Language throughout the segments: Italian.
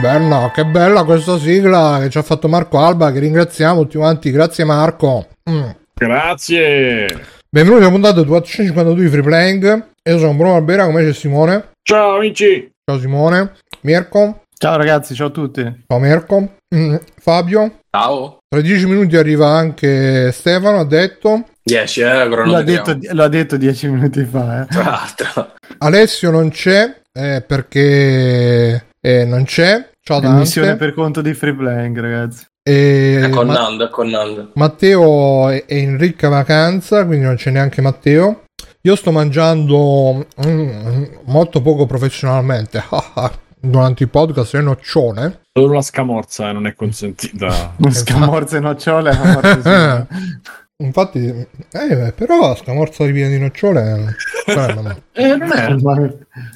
bella, che bella questa sigla che ci ha fatto Marco Alba, che ringraziamo tutti quanti. Grazie Marco. Mm. Grazie. Benvenuti a puntata 252 di Free Playing. Io sono Bruno Albera, come c'è Simone. Ciao amici. Ciao Simone. Mirko. Ciao ragazzi, ciao a tutti. Ciao Mirko. Mm. Fabio. Ciao. Tra dieci minuti arriva anche Stefano, ha detto. 10, eh, l'ha detto, l'ha detto dieci minuti fa. Eh. Tra l'altro. Alessio non c'è eh, perché eh, non c'è. Ciao Dante. Missione per conto di free playing, ragazzi. E con Ma- Nando, con Nando. Matteo è è in ricca vacanza, quindi non c'è neanche Matteo. Io sto mangiando mm, molto poco professionalmente durante il podcast è noccione. Solo la scamorza eh, non è consentita. Scamorze e nocciole. Infatti, eh, però la scamorza ripiena di nocciole eh, ma- eh, non è.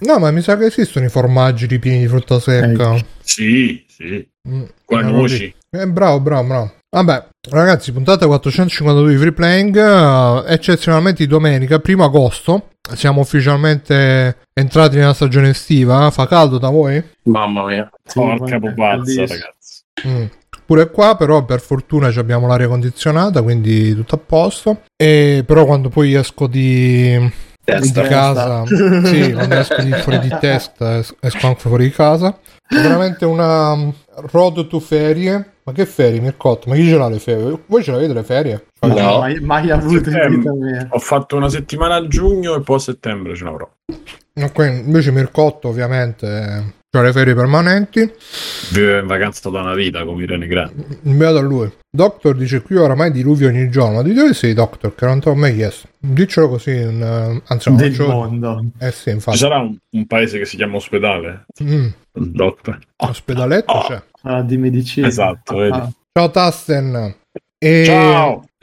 No, ma mi sa che esistono i formaggi ripieni di frutta secca. Sì, sì. Mm, eh, noci. Eh, bravo, bravo, bravo. Vabbè, ragazzi, puntata 452 di Free Playing, eh, eccezionalmente di domenica, primo agosto. Siamo ufficialmente entrati nella stagione estiva. Fa caldo da voi? Mamma mia. Porca pupazza, ragazzi. Mm. Pure qua, però, per fortuna ci abbiamo l'aria condizionata, quindi tutto a posto. E però quando poi esco di, di Testa. casa, sì, quando esco di fuori di testa, es- esco anche fuori di casa. È veramente una mm, road to ferie. Ma che ferie, Mircotto? Ma chi ce l'ha le ferie? Voi ce l'avete le ferie? No. Mai, mai avuto in vita mia. Ho fatto una settimana a giugno e poi a settembre ce l'avrò. Ok, invece Mircotto ovviamente ha le ferie permanenti. Vive in vacanza da una vita come Irene Grande. Beato a lui. Doctor dice qui oramai diluvio ogni giorno. Ma di dove sei, Doctor? Che non ti ho mai chiesto. Diccelo così. in, eh, anzi, no, Del faccio- mondo. Eh sì, Ci infatti. sarà un, un paese che si chiama ospedale? Mm, Doctor. ospedaletto c'è. Ah, di medicina. Esatto, vedi. Ah, Ciao Tasten. E... Ciao!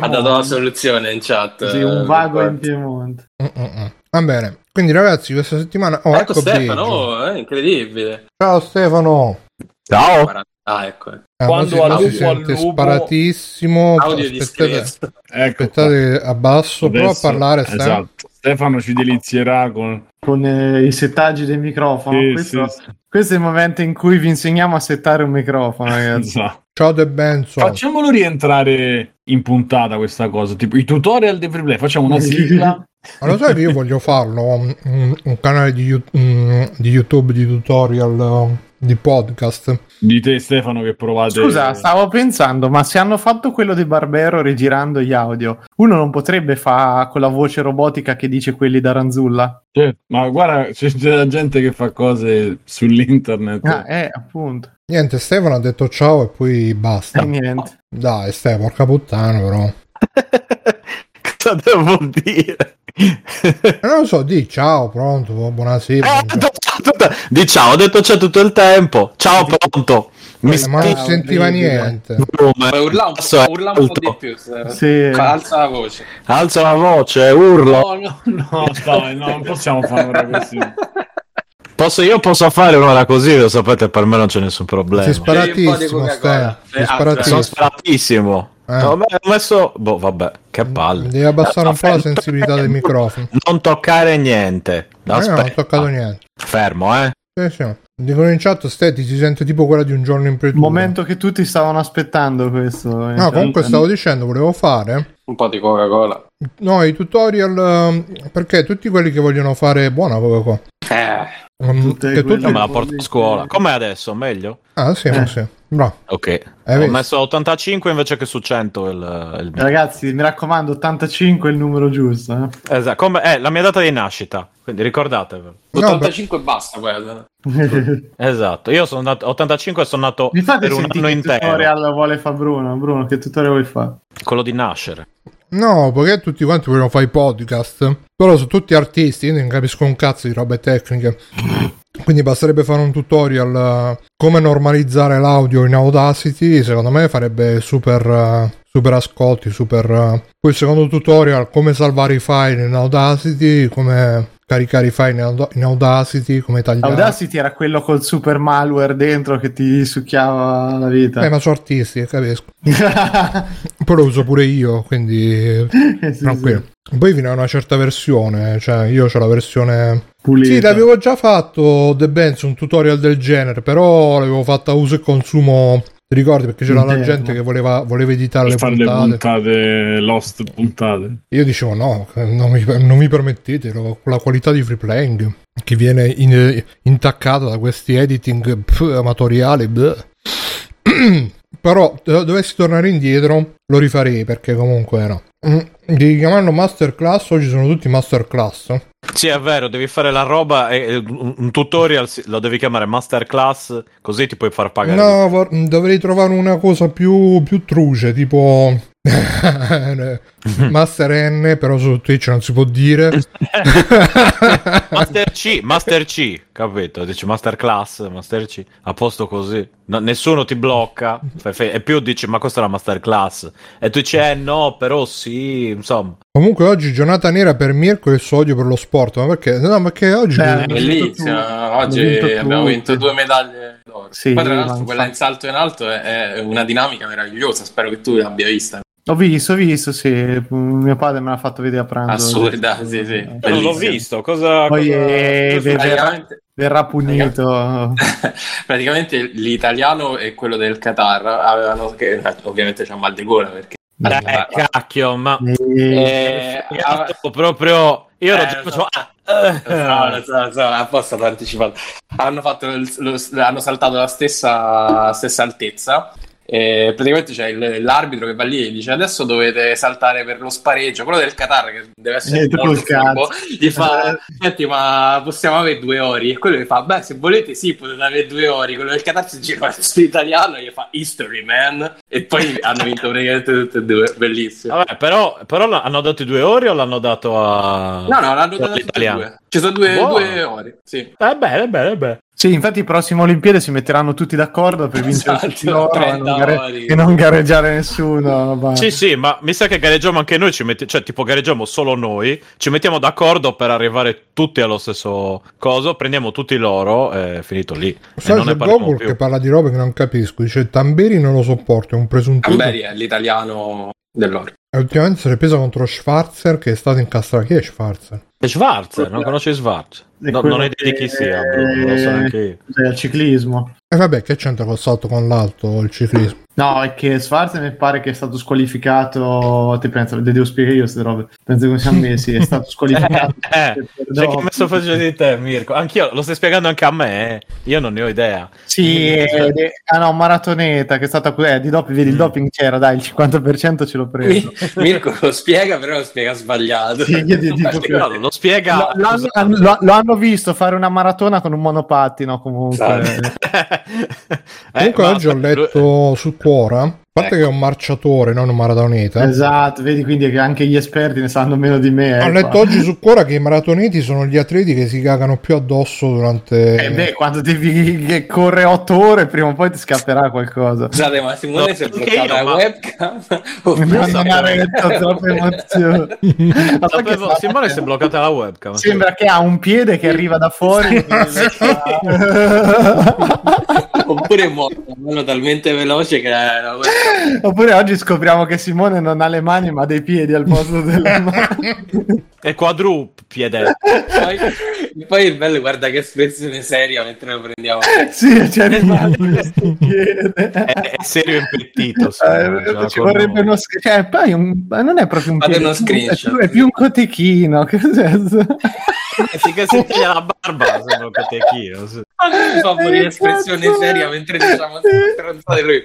ha dato la soluzione in chat. sì, un eh, vago in Piemonte. Mm, mm, mm. Va bene. Quindi ragazzi, questa settimana... Oh, Ecco ecco Stefano, oh, è incredibile. Ciao Stefano. Ciao. Ah, ecco. Eh, Quando si, al si lupo, sente lupo- sparatissimo. Audio di Aspettate. Ecco aspettate a basso. Prova a Adesso- parlare, Stefano. Esatto. Stefano ci delizierà con... Con eh, i settaggi del microfono. Sì, questo, sì, sì. questo è il momento in cui vi insegniamo a settare un microfono, ragazzi. Esatto. Ciao De Benzo. Facciamolo rientrare in puntata questa cosa, tipo i tutorial di free play, facciamo una sigla. Ma lo sai che io voglio farlo? Un, un- canale di, mm, di YouTube di tutorial um, di podcast. di te Stefano che provate Scusa, stavo pensando, ma se hanno fatto quello di Barbero rigirando gli audio, uno non potrebbe fare con la voce robotica che dice quelli da Ranzulla? Cioè, ma guarda c'è della gente che fa cose sull'internet Ah, eh, appunto. Niente, Stefano ha detto ciao e poi basta. E niente. Dai, Stefano, porca puttana, però. Cosa devo dire? Eh, non lo so, di ciao, pronto, buonasera. Eh, tutto- Di ciao, ho detto c'è tutto il tempo. Ciao, pronto. Mi ma non sentiva niente. Urlare un, è urla un po' di più. se- Sì. Alza la voce. Alza la voce, urlo. No, no, no. dai no non possiamo fare ora così Posso, io posso fare un'ora così, lo sapete, per me non c'è nessun problema. Sei po' sparatissimo. Sei Eh, Sono sparatissimo. Eh. Ho messo... Boh, vabbè, che palle. Devi abbassare un po' la sensibilità del microfono. Non toccare niente. Eh, no, non ho toccato niente. Fermo, eh. Sì, sì. Dicono in chat, Ste, ti si sente tipo quella di un giorno in Il pretura. momento che tutti stavano aspettando questo. No, comunque stavo dicendo, volevo fare Un po' di Coca-Cola. no, i tutorial ehm, perché tutti quelli che vogliono fare buona Coca-Cola. Eh, Tutte che No, me la porto a scuola. Com'è adesso? Meglio? Ah, sì, ma sì. Bravo. Ok. Hai Ho visto? messo 85 invece che su 100 il... il... Ragazzi, mi raccomando, 85 è il numero giusto. eh. Esatto, come... è la mia data di nascita, quindi ricordatevelo. No, 85 e basta quello. Esatto, io sono nato 85 e sono nato Mi fate per un anno che intero, tutorial vuole fare Bruno? Bruno, che tutorial vuoi fare? quello di nascere. No, perché tutti quanti vogliono fare i podcast. Però sono tutti artisti, io non capisco un cazzo di robe tecniche. Quindi basterebbe fare un tutorial eh, come normalizzare l'audio in Audacity, secondo me farebbe super, eh, super ascolti, super... eh. Poi secondo tutorial come salvare i file in Audacity, come caricare i file in, Aud- in Audacity, come tagliare... Audacity era quello col super malware dentro che ti succhiava la vita. Eh, ma sono artisti, capisco. Poi lo uso pure io, quindi Eh, sì, tranquillo. Poi viene una certa versione, cioè io ho la versione... Pulita. Sì, l'avevo già fatto The Benz, un tutorial del genere, però l'avevo fatta a uso e consumo, ti ricordi? Perché c'era la gente che voleva, voleva editare le fare le puntate. puntate, lost puntate. Io dicevo no, non mi, non mi permettete, la qualità di free playing che viene in- intaccata da questi editing pff, amatoriali. Però se dovessi tornare indietro lo rifarei perché comunque no. Mm, Devi chiamarlo masterclass, oggi sono tutti masterclass. Sì, è vero, devi fare la roba e un, tutorial lo devi chiamare masterclass, così ti puoi far pagare. No, dovrei trovare una cosa più, più truce, tipo Master N, però su Twitch non si può dire. Master C, Master C, capito? Dici Masterclass, Master C, a posto così. No, nessuno ti blocca. E più dici, ma questa è la Masterclass. E tu dici, eh no, però sì, insomma. Comunque oggi giornata nera per Mirko e il suo odio per lo sport, ma perché? No, perché oggi... Beh, Bellissimo, oggi vinto abbiamo vinto due medaglie d'oro. Sì, Poi tra l'altro quella in salto in alto è, è una dinamica meravigliosa, spero che tu l'abbia vista. Ho visto, ho visto, sì. Mio padre me l'ha fatto vedere a pranzo. Assurda, sì, sì. Io non l'ho visto, cosa... Poi cosa- eh, cosa- verrà, verrà punito. praticamente l'italiano e quello del Qatar avevano, che ovviamente c'ha mal di gola perché Eh, cacchio, ma... Eh, Eh, proprio... Io ero Eh, già... facevo, so. ah, No, lo so, lo so, apposta t'ho anticipato. Hanno, fatto il- lo- hanno saltato la stessa, stessa altezza. E praticamente c'è il- l'arbitro che va lì e dice adesso dovete saltare per lo spareggio quello del Qatar che deve essere Niente, molto col cazzo. furbo. gli fa senti ma possiamo avere due ori? E quello gli fa beh se volete sì potete avere due ori quello del Qatar si gira verso l'italiano e gli fa history man e poi hanno vinto praticamente tutte e due bellissimo. Vabbè, però, però hanno dato i due ori o l'hanno dato a... no no l'hanno dato tutte e all'italiano? due. Ci sono due, due ori sì. Eh, bene, bene, bene. Sì, infatti, prossime Olimpiadi si metteranno tutti d'accordo per vincere Esatto, tutti loro e 30 non, gare- e non gareggiare nessuno. va. Sì, sì, ma mi sa che gareggiamo anche noi, ci metti- cioè tipo gareggiamo solo noi, ci mettiamo d'accordo per arrivare tutti allo stesso coso, prendiamo tutti loro e è finito lì. E Sai, non c'è Gogol che parla di robe che non capisco. Dice Tamberi non lo sopporto, è un presuntuoso. Amberi è l'italiano dell'oro ultimamente si è presa contro Schwarzer che è stato incastrato. Chi è Schwarzer? E Schwarzer, non conosci Schwarzer? È No, non ho idea di chi sia, Bruno, non lo so neanche io. Cos'è, il ciclismo. E vabbè, che c'entra col salto con l'alto, il ciclismo? No, è che Schwarzer mi pare che è stato squalificato. Ti penso, le devo spiegare io queste robe. Penso che siamo messi. È stato squalificato. Eh, per Cioè, che mi sto facendo di te, Mirko? Anch'io lo stai spiegando anche a me, eh. Io non ne ho idea. Sì, eh, de- ah no, maratoneta che è stata eh, di doping, vedi il Mm. doping c'era, dai, il 50% ce l'ho preso. Mirko lo spiega però lo spiega sbagliato Sì, io ti dico che- No, lo spiega. Lo, lo hanno, lo- lo hanno visto fare una maratona con un monopattino comunque. Eh, Comunque ma oggi ho letto su Quora, parte Ecco. che è un marciatore, non un maratoneta. Esatto, vedi quindi che anche gli esperti ne sanno meno di me. Ho eh, letto qua. oggi su Quora che i maratoneti sono gli atleti che si cagano più addosso durante... Eh beh, quando devi che corre 8 ore, prima o poi ti scapperà qualcosa. Scusate ma Simone No, si è bloccata io, la ma- webcam Non so. ha retto troppe emozioni. Sapevo- Simone si è bloccata la webcam. Sembra che ha un piede che arriva da fuori. oppure è morto quello talmente veloce che la webcam- Oppure oggi scopriamo che Simone non ha le mani ma ha dei piedi al posto delle mani. È quadrupiede. poi, poi il bello guarda che espressione seria mentre lo prendiamo sì, piede. È, è serio impettito. Eh, ci vorrebbe uno sch- cioè, poi un- non è proprio un Fate piede, uno è più- screenshot. È più, è più un cotechino. Che senso? Eh, sì, che si taglia la barba, sembra un mi fa morire Eh, espressione seria mentre diciamo stronzate lui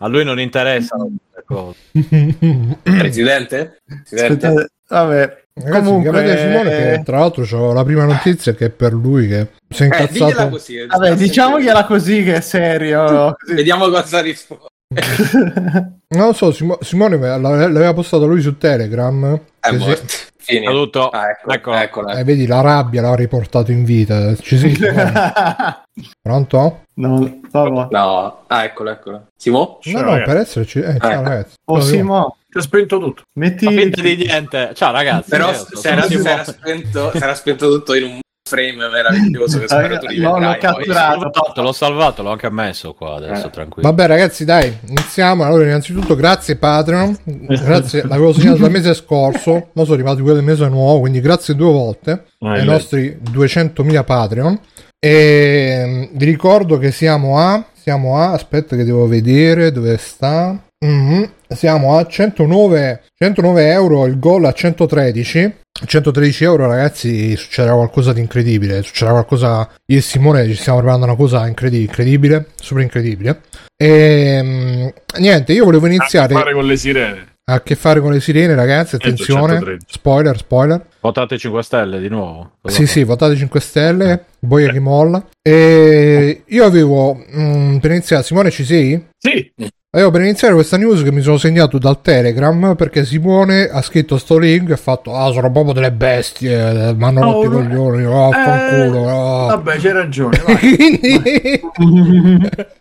A lui non interessano queste cose. presidente? Presidente? Vabbè. Ragazzi, Comunque, Simone che tra l'altro c'ho la prima notizia che è per lui che si è eh, incazzato. così eh, vabbè, diciamogliela così che è serio. così. vediamo cosa risponde Non lo so, Simo- Simone l'aveva postato lui su Telegram. è che si- morto Fine. Saluto. Ah, ecco, Ecco. eccola. eh, vedi la rabbia l'ha riportato in vita. Ci Simone? Pronto? no, vabbè. no ah eccolo eccolo Simo? No, no, per esserci. Eh, ciao, Ecco. ragazzi. Oh, No, Simo, Ti ho spento tutto. Metti... di niente. Ciao ragazzi. però si si si era spento tutto in un frame meraviglioso che spero tu Eh, l'ho- poi. catturato. Salvato, l'ho salvato, l'ho anche messo qua adesso, Eh. tranquillo. Vabbè ragazzi dai, iniziamo. Allora innanzitutto grazie Patreon, grazie, l'avevo segnato dal mese scorso, ma sono arrivati quelli del mese nuovo, quindi grazie due volte Ah, ai nostri 200.000 Patreon. E mm, vi ricordo che siamo a, siamo a, aspetta che devo vedere dove sta. Mhm, Siamo a 109, 109 euro il gol a 113. 113 euro ragazzi succederà qualcosa di incredibile succederà qualcosa io e Simone ci stiamo preparando una cosa incredi- incredibile super incredibile e mm, niente io volevo iniziare A fare con le sirene. a che fare con le sirene ragazzi attenzione 113. spoiler spoiler Votate 5 stelle di nuovo. Cosa sì, fa? sì, votate 5 stelle, boia che molla. E io avevo, mm, per iniziare, Simone ci sei? Sì, Avevo per iniziare questa news che mi sono segnato dal Telegram perché Simone ha scritto sto link e ha fatto Ah sono proprio delle bestie Mi hanno Oh, rotto i no. coglioni Oh fanculo oh. vabbè, c'hai ragione. Quindi-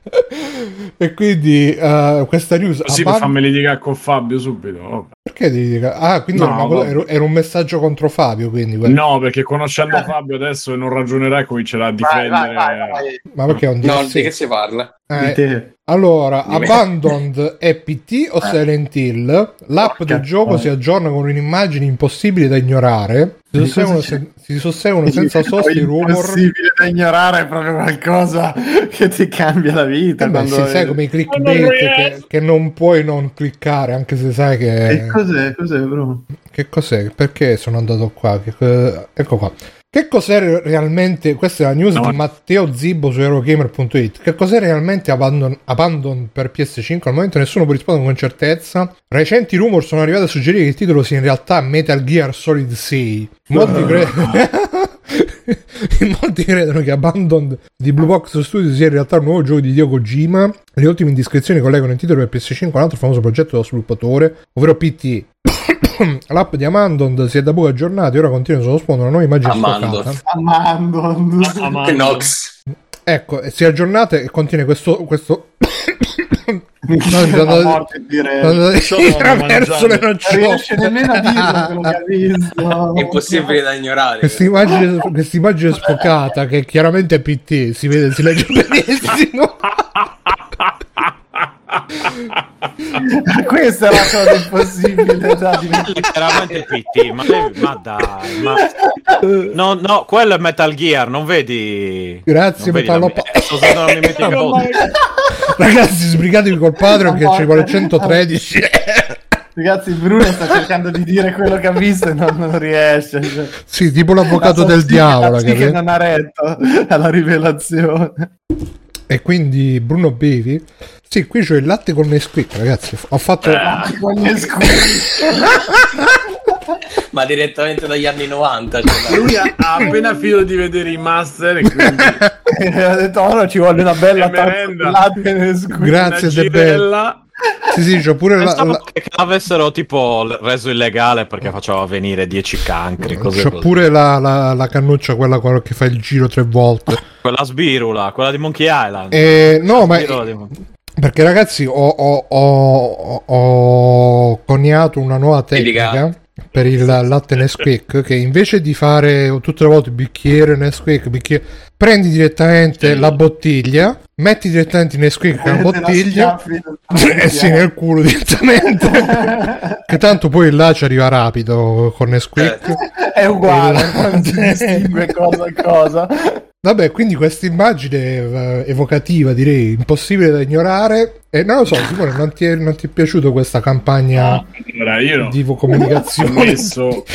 E quindi eh, questa news Così per ban- farmi litigare con Fabio subito. vabbè. Perché devi dire- Ah quindi No, era, una era- era un messaggio contro Fabio quindi quello. No, perché conoscendo Fabio adesso non ragionerà e comincerà a difendere. vai, vai, vai. Ma perché è un No, di che si parla? Eh. Allora. Abandoned è PT o Silent Hill? L'app Porca del gioco si aggiorna con un'immagine impossibile da ignorare. Si susseguono, sen- si susseguono senza sosta i rumor. Impossibile da ignorare, è proprio qualcosa che ti cambia la vita. Eh beh, sì, sai come i clickbait che, che non puoi non cliccare, anche se sai che. E cos'è? Cos'è, bro? Che cos'è? Perché sono andato qua? Che co- Ecco qua. Che cos'è re- realmente? Questa è la news No. di Matteo Zibbo su Eurogamer.it. Che cos'è realmente Abandon, Abandon per PS5? Al momento nessuno può rispondere con certezza. Recenti rumor sono arrivati a suggerire che il titolo sia in realtà Metal Gear Solid 6. Molti, cre- Molti credono che Abandon di Blue Box Studios sia in realtà un nuovo gioco di Dio Kojima. Le ultime indiscrezioni collegano il titolo per PS5 a un altro famoso progetto dello sviluppatore, ovvero PT. L'app di Amandon si è da poco aggiornata e ora continua sullo sfondo una nuova immagine Amandon. sfocata. Amando. Amando. Nox. Ecco, si è aggiornata e contiene questo... questo... no, sono andato- morte direi. sono le mangiare. Non riesce nemmeno a dirlo. È impossibile da ignorare. Questa immagine, questa immagine sfocata che chiaramente è PT, si vede, si legge benissimo. Questa è la cosa impossibile da. Letteralmente PT, ma, ma dai, ma... No, no, quello è Metal Gear, non vedi... Grazie, non vedi Metallo la- eh, bot. Ragazzi, sbrigatevi col padre che ci vuole 113. Ragazzi, Bruno sta cercando di dire quello che ha visto e non, non riesce. Cioè, sì, tipo l'avvocato la del diavolo. psiche capito? non ha retto alla rivelazione. E quindi Bruno Bevi. Sì, qui c'ho il latte con Nesquik, ragazzi. Ho fatto. Con gli scusi. Ma direttamente dagli anni 90. cioè, Lui ha, appena finito di vedere i master e quindi ha detto, no, ci vuole una bella merenda. tazza di latte nel scusi. Grazie, una De girella Sì, sì, c'ho pure la, Pensavo la- che l'avessero tipo reso illegale perché faceva venire 10 cancri, cose c'ho così. pure la, la- la cannuccia, quella, quella che fa il giro tre volte. Quella sbirula, quella di Monkey Island. E, no, ma perché ragazzi, ho, ho, ho, ho coniato una nuova tecnica per il latte Nesquik che invece di fare tutte le volte bicchiere Nesquik, bicchiere, prendi direttamente la bottiglia, metti direttamente Nesquik nella bottiglia eh sì, nel culo direttamente. che tanto poi là ci arriva rapido con Nesquik. È uguale, non si distingue cosa a cosa. Vabbè, quindi questa immagine eh, evocativa, direi, impossibile da ignorare. E non lo so, Simone, non ti è, non ti è piaciuta questa campagna Allora, io di ho comunicazione? messo,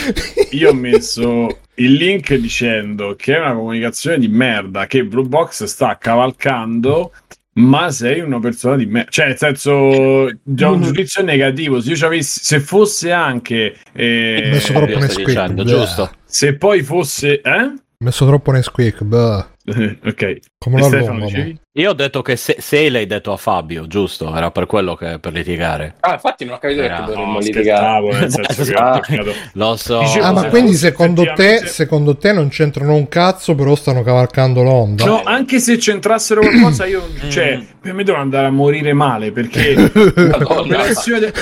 io ho messo il link dicendo che è una comunicazione di merda che Blue Box sta cavalcando. Ma sei una persona di merda, cioè, nel senso, già un giudizio negativo. Se io ci avessi, se fosse anche, eh, Ho messo troppo Io sto Nesquik. dicendo, giusto? se poi fosse, eh? Messo troppo Nesquik, beh. ok, Come la Stefano? Io ho detto che se, se l'hai detto a Fabio, giusto? Era per quello che per litigare. Ah, infatti non ho capito Era- perché dovremmo No, litigare. senso che Ah. ho toccato- Lo so. Dicevo, Ah, ma se quindi secondo te, secondo te non c'entrano un cazzo, però stanno cavalcando l'onda? No, anche se c'entrassero qualcosa, io, cioè, per me devono andare a morire male perché Madonna.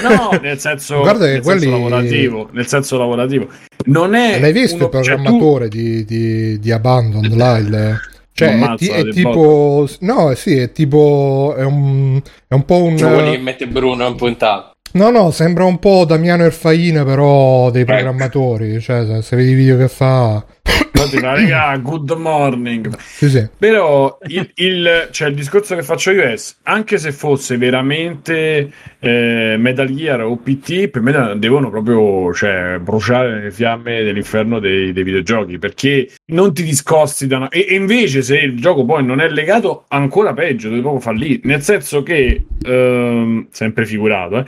no, nel senso, Guarda che nel senso quelli- lavorativo, nel senso lavorativo. Non è L'hai visto uno- il cioè, tu- programmatore di, di, di Abandoned là? il- Cioè, è, ti- è tipo... No, sì, è tipo... È un, è un po' un... Cioè, quelli che mette Bruno in puntato. No, no, sembra un po' Damiano Erfaina, però dei programmatori. Cioè, se, se vedi i video che fa... fa, "Raga, good morning Sì, sì. Però il, il- cioè, il discorso che faccio io è anche se fosse veramente eh, Metal Gear o PT, per me devono proprio cioè, bruciare le fiamme dell'inferno dei, dei videogiochi perché non ti discosti da una... e, e invece se il gioco poi non è legato, ancora peggio, devi proprio fallire. Nel senso che, ehm, sempre figurato, eh,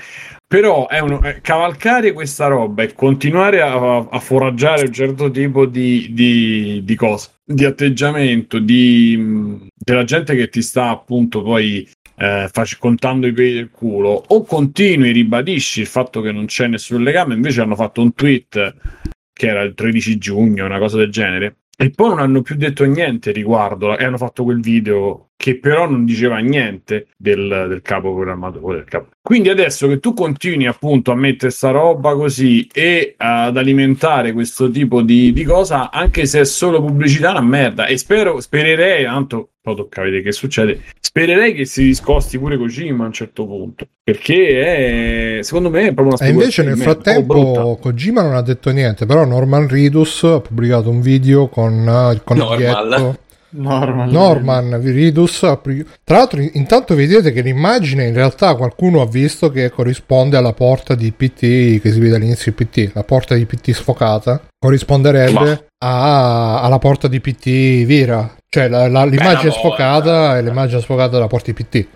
però è uno, è cavalcare questa roba e continuare a, a foraggiare un certo tipo di, di, di cose, di atteggiamento, di, della gente che ti sta appunto poi eh, face- contando i peli del culo, o continui, ribadisci il fatto che non c'è nessun legame, invece hanno fatto un tweet che era il 13 giugno, una cosa del genere, e poi non hanno più detto niente riguardo, e hanno fatto quel video che però non diceva niente del, del capo programmatore. Del capo. Quindi adesso che tu continui appunto a mettere sta roba così e ad alimentare questo tipo di, di cosa, anche se è solo pubblicità, una merda. E spero, spererei, tanto poi tocca vedere che succede, spererei che si discosti pure Kojima a un certo punto, perché è, secondo me è proprio una E invece nel speculazione frattempo Kojima non ha detto niente, però Norman Ridus ha pubblicato un video con eh, il coniglietto. Normal. Norman. Norman Ridus ha pri- tra l'altro in- intanto vedete che l'immagine in realtà qualcuno ha visto che corrisponde alla porta di PT che si vede all'inizio di PT la porta di PT sfocata corrisponderebbe a- alla porta di PT vera cioè la- la- l'immagine Bella sfocata è l'immagine sfocata della porta di PT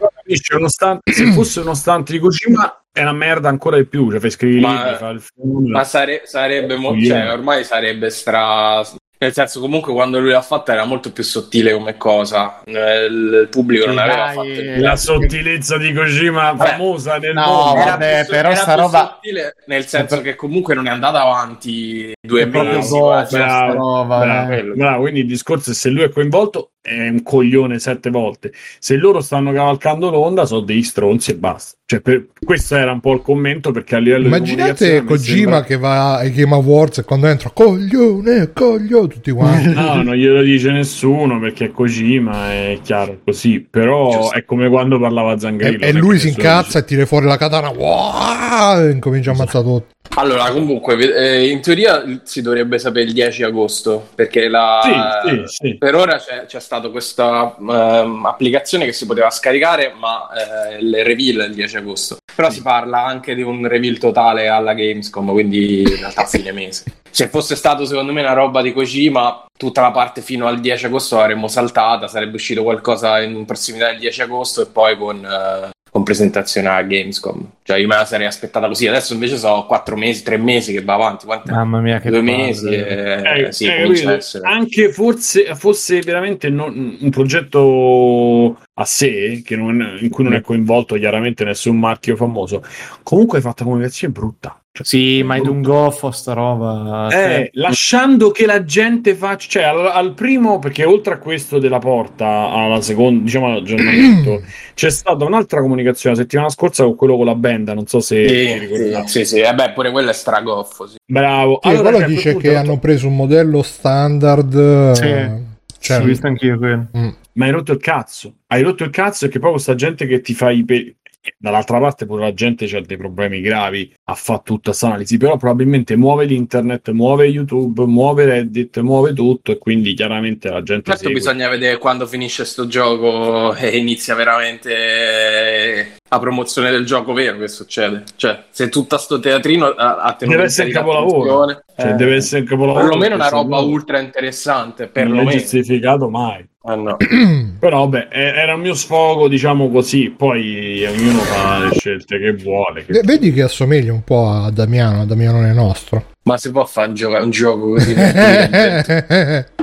se fosse uno stante di Kojima è una merda ancora di più, cioè fai scrivere Ma- libri, fa il film. Ma sare- sarebbe mo- cioè, ormai sarebbe stra. Nel senso, comunque, quando lui l'ha fatta era molto più sottile come cosa. Il pubblico non aveva fatto il la sottilezza di Kojima Vabbè. famosa nel No, mondo. Era- vabbè, più- però era sta più roba- sottile, nel senso che comunque non è andata avanti due mesi. sta bravo, roba, bravo, eh. bravo, quindi il discorso è se lui è coinvolto è un coglione sette volte se loro stanno cavalcando l'onda sono dei stronzi e basta cioè, per- questo era un po' il commento perché a livello immaginate Kojima sembra- che va ai Game Awards e quando entra coglione coglione tutti quanti No, non glielo dice nessuno perché è Kojima, è chiaro così. Però Giusto. è come quando parlava e, Zangrillo. e è lui si incazza e tira fuori la katana wow, e incomincia a ammazzare tutti Allora, comunque, eh, in teoria si dovrebbe sapere il 10 agosto, perché la, Sì, sì, sì. per ora c'è, c'è stata questa ehm, applicazione che si poteva scaricare, ma eh, il reveal è il 10 agosto. Però si parla anche di un reveal totale alla Gamescom, quindi in realtà a fine mese. Se fosse stato secondo me una roba di Kojima, tutta la parte fino al 10 agosto l'avremmo saltata, sarebbe uscito qualcosa in prossimità del 10 agosto e poi con, eh, con presentazione a Gamescom. Cioè io me la sarei aspettata così, adesso invece sono 4 mesi, 3 mesi che va avanti, quanto Mamma mia, che due palle. mesi e Eh, sì, eh. Anche forse fosse veramente non- un progetto a sé, che non- in cui non è coinvolto chiaramente nessun marchio famoso, comunque hai fatto una comunicazione brutta. Cioè, Sì, ma è un goffo sta roba. Eh, cioè, lasciando che la gente faccia, cioè al, al primo, perché oltre a questo della porta, alla seconda, diciamo all'aggiornamento, c'è stata un'altra comunicazione la settimana scorsa con quello con la benda. Non so se Sì, ricordi. sì, sì. Eh beh, pure quello è stragoffo. Sì. Bravo. Sì, Allora, quello cioè, dice che hanno preso un modello standard Sì. eh, cioè, ho visto anch'io quello. mm. Ma hai rotto il cazzo. Hai rotto il cazzo e che proprio sta gente che ti fa i pe- Dall'altra parte pure la gente ha dei problemi gravi a fare tutta questa analisi, però probabilmente muove l'internet, muove YouTube, muove Reddit, muove tutto e quindi chiaramente la gente Certo, segue. bisogna vedere quando finisce sto gioco e inizia veramente eh, la promozione del gioco vero che succede. Cioè, se tutto sto teatrino ha, ha tenuto Deve essere il seria capolavoro. Cioè, eh, deve essere il capolavoro. perlomeno una roba sennò ultra interessante, Non è giustificato mai. Ah, no. Però vabbè, eh, era il mio sfogo, diciamo così. Poi ognuno fa le scelte che vuole. che- Vedi che assomiglia un po' a Damiano, a Damiano è nostro. Ma si può fare un gioco, un gioco così?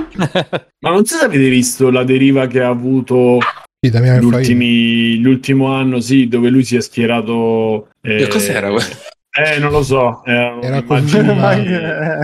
Ma non so se avete visto la deriva che ha avuto Sì, l'ultimo anno, sì, dove lui si è schierato. eh, Che cos'era quello? Eh, non lo so. Era, Era un'immagine-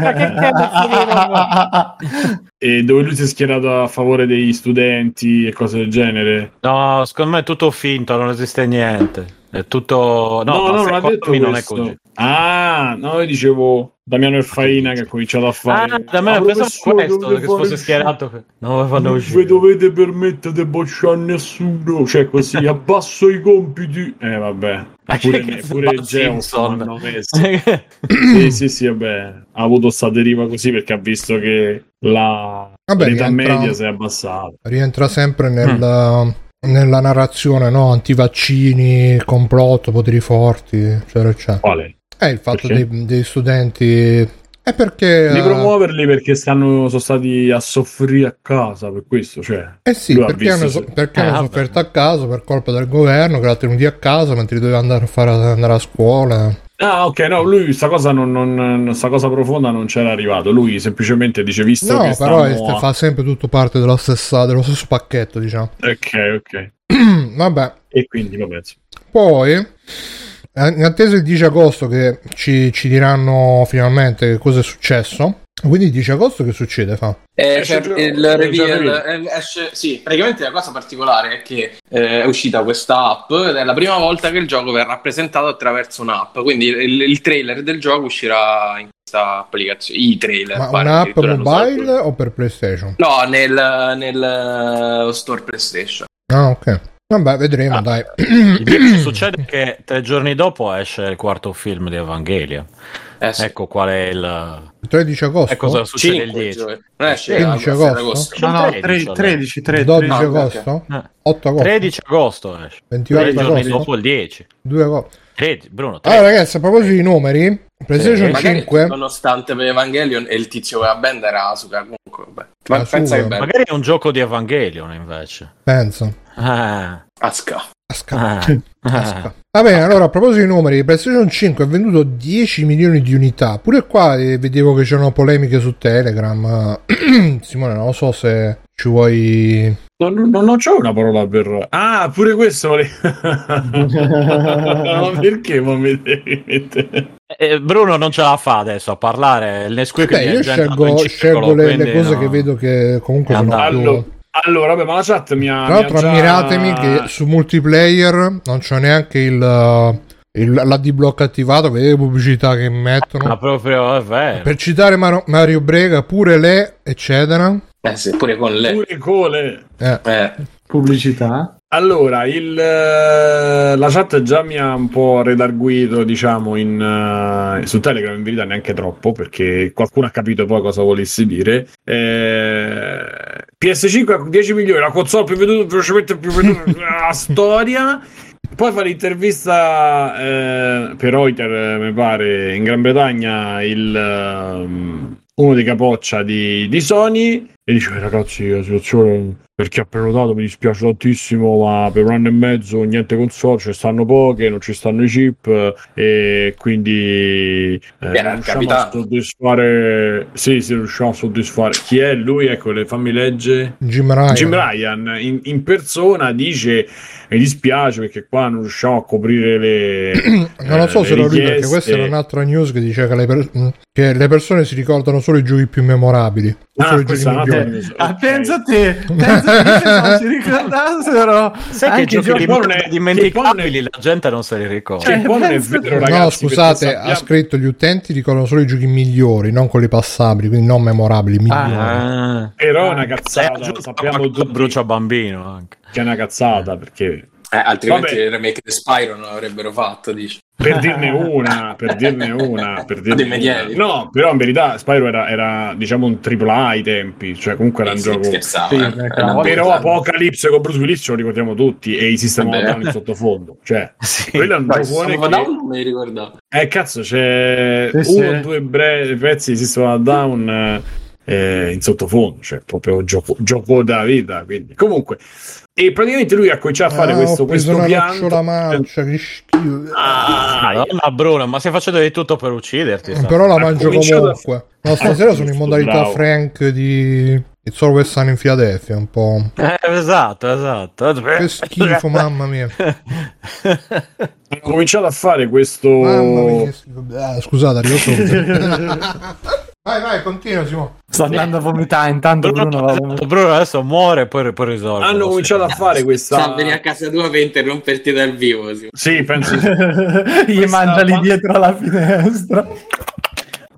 Ma Kojima. e dove lui si è schierato a favore degli studenti e cose del genere. No, secondo me è tutto finto, non esiste niente. È tutto. No, No, no, non ha detto me non è questo. così. Ah, no, io dicevo Damiano Erfaina che ha cominciato a fare. Ah, da me Ah, pensavo questo, che fare fosse il schierato. Non lo fanno Non uscire. vi dovete permettere di bocciare nessuno, cioè così abbasso i compiti. Eh vabbè, Ma pure, cazzo pure Bart Geoff Simpson? hanno messo. sì, sì, sì, vabbè, ha avuto sta deriva così perché ha visto che la Vabbè, l'età rientra- media si è abbassata. rientra sempre nel- nella narrazione, no? Antivaccini, complotto, poteri forti, eccetera, eccetera. Quale? È il fatto dei, dei studenti... È perché... Di eh, promuoverli perché stanno, sono stati a soffrire a casa per questo, cioè. Eh sì, perché hanno, se- so- perché Eh, hanno sofferto a casa per colpa del governo che l'ha tenuti a casa mentre doveva andare a, fare, andare a scuola. Ah, ok, no, lui sta cosa, non, non- sta cosa profonda non c'era arrivato. Lui semplicemente dice, visto No, che però è- stanno... fa sempre tutto parte dello, stessa- dello stesso pacchetto, diciamo. Ok, ok. Vabbè, E quindi, vabbè, insomma. poi, eh, in attesa il 10 agosto che ci, ci diranno finalmente che cosa è successo. Quindi il 10 agosto che succede? Fa? Eh, Esce c'è già- il già reveal, eh, esce, sì, praticamente la cosa particolare è che eh, è uscita questa app ed è la prima volta che il gioco verrà presentato attraverso un'app, quindi il, il trailer del gioco uscirà in questa applicazione, i trailer. Ma pare, un'app mobile o per PlayStation? No, nel, nel eh, store PlayStation. Ah, ok. Vabbè, vedremo, Ah. dai. Il che succede che tre giorni dopo esce il quarto film di Evangelia. Eh, sì. Ecco qual è il. Il 13 agosto? E cosa succede il 5 10. giorni. Non esce 15 a- a agosto? No, no, 13, 13, 13, 13. 12 Ah, ok, agosto? Eh. 8 agosto? 13 agosto esce. 28 Tre giorni agosto? dopo il 10. 2 agosto. 13, Bruno, Allora 13. ragazzi, a proposito di numeri, PlayStation Sì, Magari 5... nonostante per Evangelion e il tizio con la band era Asuka comunque vabbè. Ma Asuka. pensa che bello Magari è un gioco di Evangelion invece. Penso. Ah, Asuka Asca. ah, Asca. ah. Va bene, allora a proposito di numeri, PlayStation 5 ha venduto 10 milioni di unità. Pure qua eh, vedevo che c'erano polemiche su Telegram. Simone, non lo so se ci vuoi... Non, non, non c'ho una parola per... Ah, pure questo volevo... Ma perché mi devi mettere... Eh, Bruno non ce la fa adesso a parlare. Il Nesquik Beh, io scelgo, scelgo le, le cose no. che vedo che comunque È sono più... Allora, allora, vabbè, ma la chat mi ha... Tra l'altro già- ammiratemi che su multiplayer non c'è neanche il, il- l'AD block attivato, vedete le pubblicità che mettono. Ma proprio è vero. Per citare Mar- Mario Brega, pure le, eccetera. eh sì pure con lei Pure cole. Eh, eh. Pubblicità. Allora, il, eh, la chat già mi ha un po' redarguito, diciamo, in, eh, su Telegram, in verità neanche troppo, perché qualcuno ha capito poi cosa volessi dire. Eh, PS5 a 10 milioni, la console più venduta, velocemente più venduta della storia. Poi fa l'intervista eh, per Reuter, mi pare, in Gran Bretagna, il, ehm, uno dei capoccia di, di Sony e dice "Eh, ragazzi la situazione per chi ha prenotato mi dispiace tantissimo ma per un anno e mezzo niente console ci stanno poche non ci stanno i chip eh, e quindi eh, il riusciamo a capitano. soddisfare sì sì riusciamo a soddisfare chi è lui ecco le fammi leggere Jim Ryan. Jim Ryan in, in persona dice mi dispiace perché qua non riusciamo a coprire le Non lo so eh, se lo lui perché questa era un'altra news che dice che le, per- che le persone si ricordano solo i giochi più memorabili. Ah, solo i giochi migliori. news. Ah, pensa a te, pensa a te se non si ricordassero. Sai che giochi di è- dimenticabili la gente non se li ricorda. Cioè, vero, ragazzi. no, scusate, ha scritto gli utenti ricordano solo i giochi migliori, non quelli passabili, quindi non memorabili, migliori. Ah. Però è una cazzata, aggiunto sappiamo tutti brucia bambino anche. che è una cazzata perché Eh, altrimenti Vabbè. il remake di Spyro non l'avrebbero fatto dici per dirne una, per dirne una, per dirne una. No, però in verità Spyro era, era, diciamo un AAA ai tempi, cioè comunque era un Eh, sì, gioco scherzavo Sì, eh. però volta- Apocalypse con Bruce Willis ce lo ricordiamo tutti e i System of Down in sottofondo, cioè Sì. quello è un giocone che... Down non me li ricordavo Eh cazzo, c'è Sì, uno o sì. due bre- pezzi di System of Down eh, in sottofondo, cioè proprio gioco, gioco da vita. Quindi. Comunque, e praticamente lui ha cominciato a fare Ah, questo, ho preso questo pianto. mancia, che schifo. Ah, Madonna Bruno, ma stai facendo di tutto per ucciderti. sta- Però la mangio comunque. No, stasera sono in modalità Bravo. Frank di It's Always Sunny in Philadelphia, un po'. Eh, esatto, esatto. Che schifo, mamma mia. ha cominciato a fare questo. Mamma mia, che schifo. Ah, scusate, arrivo subito. Vai, vai, continua Simo. Sto andando a vomitare, intanto Bruno va a vomitare. Bruno adesso muore e poi, poi risolve. Hanno cominciato a fare questa. Sta a venire a casa tua per interromperti dal vivo. Sì. Sì, penso. Gli Questa mangia lì dietro alla finestra.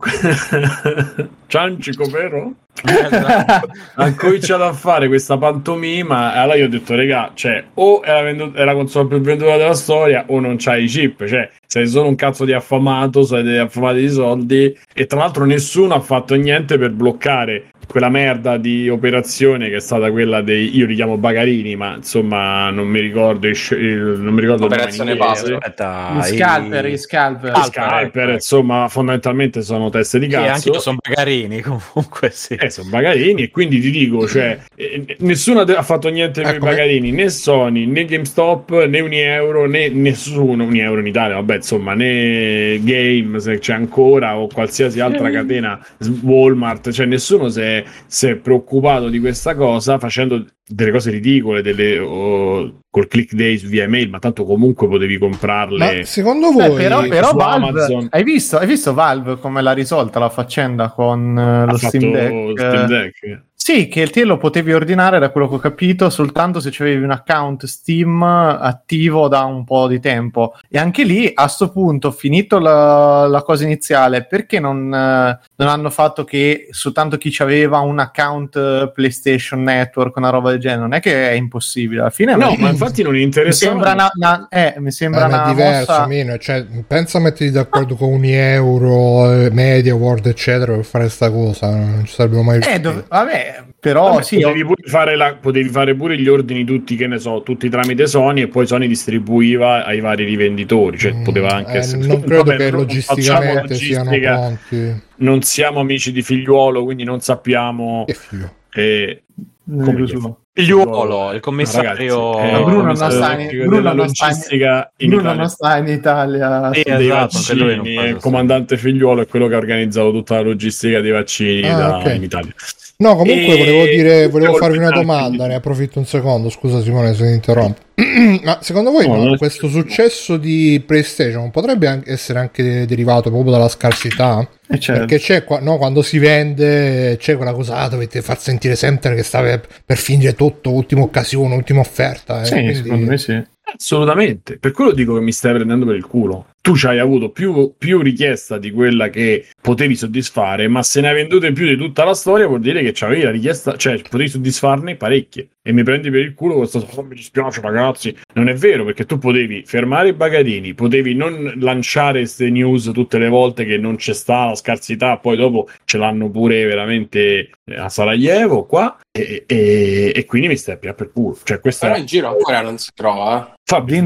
Ciancico, vero? Esatto. Ha cominciato a fare questa pantomima. Allora io ho detto, regà, cioè, o è la, vendu- è la console più venduta della storia, o non c'hai i chip. Cioè, sei solo un cazzo di affamato, sei affamati di soldi. E tra l'altro, nessuno ha fatto niente per bloccare quella merda di operazione che è stata quella dei. Io li chiamo bagarini, ma insomma, non mi ricordo. il il- non mi ricordo Operazione. Aspetta, Gli scalper, gli scalper. Gli scalper, insomma, fondamentalmente sono teste di Sì, cazzo. anche io sono bagarini comunque sì. Eh, sono bagarini e quindi ti dico, cioè, eh, nessuno ha fatto niente per i Ecco, bagarini, né Sony, né GameStop, né Unieuro, né nessuno, Unieuro in Italia, vabbè, insomma, né Game, se c'è ancora, o qualsiasi altra catena, Walmart, cioè nessuno si si è preoccupato di questa cosa facendo delle cose ridicole, delle, o- col click days via email, ma tanto comunque potevi comprarle. Ma secondo Beh, voi... però, però su Valve, Amazon. hai visto, hai visto Valve come l'ha risolta la faccenda con eh, lo Steam Deck? Steam Deck. Sì, che te lo potevi ordinare, da quello che ho capito, soltanto se avevi un account Steam attivo da un po' di tempo. E anche lì, a sto punto, finito la, la cosa iniziale, perché non, eh, non hanno fatto che soltanto chi aveva un account eh, PlayStation Network, una roba del genere? Non è che è impossibile, alla fine No, mi- ma infatti non mi interessa. sembra una, una- eh, mi Eh, sembra ma una è diverso, mossa... meno. Cioè, pensa a metterti d'accordo con un euro, eh, Media World, eccetera, per fare sta cosa. Non ci sarebbero mai Eh, dov- vabbè, però Vabbè, sì, potevi, pure fare la- potevi fare pure gli ordini tutti, che ne so, tutti tramite Sony e poi Sony distribuiva ai vari rivenditori. Cioè, Mm, poteva anche eh, essere. non credo Vabbè, che non logisticamente siano logistica, pronti. Non siamo amici di figliuolo, quindi non sappiamo. Che figlio. eh, come? Figliuolo, il commissario Ragazzi, eh, Bruno il non sta commissario in- Bruno non sta in- Bruno Italia. non sta in Italia. Sì, dei esatto, non vaccini, il questo. comandante figliuolo è quello che ha organizzato tutta la logistica dei vaccini Ah, da- ok. in Italia. No, comunque E- volevo dire, volevo farvi una domanda, ne approfitto un secondo, scusa Simone se ti interrompo. Ma secondo voi No, no, questo successo di PlayStation potrebbe anche essere anche derivato proprio dalla scarsità? Eh, certo. Perché c'è qua- no, quando si vende c'è quella cosa, ah, dovete far sentire sempre che sta per, per finire tutto, ultima occasione, ultima offerta. eh, Sì, quindi- secondo me sì. Assolutamente, per quello dico che mi stai prendendo per il culo. Tu ci hai avuto più, più richiesta di quella che potevi soddisfare, ma se ne hai vendute più di tutta la storia, vuol dire che c'avevi la richiesta, cioè potevi soddisfarne parecchie. E mi prendi per il culo questa cosa, mi dispiace ragazzi. Non è vero, perché tu potevi fermare i bagatini, potevi non lanciare queste news tutte le volte che non c'è sta la scarsità, poi dopo ce l'hanno pure veramente a Sarajevo qua, e, e- e quindi mi stai a pigliare per culo. Cioè questa Però in giro ancora non si trova. eh. Fabio,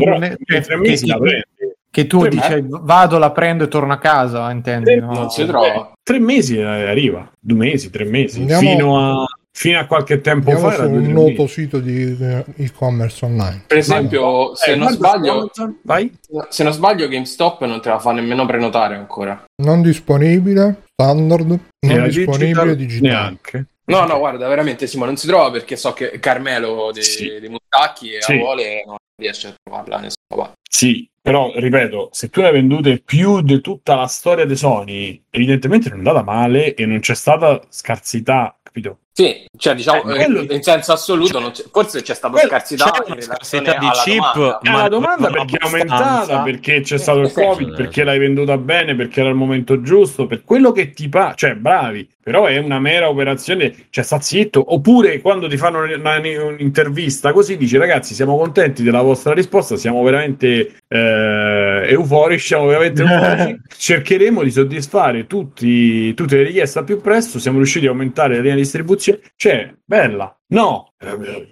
Che- mesi tu Tre dici, vado, la prendo e torno a casa, intendi? Tre- no? Non si trova. Tre mesi eh, arriva, due mesi, tre mesi, Andiamo- fino, a, fino a qualche tempo Andiamo fa. era un noto sito di eh, e-commerce online. Per esempio, se Eh, non sbaglio, se non sbaglio, GameStop non te la fa nemmeno prenotare ancora. Non disponibile, standard, non Era disponibile, digital, digitale. Neanche. No, no, guarda, veramente Simo, non si trova perché so che Carmelo dei, Sì. dei Mustacchi e Sì. a Vole non riesce a trovarla nessuna parte. Sì, però ripeto, se tu ne hai vendute più di tutta la storia di Sony, evidentemente non è andata male e non c'è stata scarsità, capito? Sì, cioè diciamo Eh, quello- eh, in senso assoluto, non c'è- forse c'è stata scarsità c'è in una relazione scarsità di alla chip, domanda. Eh, Ma la domanda perché è aumentata, perché c'è stato il Covid, perché l'hai venduta bene, perché era il momento giusto, per quello che ti fa, cioè bravi, però è una mera operazione, cioè sta zitto, oppure quando ti fanno una- un'intervista così dici ragazzi siamo contenti della vostra risposta, siamo veramente eh, euforici, siamo veramente euforici, cercheremo di soddisfare tutti, tutte le richieste al più presto, siamo riusciti a aumentare la linea di distribuzione, cioè bella. No, eh,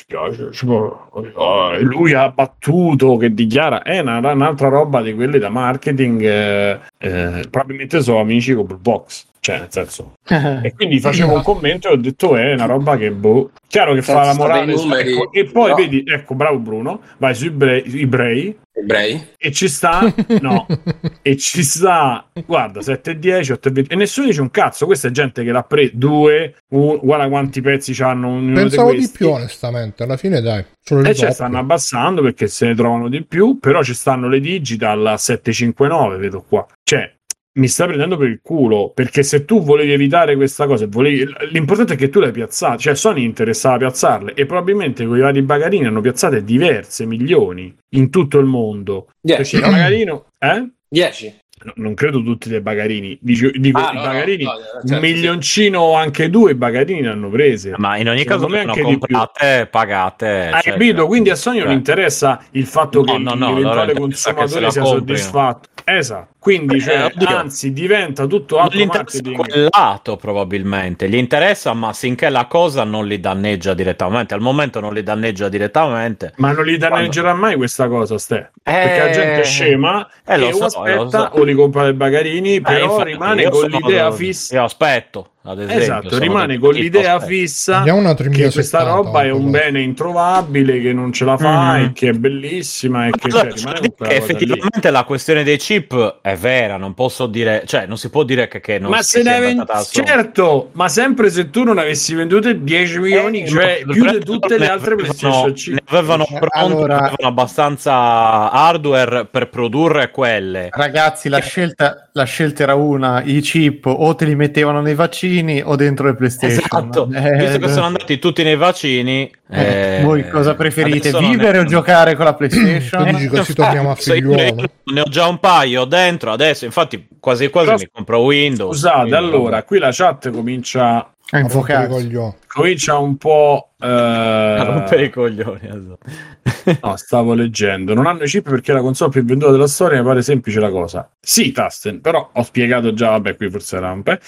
eh, lui ha battuto che dichiara è una- un'altra roba di quelle da marketing eh, eh, probabilmente sono amici con Blue Box cioè nel senso. E quindi facevo un commento e ho detto è una roba che boh. Chiaro che fa la Senza morale numeri, ecco, e poi no. vedi ecco bravo Bruno vai sui ebrei, ebrei Ebrei? e ci sta no. E ci sta guarda 7 e 10 8 e 20 e nessuno dice un cazzo questa è gente che l'ha preso due un- guarda quanti pezzi hanno ognuno Pensavo di di questi più, onestamente. Alla fine, dai. E cioè doppio. stanno abbassando perché se ne trovano di più, però ci stanno le digital a 759, vedo qua. Cioè, mi sta prendendo per il culo perché se tu volevi evitare questa cosa, volevi... l'importante è che tu le hai piazzate, cioè Sony interessava piazzarle e probabilmente quei vari bagarini hanno piazzate diverse milioni in tutto il mondo. 10. Il bagarino, eh? 10. No, non credo tutti dei bagarini. Dico, dico Ah, i no, no, bagarini, no, certo, un milioncino o anche due i bagarini ne hanno prese. Ma in ogni Secondo caso anche di più. comprate, pagate. Hai cioè, capito? Quindi a Sony non cioè, interessa il fatto No, che no, no, l'eventuale consumatore sia soddisfatto. Esatto. Quindi, Eh, cioè, oddio. anzi, diventa tutto altro marketing. quel lato probabilmente, gli interessa ma finché la cosa non li danneggia direttamente, al momento non li danneggia direttamente. Ma non gli danneggerà mai questa cosa, Ste. Perché la gente è scema eh, lo e so, aspetta lo so. o li compra dei bagarini, Eh, però infatti, rimane con sono- l'idea fissa. Io aspetto, ad esempio. Esatto, rimane con l'idea aspetto. fissa che 3070, questa roba è un bene introvabile, che non ce la fa Mhm. e che è bellissima e che Allora, cioè, rimane che cosa lì. effettivamente la questione dei chip è vera, non posso dire, cioè non si può dire che, che non ma se ne ven- certo, ma sempre se tu non avessi vendute 10 milioni, Eh, cioè più di tutte le altre avevano- PlayStation 5. Ne avevano Eh, pronto, allora- avevano abbastanza hardware per produrre quelle. Ragazzi, la scelta, la scelta era una: i chip o te li mettevano nei vaccini o dentro le PlayStation. Esatto, Eh, visto che sono andati tutti nei vaccini, eh, eh, voi cosa preferite? Vivere è- o giocare con la PlayStation? Dici così torniamo a figliuolo. ne ho già un paio dentro adesso, infatti quasi quasi Però- mi compro Windows. Scusate, quindi, allora, qui la chat comincia, a A rompere i infocarsi. coglioni. comincia un po'... eh, A rompere i coglioni. esatto. No, stavo leggendo. Non hanno i chip perché è la console più venduta della storia. Mi pare semplice la cosa. Sì, Tasten, però ho spiegato già. Vabbè, qui forse rampe.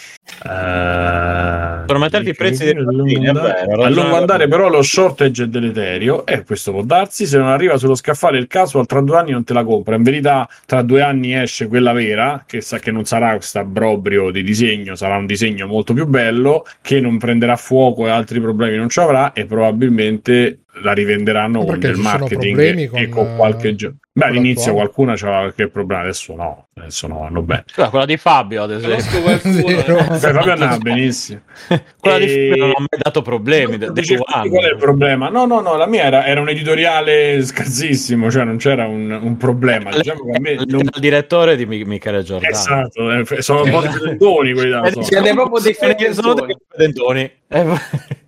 Eh, Per metterti i prezzi andare, vero, a lungo andare, però, lo shortage è deleterio. E questo può darsi. Se non arriva sullo scaffale il caso, tra due anni non te la compra. In verità, tra due anni esce quella vera, che sa che non sarà questa brobrio di disegno, sarà un disegno molto più bello, che non prenderà fuoco e altri problemi non ci avrà. E probabilmente la rivenderanno con del marketing problemi e con, con qualche eh, gioco. Beh, all'inizio qualcuno aveva qualche problema, adesso no, adesso no, vanno bene. Scusa, quella di Fabio, ad esempio. eh. Beh, proprio andava benissimo. quella di E- Fabio non ha mai dato problemi. de- Dice, qual è il problema? No, no, no, la mia era, era un editoriale scarsissimo, cioè non c'era un, un problema. Diciamo che a me non... il direttore di Mi- Michele Giordano. Esatto, eh, sono un po' di fredoni quelli da Eh, so. Siete proprio dei sono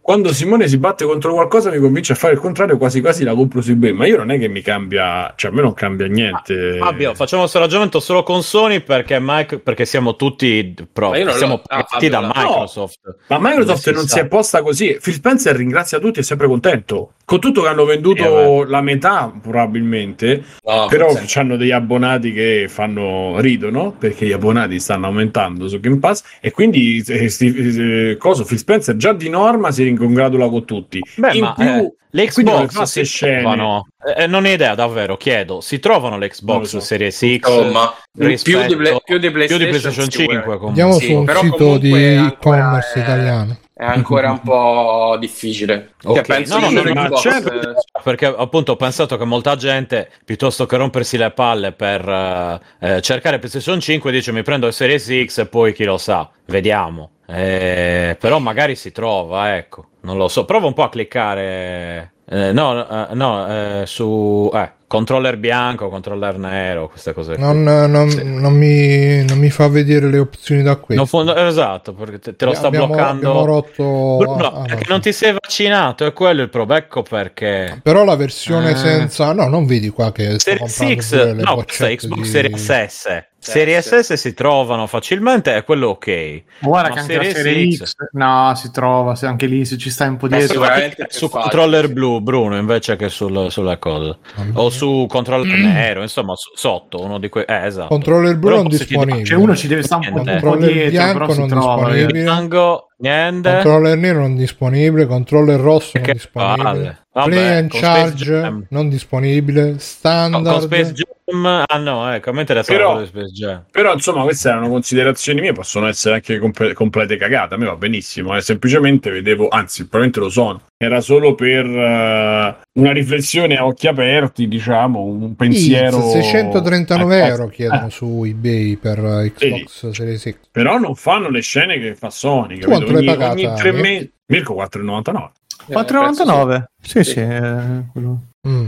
Quando Simone si batte contro qualcosa mi convince a fare il contrario, quasi quasi la compro su eBay, ma io non è che mi cambia, cioè a me non cambia niente. Fabio, facciamo questo ragionamento solo con Sony perché, Mic- perché siamo tutti pro, siamo ah, pagati da Fabio, no. Microsoft. Ma Microsoft si non sa. si è posta così. Phil Spencer ringrazia tutti è sempre contento. Con tutto che hanno venduto Eh, la metà, probabilmente, No, però hanno degli abbonati che fanno ridono perché gli abbonati stanno aumentando su Game Pass. E quindi, eh, sti- eh, cosa, Phil Spencer già di norma si congratula con tutti. Beh, In ma più, eh, le Xbox si scene. trovano, eh, non ho idea davvero, chiedo, si trovano le Xbox so. Series X Insomma, più rispetto- di, Play- più di PlayStation, PlayStation 5 sicuramente. comunque. Andiamo Sì, su un però sito comunque di e-commerce è- italiano. È ancora un po' difficile. Ok, Cioè, penso no, no, no, Xbox, certo. eh, perché appunto ho pensato che molta gente piuttosto che rompersi le palle per eh, eh, cercare PlayStation 5 dice mi prendo il Series X e poi chi lo sa, vediamo. Eh, però magari si trova, ecco, non lo so. Prova un po' a cliccare. eh, no, eh, no, eh, su eh, controller bianco, controller nero, queste cose. qui. Non, non- Sì. non mi, non mi fa vedere le opzioni da fond- esatto, perché te, te lo sta abbiamo, bloccando. abbiamo rotto Bruno, ah, perché no. non ti sei vaccinato, è quello il problema. Ecco perché. Però la versione Ah. senza... No, non vedi qua che Series X, no, Xbox di- Series S. Sì. S si trovano facilmente, è quello ok. Guarda Ma che anche la Series serie X? X, no, si trova, se anche lì se ci stai un po' dietro. su facile, controller blu, Bruno, invece che sul, sulle cose. O su controller nero, insomma, su- sotto uno di quei. Eh, esatto. Controller blu non disponibile. Cioè uno ci deve stare un po', un po' Controller dietro, bianco però si non trova. disponibile. Tango, niente. Controller nero non disponibile, controller rosso non Che disponibile. palle. Vabbè, Play and con charge non disponibile. No, con Standard. Space Jam. Ah no, ecco, a me interessa Però- Space Jam. Però insomma queste erano considerazioni mie, possono essere anche comple- complete cagate, a me va benissimo, eh. semplicemente vedevo, anzi probabilmente lo sono, era solo per eh, una riflessione a occhi aperti, diciamo, un pensiero... Sì, 639 Eh, euro chiedono su eBay per eh, Xbox Series X. Però non fanno le scene che fa Sony, quanto Ogni, pagata, ogni tre mesi... Mirko 4,99. Eh, penso 4,99? Sì, sì. Sì. eh, quello. Mm.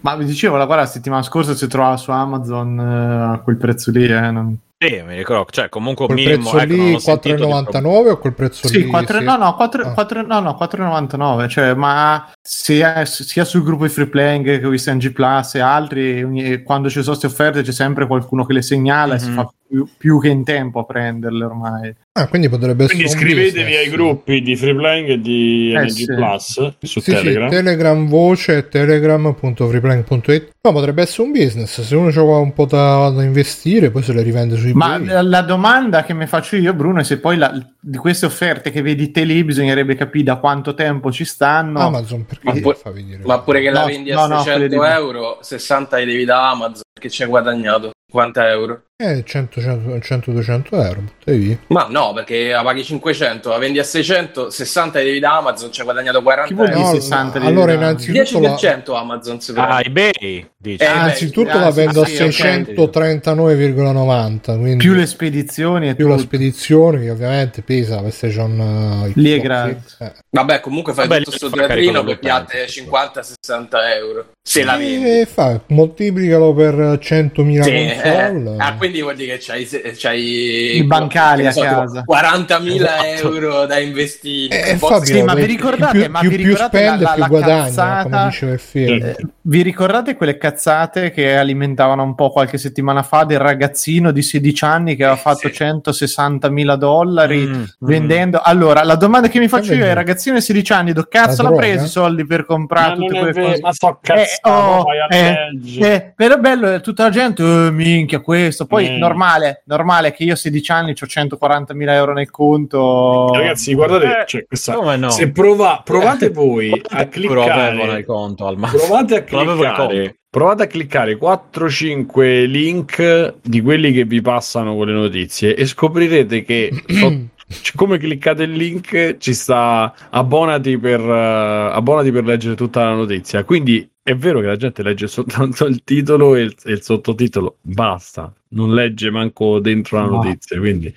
Ma vi dicevo, la guarda, la settimana scorsa si trovava su Amazon eh, a quel prezzo lì, eh, non- Sì, mi ricordo, cioè comunque un Quel minimo... prezzo ecco, lì ho sentito di 4,99 o quel prezzo Sì, lì? 4, sì? no, no, 4, Ah. 4 no, no, 4,99, cioè, ma sia, sia sul gruppo di free playing che ho visto in G Plus e altri, ogni- quando ci sono queste offerte c'è sempre qualcuno che le segnala e si Mhm. fa più, più che in tempo a prenderle ormai. Ah, quindi potrebbe essere Quindi un iscrivetevi ai gruppi di Free Playing e di Eh, NG sì. Plus su Sì, Telegram. sì, Telegram voce telegram.freeplank.it No, potrebbe essere un business. Se uno c'ha un po' da, da investire, poi se le rivende sui Ma la, la domanda che mi faccio io, Bruno, è se poi la- di queste offerte che vedi te lì bisognerebbe capire da quanto tempo ci stanno. Amazon perché Ma pure- fa vedere? Ma pure che la No, vendi no, a no, 600 quelle di- euro, 60 li devi da Amazon perché ci hai guadagnato 50 euro. Eh, 100, 100, 100 200 euro. buttavi via. Ma no, perché la paghi 500, la vendi a 600, 60 li devi da Amazon, ci hai guadagnato 40 Chi vuol euro. No, 60 allora innanzitutto la, 10% Amazon si prende. Ah, eBay, dici. Eh, Ah, innanzitutto la ah, sì, vendo sì, a ok. 639,90 quindi più le spedizioni e più la tutto. spedizione che ovviamente pesa la PlayStation eh, Lì è gratis. eh. Vabbè, comunque fai Vabbè, tutto lì sto fa teatrino per piatte 50-60 euro. Se la vendi. e fa, moltiplicalo per 100.000 Sì, eh, console ah, quindi vuol dire che c'hai, c'hai I bancali che ne a casa. 40.000 Esatto. euro da investire. Eh, po' Fabio, Sì, ma vi più- ricordate- più, ma più, vi più ricordate spende la- la- più la guadagna cazzata? come diceva il film Sì. Eh, vi ricordate quelle cazzate che alimentavano un po' qualche settimana fa del ragazzino di 16 anni che aveva fatto Sì. 160 mila dollari Mm, mm. vendendo? Allora, la domanda che mi faccio io è: ragazzino di 16 anni, dove cazzo l'ha preso i soldi per comprare tutte quelle vero, cose? ma so Eh, cazzato, oh, vai a eh, eh, però bello, eh, tutta la gente, eh, minchia questo. Poi Mm. normale, normale che io a 16 anni ho 140 mila euro nel conto. Ragazzi, guardate, Eh, cioè, questa- come no? se prova, provate voi a cliccare, conto al massimo. provate a cliccare, provate a cliccare 4-5 link di quelli che vi passano con le notizie e scoprirete che so- c- come cliccate il link ci sta abbonati per, eh, abbonati per leggere tutta la notizia. Quindi è vero che la gente legge soltanto il titolo e il, e il sottotitolo, basta, non legge manco dentro la No. notizia. Quindi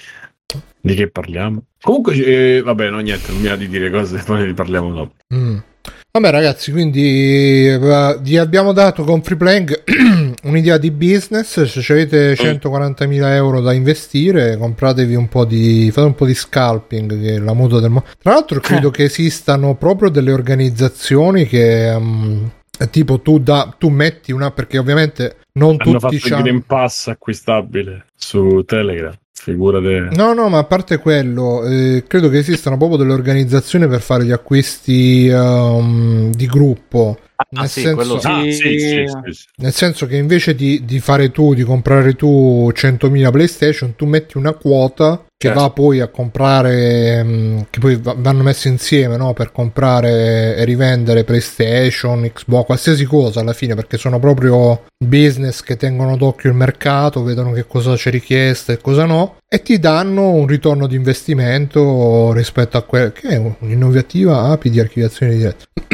di che parliamo? Comunque, eh, vabbè, no, niente, non mi va di dire cose, poi ne riparliamo dopo. Mm. Vabbè ragazzi, quindi eh, vi abbiamo dato con Free Playing un'idea di business, se avete 140.000 euro da investire, compratevi un po' di fate un po' di scalping, che è la moda del mondo. Tra l'altro credo che esistano proprio delle organizzazioni che mm, tipo tu, da, tu metti una perché ovviamente non Hanno fatto tutti il c'hanno Green Pass acquistabile su Telegram. Figurate. No, no, ma a parte quello, eh, credo che esistano proprio delle organizzazioni per fare gli acquisti ehm, di gruppo. Ah, Nel sì, senso- quello sì. Ah, sì. Nel senso che invece di, di fare tu, di comprare tu 100.000 PlayStation, tu metti una quota che Certo. va poi a comprare, mh, che poi va- vanno messi insieme no? per comprare e rivendere PlayStation, Xbox, qualsiasi cosa alla fine, perché sono proprio business che tengono d'occhio il mercato, vedono che cosa c'è richiesta e cosa no, e ti danno un ritorno di investimento rispetto a quel che è un'innovativa API di archiviazione diretta.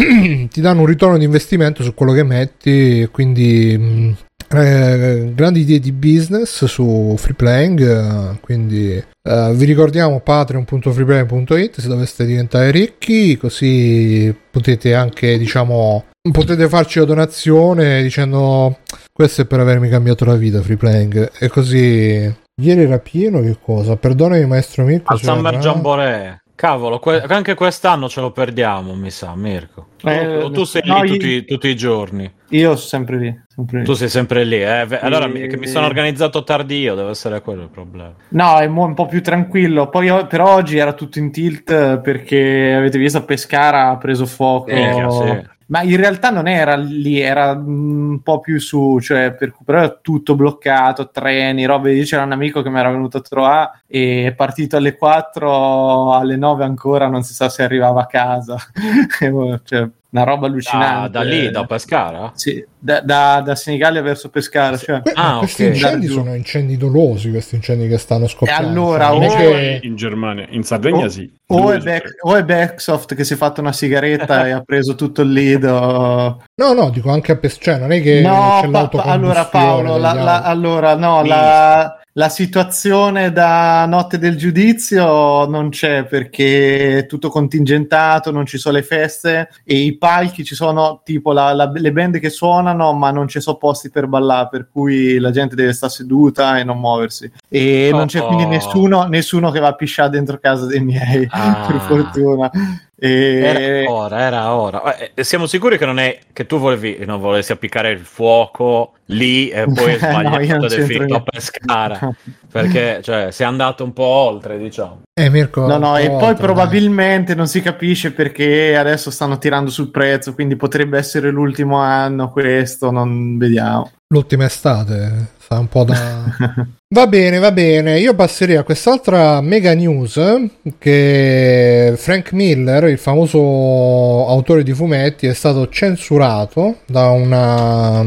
ti danno un ritorno di investimento su quello che metti, quindi mh, eh, grandi idee di business su free playing eh, quindi eh, vi ricordiamo patreon.freeplaying.it se doveste diventare ricchi così potete anche diciamo potete farci la donazione dicendo questo è per avermi cambiato la vita free playing e così ieri era pieno che cosa perdonami maestro Mirko Al Summer Jamboree. Cavolo, que- anche quest'anno ce lo perdiamo, mi sa, Mirko. Eh, O tu sei no, lì io- tutti, tutti i giorni. Io sono sempre lì. sempre lì. Tu sei sempre lì. eh. Allora, mi- che mi sono organizzato tardi io, deve essere quello il problema. No, è un po' più tranquillo. Poi per oggi era tutto in tilt eh, perché avete visto Pescara ha preso fuoco. Eh, sì. Ma in realtà non era lì, era un po' più su, cioè per, però era tutto bloccato, treni, robe. Io c'era un amico che mi era venuto a trovare e è partito alle 4, alle 9 ancora non si sa se arrivava a casa. cioè, una roba Da, allucinante. da lì, da Pescara? Sì, da, da, da Senigallia verso Pescara. Cioè. Que- Ah, questi ok. incendi Da sono incendi dolosi questi incendi che stanno scoppiando allora, Cioè, non è o- che- In Germania, in Sardegna Oh. sì. O è, su Back- o è Backsoft che si è fatto una sigaretta e ha preso tutto il lead. o- No, no, dico anche a pes- cioè non è che No, c'è pa- pa- allora Paolo, la, la- allora no, la, la situazione da notte del giudizio non c'è perché è tutto contingentato, non ci sono le feste e i palchi ci sono tipo la- la- le band che suonano ma non ci sono posti per ballare per cui la gente deve stare seduta e non muoversi e non c'è Oh. quindi nessuno, nessuno che va a pisciare dentro casa dei miei Ah. per fortuna. E... Era ora, era ora. Eh, siamo sicuri che non è che tu volevi, non volessi appiccare il fuoco lì e poi No, non sbagliato ed è c'entro finito a pescare. Perché, cioè, sei andato un po' oltre, diciamo. Eh, Mirko, No, no, e poi volta, probabilmente non si capisce perché adesso stanno tirando sul prezzo, quindi potrebbe essere l'ultimo anno questo, non vediamo. L'ultima estate, sta un po' da... Va bene, va bene. Io passerei a quest'altra mega news che Frank Miller, il famoso autore di fumetti, è stato censurato da una...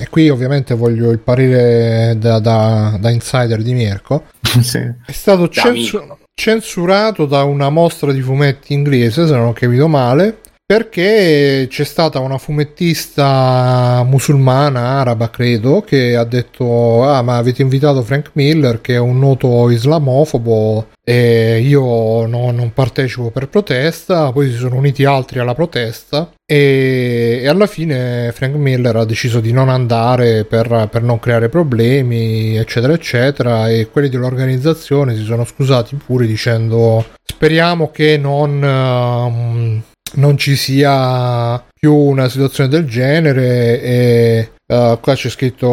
E qui ovviamente voglio il parere da, da- da insider di Mirko. Sì. È stato Da censu- amico. censurato da una mostra di fumetti inglese, se non ho capito male, perché c'è stata una fumettista musulmana, araba credo, che ha detto ah ma avete invitato Frank Miller che è un noto islamofobo e io no- non partecipo per protesta, poi si sono uniti altri alla protesta e, e alla fine Frank Miller ha deciso di non andare per, per non creare problemi eccetera eccetera e quelli dell'organizzazione si sono scusati pure dicendo speriamo che non, ehm, non ci sia più una situazione del genere e eh, qua c'è scritto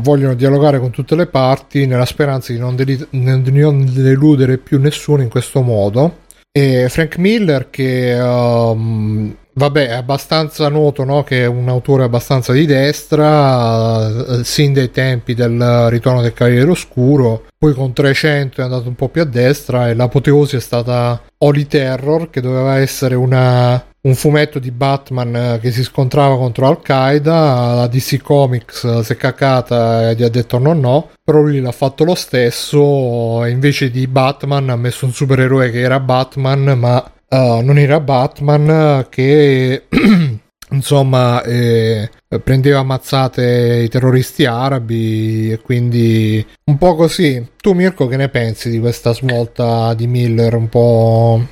vogliono dialogare con tutte le parti nella speranza di non, deli- non deludere più nessuno in questo modo e Frank Miller che ehm, vabbè è abbastanza noto no? che è un autore abbastanza di destra eh, sin dai tempi del ritorno del Cavaliere Oscuro poi con 300 è andato un po' più a destra e l'apoteosi è stata Holy Terror che doveva essere una, un fumetto di Batman eh, che si scontrava contro Al-Qaeda la DC Comics eh, si è cacata e gli ha detto no no però lui l'ha fatto lo stesso e invece di Batman ha messo un supereroe che era Batman ma eh, non era Batman eh, che insomma eh, prendeva ammazzate i terroristi arabi e quindi un po' così. Tu Mirko che ne pensi di questa svolta di Miller un po'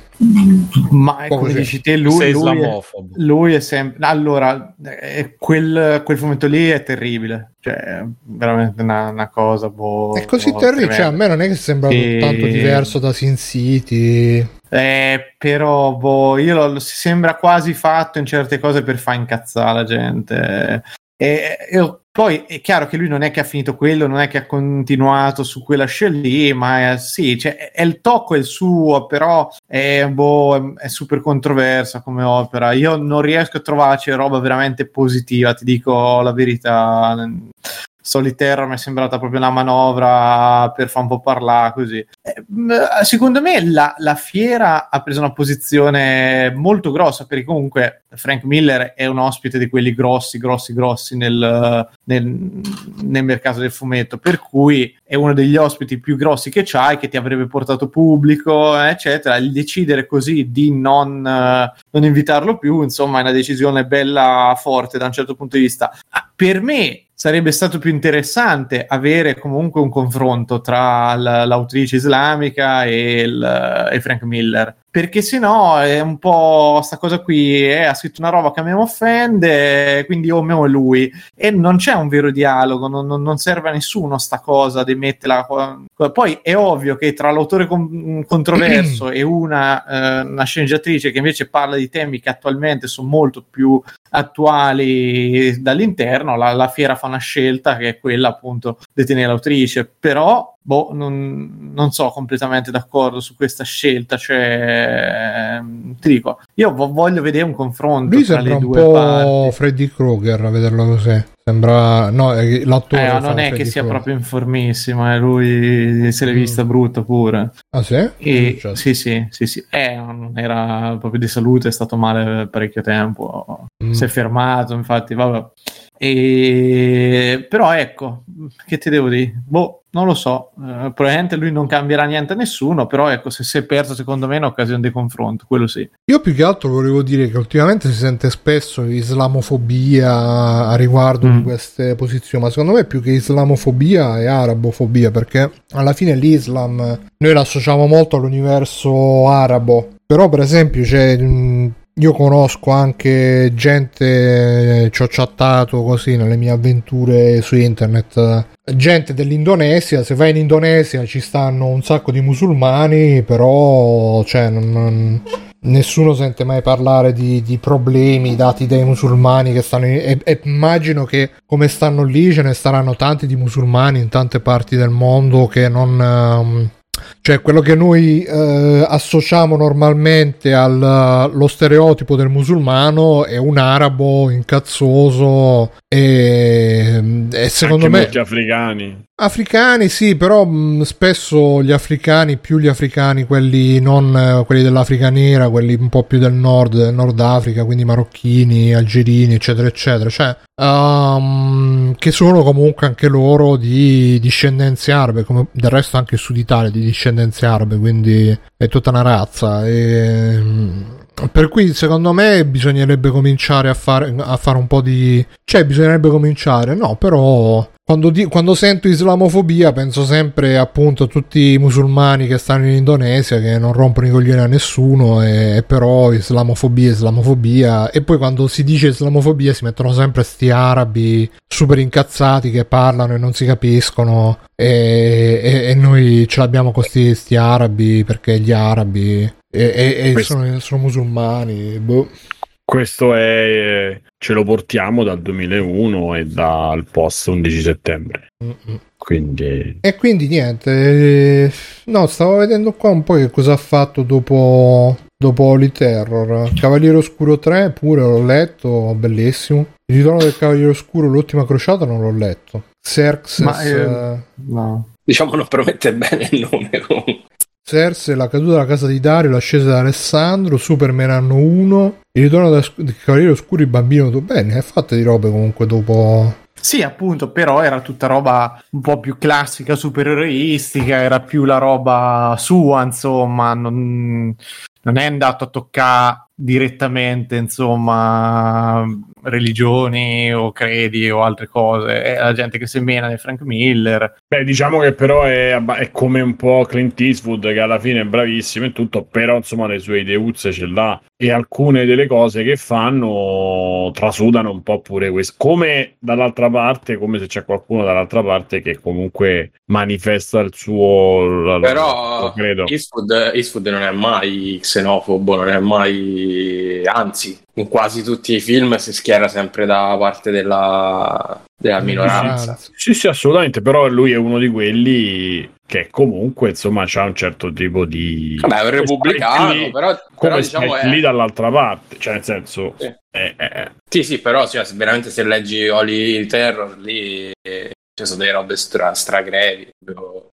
Ma come dici te, lui, Sei lui è, lui è sempre... Allora, eh, quel, quel fumetto lì è terribile, cioè è veramente una, una cosa... Boh, è così boh, terribile cioè, a me non è che sembra Sì. tanto diverso da Sin City Eh, però boh, io lo, lo- si sembra quasi fatto in certe cose per far incazzare la gente. E, e poi è chiaro che lui non è che ha finito quello, non è che ha continuato su quella scia lì, ma è, sì, cioè, è- il tocco è il suo, però è, boh, è, super controversa come opera. Io non riesco a trovarci roba veramente positiva, ti dico la verità. Soliterra mi è sembrata proprio una manovra per far un po' parlare così. Eh, secondo me la, la fiera ha preso una posizione molto grossa perché comunque Frank Miller è un ospite di quelli grossi, grossi, grossi nel, nel, nel mercato del fumetto, per cui è uno degli ospiti più grossi che c'hai, che ti avrebbe portato pubblico, eccetera. Il decidere così di non, eh, non invitarlo più, insomma, è una decisione bella forte da un certo punto di vista. Ah, per me sarebbe stato più interessante avere comunque un confronto tra l'autrice islamica e, il- e Frank Miller perché se no è un po' sta cosa qui eh, ha scritto una roba che a me offende quindi io me o lui. E non c'è un vero dialogo non, non- serve a nessuno sta cosa di metterla poi è ovvio che tra l'autore con- controverso e una, eh, una sceneggiatrice che invece parla di temi che attualmente sono molto più attuali dall'interno, la, la fiera fa una scelta che è quella appunto di tenere l'autrice, però boh, non, non so completamente d'accordo su questa scelta, cioè ehm, ti dico, io vo- voglio vedere un confronto lui tra le un due po' parti. Freddy Krueger a vederlo così sembra no l'attore Eh, non è Freddy che sia Krueger. proprio informissimo, eh, lui se l'è vista Mm. brutto pure. ah sì? E, Cioè, sì, sì, sì, sì. Eh, non era proprio di salute, è stato male parecchio tempo. mm. Si è fermato, infatti, vabbè. E... Però ecco, che ti devo dire? Boh, non lo so, eh, probabilmente lui non cambierà niente a nessuno, però ecco, se si è perso secondo me è un'occasione di confronto, quello sì. Io più che altro volevo dire che ultimamente si sente spesso islamofobia a riguardo mm. di queste posizioni, ma secondo me più che islamofobia è arabofobia, perché alla fine l'Islam noi l'associamo molto all'universo arabo, però per esempio c'è io conosco anche gente, ci ho chattato così nelle mie avventure su internet, gente dell'Indonesia, se vai in Indonesia ci stanno un sacco di musulmani, però cioè, non, non, nessuno sente mai parlare di, di, problemi dati dai musulmani che stanno in, e, e, immagino che come stanno lì ce ne saranno tanti di musulmani in tante parti del mondo che non... Um, cioè quello che noi eh, associamo normalmente allo stereotipo del musulmano è un arabo incazzoso e, e secondo Anche me molti africani. Africani sì, però mh, spesso gli africani, più gli africani, quelli non eh, quelli dell'Africa nera, quelli un po' più del nord, del Nord Africa, quindi marocchini, algerini, eccetera, eccetera, cioè um, che sono comunque anche loro di discendenze arabe, come del resto anche il Sud Italia di discendenze arabe, quindi è tutta una razza. E, per cui secondo me bisognerebbe cominciare a fare, a fare un po' di... cioè bisognerebbe cominciare, no, però quando, di, quando, sento islamofobia penso sempre appunto a tutti i musulmani che stanno in Indonesia che non rompono i coglioni a nessuno e, e, però islamofobia, islamofobia e poi quando si dice islamofobia si mettono sempre sti arabi super incazzati che parlano e non si capiscono e, e, e noi ce l'abbiamo con questi arabi perché gli arabi e, sono, sono, musulmani boh. Questo è ce lo portiamo dal 2001 e dal post 11 settembre. Quindi... E quindi niente, eh, no, stavo vedendo qua un po' che cosa ha fatto dopo, dopo Holy Terror. Cavaliere Oscuro 3 pure l'ho letto, bellissimo. Il ritorno del Cavaliere Oscuro, l'ultima crociata non l'ho letto. Xerxes... Ma, eh, no. Diciamo non promette bene il nome comunque. Cersei, la caduta della casa di Dario, l'ascesa di Alessandro, Superman anno 1, il ritorno del Cavaliere Oscuro, il bambino. Bene, è fatta di robe comunque dopo. Sì, appunto, però era tutta roba un po' più classica, supereroistica, era più la roba sua, insomma, non, non è andato a toccare direttamente, insomma, religioni o credi o altre cose, è la gente che si mena di Frank Miller. Beh, diciamo che però è, è, come un po' Clint Eastwood che alla fine è bravissimo e tutto, però insomma le sue ideuzze ce l'ha e alcune delle cose che fanno trasudano un po' pure questo. Come dall'altra parte, come se c'è qualcuno dall'altra parte che comunque manifesta il suo... Però lo credo. Eastwood, Eastwood non è mai xenofobo, non è mai... anzi, in quasi tutti i film si schiera sempre da parte della, della minoranza. Sì, sì, assolutamente, però lui è uno di quelli che comunque insomma c'ha un certo tipo di Vabbè, è un repubblicano lì, però, come però diciamo è lì dall'altra parte cioè nel senso sì, è, è, sì, sì però cioè, veramente se leggi Holy Terror lì ci sono delle robe stra, stragrevi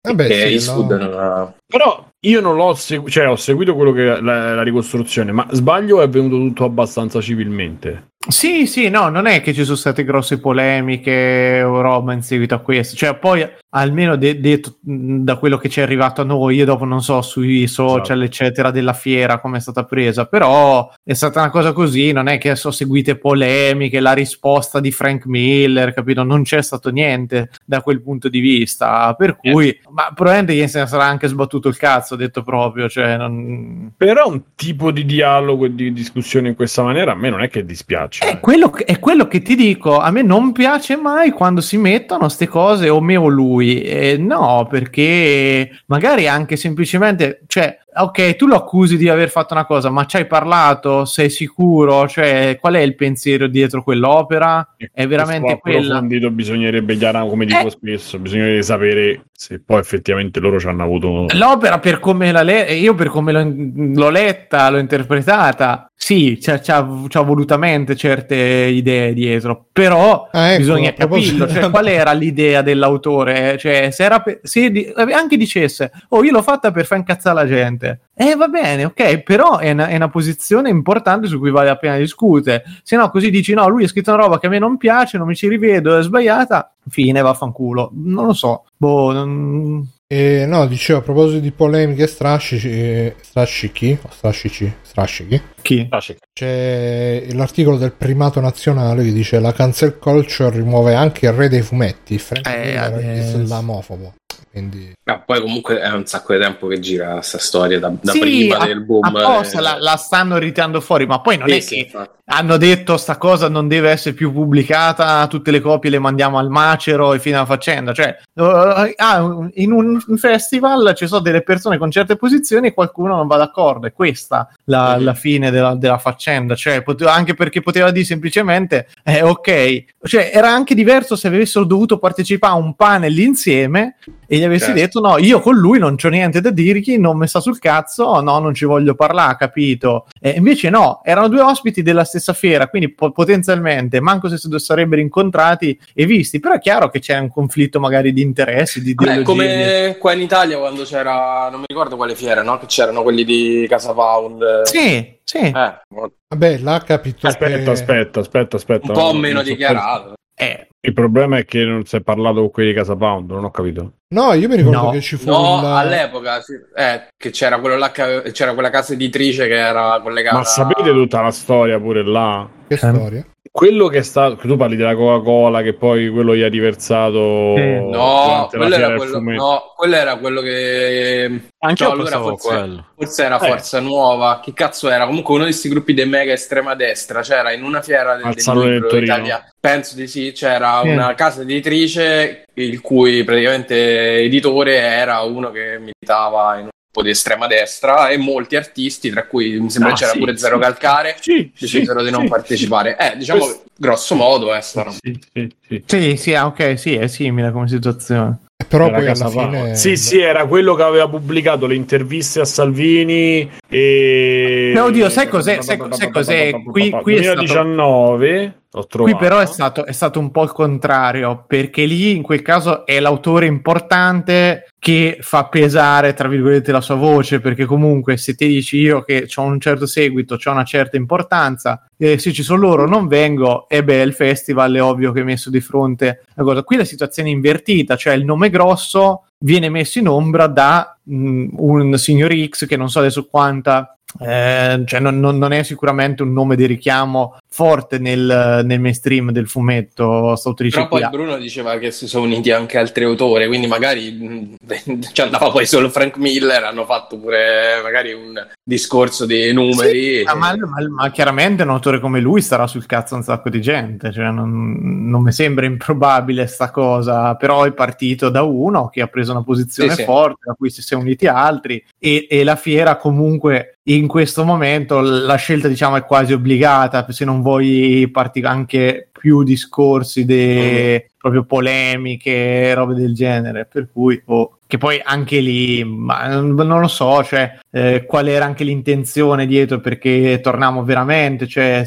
Vabbè, che sì, no. ha... però io non l'ho seguito cioè ho seguito quello che la, la ricostruzione ma sbaglio è venuto tutto abbastanza civilmente sì, sì, no, non è che ci sono state grosse polemiche o roba in seguito a questo. Cioè, poi almeno de- detto da quello che ci è arrivato a noi, io dopo non so sui social, esatto. eccetera, della fiera come è stata presa, però è stata una cosa così, non è che sono seguite polemiche, la risposta di Frank Miller, capito? Non c'è stato niente da quel punto di vista, per cui, yes. ma probabilmente se ne sarà anche sbattuto il cazzo, detto proprio, cioè non... Però un tipo di dialogo e di discussione in questa maniera a me non è che dispiace piace. È quello, che, è quello, che, ti dico, a me non piace mai quando si mettono queste cose o me o lui. Eh, no, perché magari anche semplicemente, cioè, ok, tu lo accusi di aver fatto una cosa, ma ci hai parlato? Sei sicuro? Cioè, qual è il pensiero dietro quell'opera? È veramente quella. Bisognerebbe, Chiara, come dico eh. spesso, bisognerebbe sapere se poi effettivamente loro ci hanno avuto. L'opera, per come la le- io per come l'ho, l'ho letta, l'ho interpretata, sì, c'ha, c'ha, c'ha, volutamente certe idee dietro, però ah, ecco, bisogna capirlo. Cioè, qual era l'idea dell'autore? Cioè, se, era per, se di- anche dicesse, oh, io l'ho fatta per far incazzare la gente discute. Eh, va bene, ok, però è una, è una posizione importante su cui vale la pena discutere. Se no, così dici: no, lui ha scritto una roba che a me non piace, non mi ci rivedo, è sbagliata. Fine, vaffanculo. Non lo so. Boh, non... E no, dicevo a proposito di polemiche e strascici, eh, strascichi, o strascici, strascichi, Chi? c'è l'articolo del primato nazionale che dice la cancel culture rimuove anche il re dei fumetti, Frank Eh, Miller è adesso. islamofobo. Quindi Ah, poi comunque è un sacco di tempo che gira sta storia da, da Sì, prima a- del boom. apposta eh. la, la stanno ritirando fuori, ma poi non Sì, è sì, che infatti. hanno detto sta cosa non deve essere più pubblicata, tutte le copie le mandiamo al macero e fine alla faccenda. Cioè, eh, ah, un- in un festival ci sono delle persone con certe posizioni e qualcuno non va d'accordo. È questa la, Mhm. la fine della, della faccenda. Cioè, pote- anche perché poteva dire semplicemente, eh, ok, cioè, era anche diverso se avessero dovuto partecipare a un panel insieme e gli avessi Certo. detto: No, io con lui non c'ho niente da dirgli, non mi sta sul cazzo, no, non ci voglio parlare, capito? E invece no, erano due ospiti della stessa fiera, quindi po- potenzialmente, manco se si sarebbero incontrati e visti, però è chiaro che c'è un conflitto magari di interessi, di ideologie. come qua in Italia quando c'era, non mi ricordo quale fiera, no? Che c'erano quelli di Casa Pound. Sì, sì. Eh, un vabbè, là capito Aspetta, che- aspetta, aspetta, aspetta. po' no, meno dichiarato. Eh, Il problema è che non si è parlato con quelli di Casa Pound, non ho capito. No, io mi ricordo No. che ci fu No, il- all'epoca sì, eh, che c'era quello là che- c'era quella casa editrice che era collegata. Ma sapete tutta la storia pure là? che storia? Quello che sta. Tu parli della Coca-Cola, che poi quello gli ha riversato. Sì. No, quello era quello, no, quello era quello che Anche No, allora forse- quello. forse era Eh. Forza Nuova. Che cazzo era? Comunque uno di questi gruppi di mega estrema destra. C'era in una fiera del, del del. Italia- Penso di sì. C'era Sì. una casa editrice il cui praticamente editore era uno che militava in di estrema destra e molti artisti, tra cui mi sembra Ah, c'era sì, pure sì. Zero Calcare, Sì, decisero sì, di non sì. partecipare. Eh, diciamo Questo- grosso modo è sta roba. Sì, sì, sì. sì, sì, ah, ok, sì, è simile come situazione. Però Era poi alla fine Sì, sì, era quello che aveva pubblicato le interviste a Salvini e... No, oddio, sai cos'è- sai co- sai cos'è? Qui- qui è stato- 2019 ho trovato. Qui però è stato, è stato un po' il contrario, perché lì in quel caso è l'autore importante che fa pesare, tra virgolette, la sua voce, perché comunque se ti dici io che ho un certo seguito, ho una certa importanza, eh, se ci sono loro non vengo, e beh, il festival è ovvio che è messo di fronte a cosa. Qui la situazione è invertita, cioè il nome grosso viene messo in ombra da mh, un signor X che non so adesso quanta eh, cioè non, non- non è sicuramente un nome di richiamo forte nel, nel mainstream del fumetto autrice Però poi Bruno diceva che si sono uniti anche altri autori, quindi magari mh, ci andava poi solo Frank Miller, hanno fatto pure magari un discorso di numeri. Ah, ma, ma- ma chiaramente un autore come lui starà sul cazzo un sacco di gente, cioè non, non mi sembra improbabile sta cosa, però è partito da uno che ha preso una posizione Sì, sì. forte, a cui si sono uniti altri e, e la fiera comunque in questo momento la scelta diciamo è quasi obbligata, se non vuoi parti anche più discorsi de- proprio polemiche, robe del genere, per cui oh, che poi anche lì ma, non lo so, cioè eh, qual era anche l'intenzione dietro perché torniamo veramente, cioè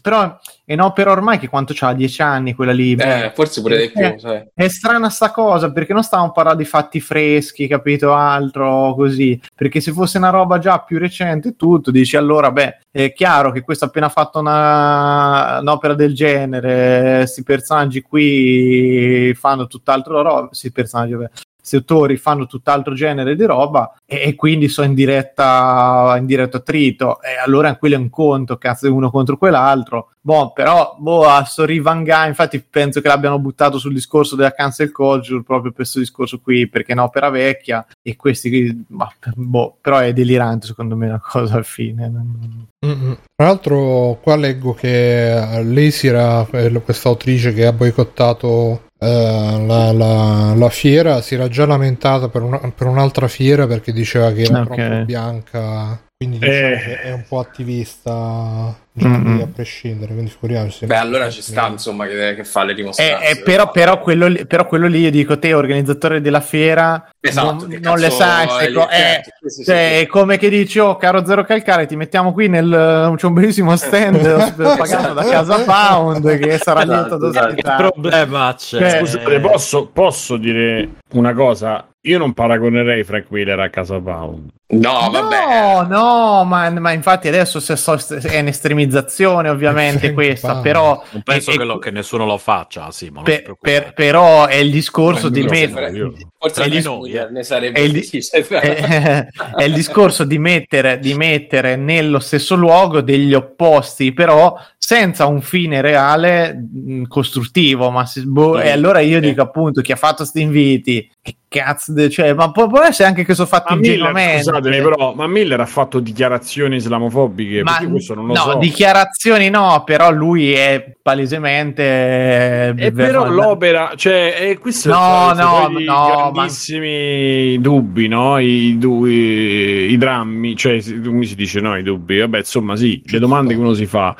però è un'opera ormai che quanto c'ha 10 anni quella lì. Eh, forse pure di più, Eh, sai. È strana sta cosa perché non stavamo parlando di fatti freschi, capito? Altro così. Perché se fosse una roba già più recente, tutto dici allora, beh, è chiaro che questo ha appena fatto una, un'opera del genere. Questi personaggi qui fanno tutt'altro roba. Sì, personaggi, vabbè. Questi autori fanno tutt'altro genere di roba e, e quindi sono in diretta in diretto attrito e allora quello è un conto cazzo uno contro quell'altro. Boh però boh a Gaal infatti penso che l'abbiano buttato sul discorso della cancel culture proprio per questo discorso qui perché è un'opera vecchia e questi ma, boh, però è delirante secondo me la cosa alla fine. Tra l'altro, qua leggo che lei si era, eh, questa autrice che ha boicottato eh, la, la- la fiera, si era già lamentata per, una- per un'altra fiera perché diceva che era Ok. troppo bianca. Quindi diciamo Eh. che è un po' attivista lì a prescindere. Quindi figuriamoci. Beh, allora ci sta, insomma, che, che fa le Eh, dimostranze. eh, però, però, quello lì, però quello lì io dico te organizzatore della fiera Esatto, non, non le sai è co- eh, Certo, sì, sì, cioè, sì. è come che dici oh caro Zero Calcare ti mettiamo qui nel c'è un bellissimo stand pagato da Casa Pound che sarà Esatto, lieto esatto. Che d'ospitare problema c'è? Cioè, Scusate, posso, posso dire una cosa? Io non paragonerei Frank Miller a Casa Pound. No, vabbè. No, no, ma, ma infatti adesso se so- è un'estremizzazione ovviamente questa, però... Non penso è- che, è- lo- che nessuno lo faccia, sì, per- per- però è il discorso di mettere... Forse anche di noi, eh. ne sarebbe È il, è- è il discorso di mettere, di mettere nello stesso luogo degli opposti, però senza un fine reale mh, costruttivo. Ma si- boh, Sì, e allora io sì. dico appunto chi ha fatto questi inviti, che cazzo, de- cioè, ma può, può essere anche che sono fatti Ma ingenuamente. Scusatemi, però, ma Miller ha fatto dichiarazioni islamofobiche. Ma questo non lo no, so. dichiarazioni no, però lui è palesemente. E Eh, però l'opera, cioè, e questo No, è no, poi i no, grandissimi dubbi, no? I, du- i, i drammi, cioè, come si dice, no? I dubbi, vabbè, insomma, sì, le domande che uno si fa.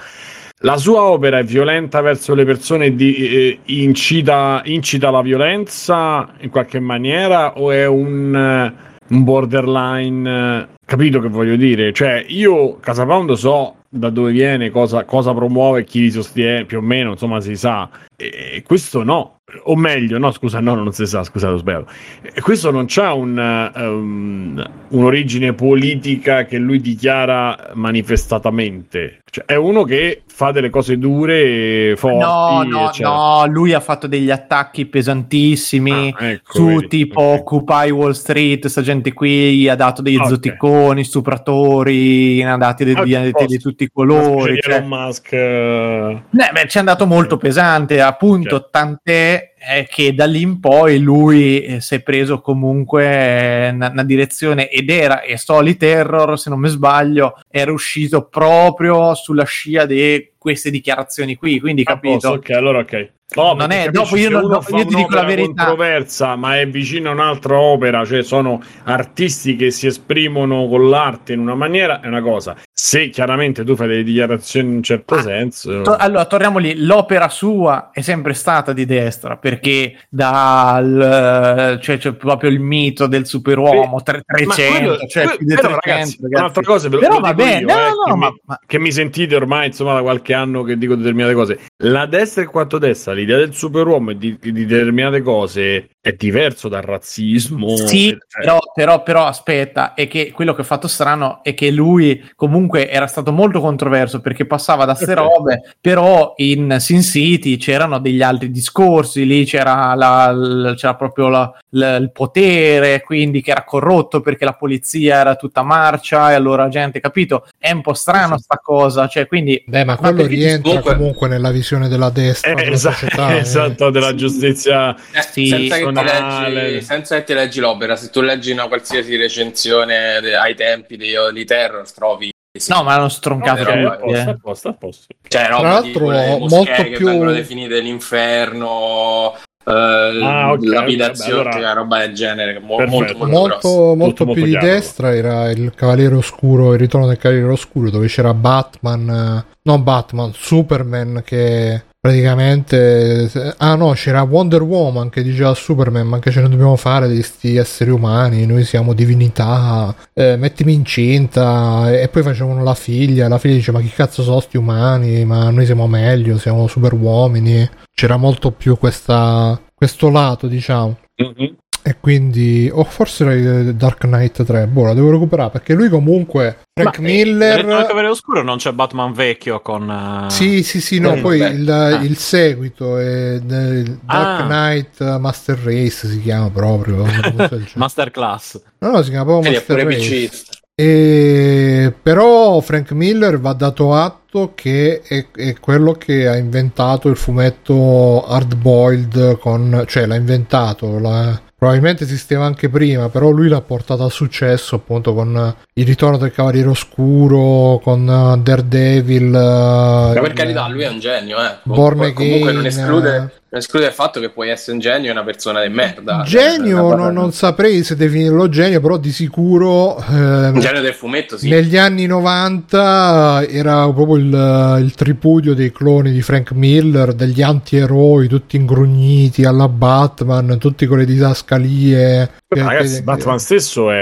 La sua opera è violenta verso le persone, di, eh, incita, incita la violenza in qualche maniera o è un, eh, un borderline? eh, Capito che voglio dire? Cioè, io Casapound so da dove viene, cosa, cosa promuove, chi li sostiene, più o meno, insomma, si sa. E questo no. O meglio, no, scusa, no, non si sa, scusate, ho sbagliato. E questo non c'ha un, um, un'origine politica che lui dichiara manifestatamente. Cioè, è uno che fa delle cose dure, forti. No, no, eccetera. no, lui ha fatto degli attacchi pesantissimi Ah, ecco, su vedi, tipo ok. Occupy Wall Street, sta gente qui ha dato degli Ok. zoticoni, stupratori, ne ha dati di, Ok, di- di tutti i colori. cioè- Elon Musk. eh, Eh, beh, ci è andato molto pesante, appunto, Certo. Eh, che da lì in poi lui eh, si è preso comunque una, una direzione ed era, e Soli Terror, se non mi sbaglio, era uscito proprio sulla scia di queste dichiarazioni qui, quindi a posto, capito? ok, allora ok. No, Non è- dopo io non- fa io ti dico la verità. controversa, ma è vicino a un'altra opera, cioè sono artisti che si esprimono con l'arte in una maniera, è una cosa. Se chiaramente tu fai delle dichiarazioni in un certo Ah, senso, To- allora, torniamo lì. L'opera sua è sempre stata di destra perché dal cioè, c'è proprio il mito del superuomo tre- Ma 300, quello- cioè più di però, 300. ragazzi, ragazzi. un'altra cosa ve però va bene, no, eh, no, che, ma, mi, ma- che mi sentite ormai insomma da qualche anno che dico determinate cose. La destra e quanto destra, l'idea del superuomo e di, di determinate cose è diverso dal razzismo. Sì, eh, però, però, però aspetta, è che quello che ho fatto strano è che lui comunque era stato molto controverso perché passava da ste robe, però in Sin City c'erano degli altri discorsi, lì c'era, la- l- c'era proprio la- il potere, quindi che era corrotto perché la polizia era tutta marcia e allora la gente, capito? È un po' strano sta cosa, cioè quindi... Beh, ma quello rientra comunque- comunque nella visione della destra eh, della esatto, società. eh. esatto, della giustizia. Eh, Sì, senza, che ti personale. leggi, senza che ti leggi l'opera, se tu leggi una qualsiasi recensione ai tempi di, di Terror, trovi sì. No, ma hanno stroncato Ok, però, a tutti, posto, eh. a posto, a posto. Cioè, roba Tra l'altro, molto più- vengono definite l'inferno, eh, Ah, ok, lapidazione, vabbè, allora- roba del genere, molto, molto, molto, molto più molto di chiaro. destra era il Cavaliere Oscuro, il ritorno del Cavaliere Oscuro, dove c'era Batman, eh, non Batman, Superman che praticamente ah no c'era Wonder Woman che diceva a Superman ma che ce ne dobbiamo fare di questi esseri umani? Noi siamo divinità eh, mettimi incinta. E poi facevano la figlia la figlia dice ma chi cazzo sono sti umani? Ma noi siamo meglio siamo super uomini c'era molto più questa, questo lato diciamo. Mhm. E quindi, o forse era il Dark Knight 3, boh, la devo recuperare perché lui comunque, Frank Ma, eh, nel Miller, Cavaliere Oscuro non c'è Batman vecchio con... eh, sì, sì, sì, no, Eh, poi il, Ah. il seguito è del Dark Ah. Knight Master Race si chiama proprio. Masterclass. no, no, si chiama proprio Master Race. PC. E però Frank Miller va dato atto che è, è quello che ha inventato il fumetto hard boiled con cioè l'ha inventato la- probabilmente esisteva anche prima però lui l'ha portato a successo appunto con il ritorno del Cavaliere Oscuro con uh, Daredevil Ma uh, per il- carità, lui è un genio, eh. Born Comunque, comunque non Again, esclude, eh. Non esclude il fatto che puoi essere un genio e una persona di merda. genio Una- non, non saprei se definirlo genio però di sicuro ehm, genio del fumetto, sì. Negli anni 90 era proprio il, il tripudio dei cloni di Frank Miller, degli antieroi tutti ingrugniti alla Batman, tutti con le didascalie. Beh, ragazzi, che- Batman stesso è,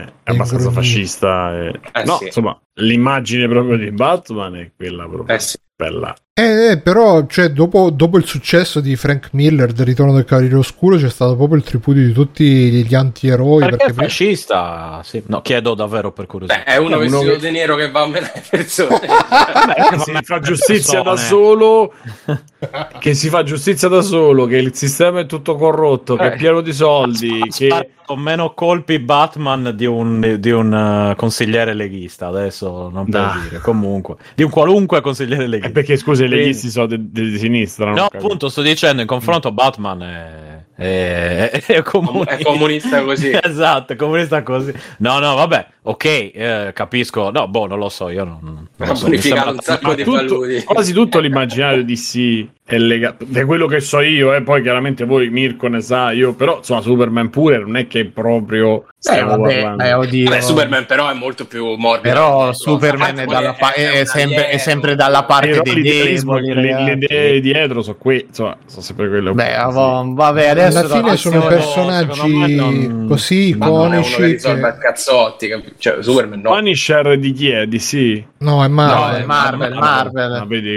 è abbastanza ingrugnato. fascista. e- Eh, no, sì. insomma, l'immagine proprio di Batman è quella proprio Eh sì. bella. Eh, eh, però, cioè, dopo, dopo il successo di Frank Miller del Ritorno del Cavaliere Oscuro c'è stato proprio il tripudio di tutti gli antieroi. Perché, Perché, è fascista? Sì. No, chiedo davvero per curiosità. Beh, è uno Uno vestito che- di nero che va a menare le persone. Vabbè, si fa giustizia da persone. solo che si fa giustizia da solo che il sistema è tutto corrotto che è Eh. pieno di soldi che con meno colpi Batman di un, di un eh, consigliere leghista adesso non per Dai. dire comunque. Di un qualunque consigliere Eh, leghista. perché scusa i Quindi- leghisti sono di, di- di sinistra no appunto sto dicendo in confronto Batman è, è, è, è comunista. È comunista così. esatto è comunista così no no vabbè ok eh, capisco no boh non lo so io non, non Ha so, bonificato un sacco di paludi. quasi tutto l'immaginario di sì è legato da quello che so io e poi chiaramente voi Mirko ne sa io però insomma Superman pure non è che proprio Eh, stiamo vabbè, eh, oddio. Vabbè, Superman però è molto più morbido. Però Superman è, dalla pa- è, un sempre, è sempre dalla parte dei deboli, le, idee dietro sono qui insomma sono sempre quelle Beh, avo- vabbè, adesso alla fine sono personaggi non- così Ma non è che iconici. cazzotti, cioè Superman no. Punisher di chi è? Di sì No, è No, Marvel. è Marvel, no, Marvel.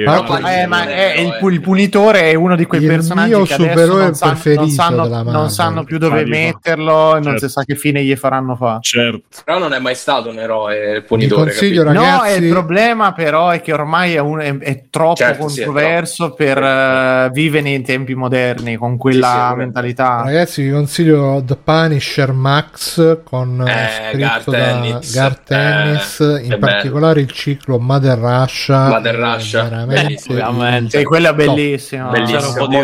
Ah, Ma Eh, è il, il punitore è uno di quei Il personaggi che adesso non sanno, non, sanno, più dove Ah, metterlo non Certo. si sa che fine gli faranno fare. certo Però non è mai stato un eroe il punitore. consiglio? No, ragazzi. è il problema però è che ormai è, un- è- è troppo Certo, sì, è controverso per eh, vivere nei tempi moderni con quella Sì, sì, mentalità. Ragazzi, vi consiglio The Punisher Max con eh, Eh, scritto Garth da Ennis. Garth Eh, Ennis, in particolare il ciclo Mother Russia. Mother è Russia, veramente veramente. Sì, quello è bellissimo. C'era un po' di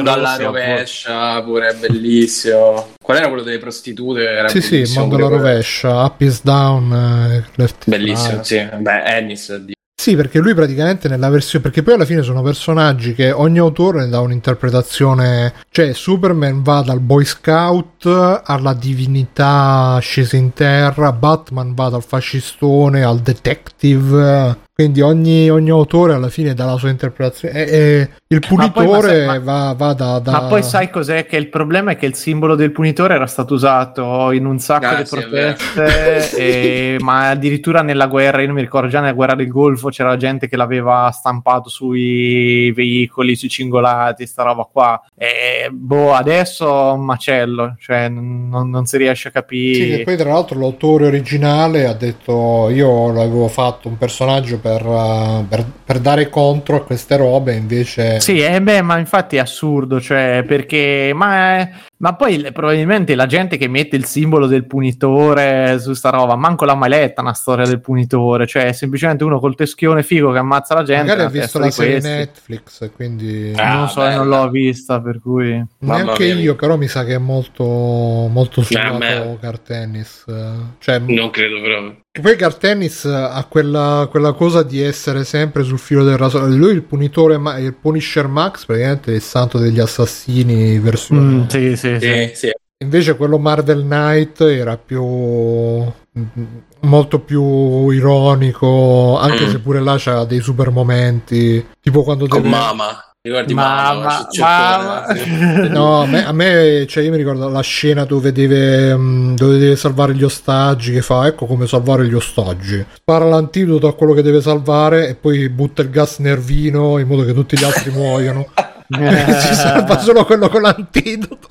rovescia, pure è bellissimo. Qual era quello delle prostitute? Era Sì, sì, mondo alla rovescia, Up is down, eh, left is Bellissimo, right. sì. Beh, Ennis, Dio. Sì, perché lui praticamente nella versione. Perché poi alla fine sono personaggi che ogni autore ne dà un'interpretazione. Cioè, Superman va dal Boy Scout alla divinità scesa in terra, Batman va dal fascistone al detective. Quindi ogni, ogni autore alla fine dà la sua interpretazione. E, e il Ma poi, ma punitore sai- ma- va, va da, da- Ma poi sai cos'è? Che il problema è che il simbolo del punitore era stato usato in un sacco Ah, di sì, proteste, e- ma addirittura nella guerra, io non mi ricordo già nella guerra del Golfo c'era gente che l'aveva stampato sui veicoli, sui cingolati, sta roba qua. E boh, adesso un macello, cioè non, non si riesce a Sì, capire. che poi tra l'altro l'autore originale ha detto io l'avevo fatto un personaggio per, uh, per- per dare contro a queste robe invece Sì, eh beh, ma infatti è assurdo, cioè, perché, ma, ma poi probabilmente la gente che mette il simbolo del punitore su sta roba, manco l'ha mai letta una storia del punitore, cioè è semplicemente uno col teschione figo che ammazza la gente. magari ha visto la serie questi. Netflix quindi Ah, non so, bella. non l'ho vista, per cui... Neanche io però mi sa che è molto molto a sudato me- Cartennis cioè Non credo proprio. Che poi Cartennis ha quella, quella cosa di essere sempre sul filo del raso lui il punitore ma- il Punisher Max praticamente è il santo degli assassini versione Mm, sì, sì, sì. Sì, sì. Invece quello Marvel Knight era più mm, molto più ironico, anche Mm. se pure là c'ha dei super momenti, tipo quando Con deve Mama. Ricordi Ma, Mama? ma, sì. No, a me, a me- cioè io mi ricordo la scena dove deve, mm, dove deve salvare gli ostaggi, che fa, ecco come salvare gli ostaggi. Spara l'antidoto a quello che deve salvare e poi butta il gas nervino in modo che tutti gli altri muoiono. si salva solo quello con l'antidoto.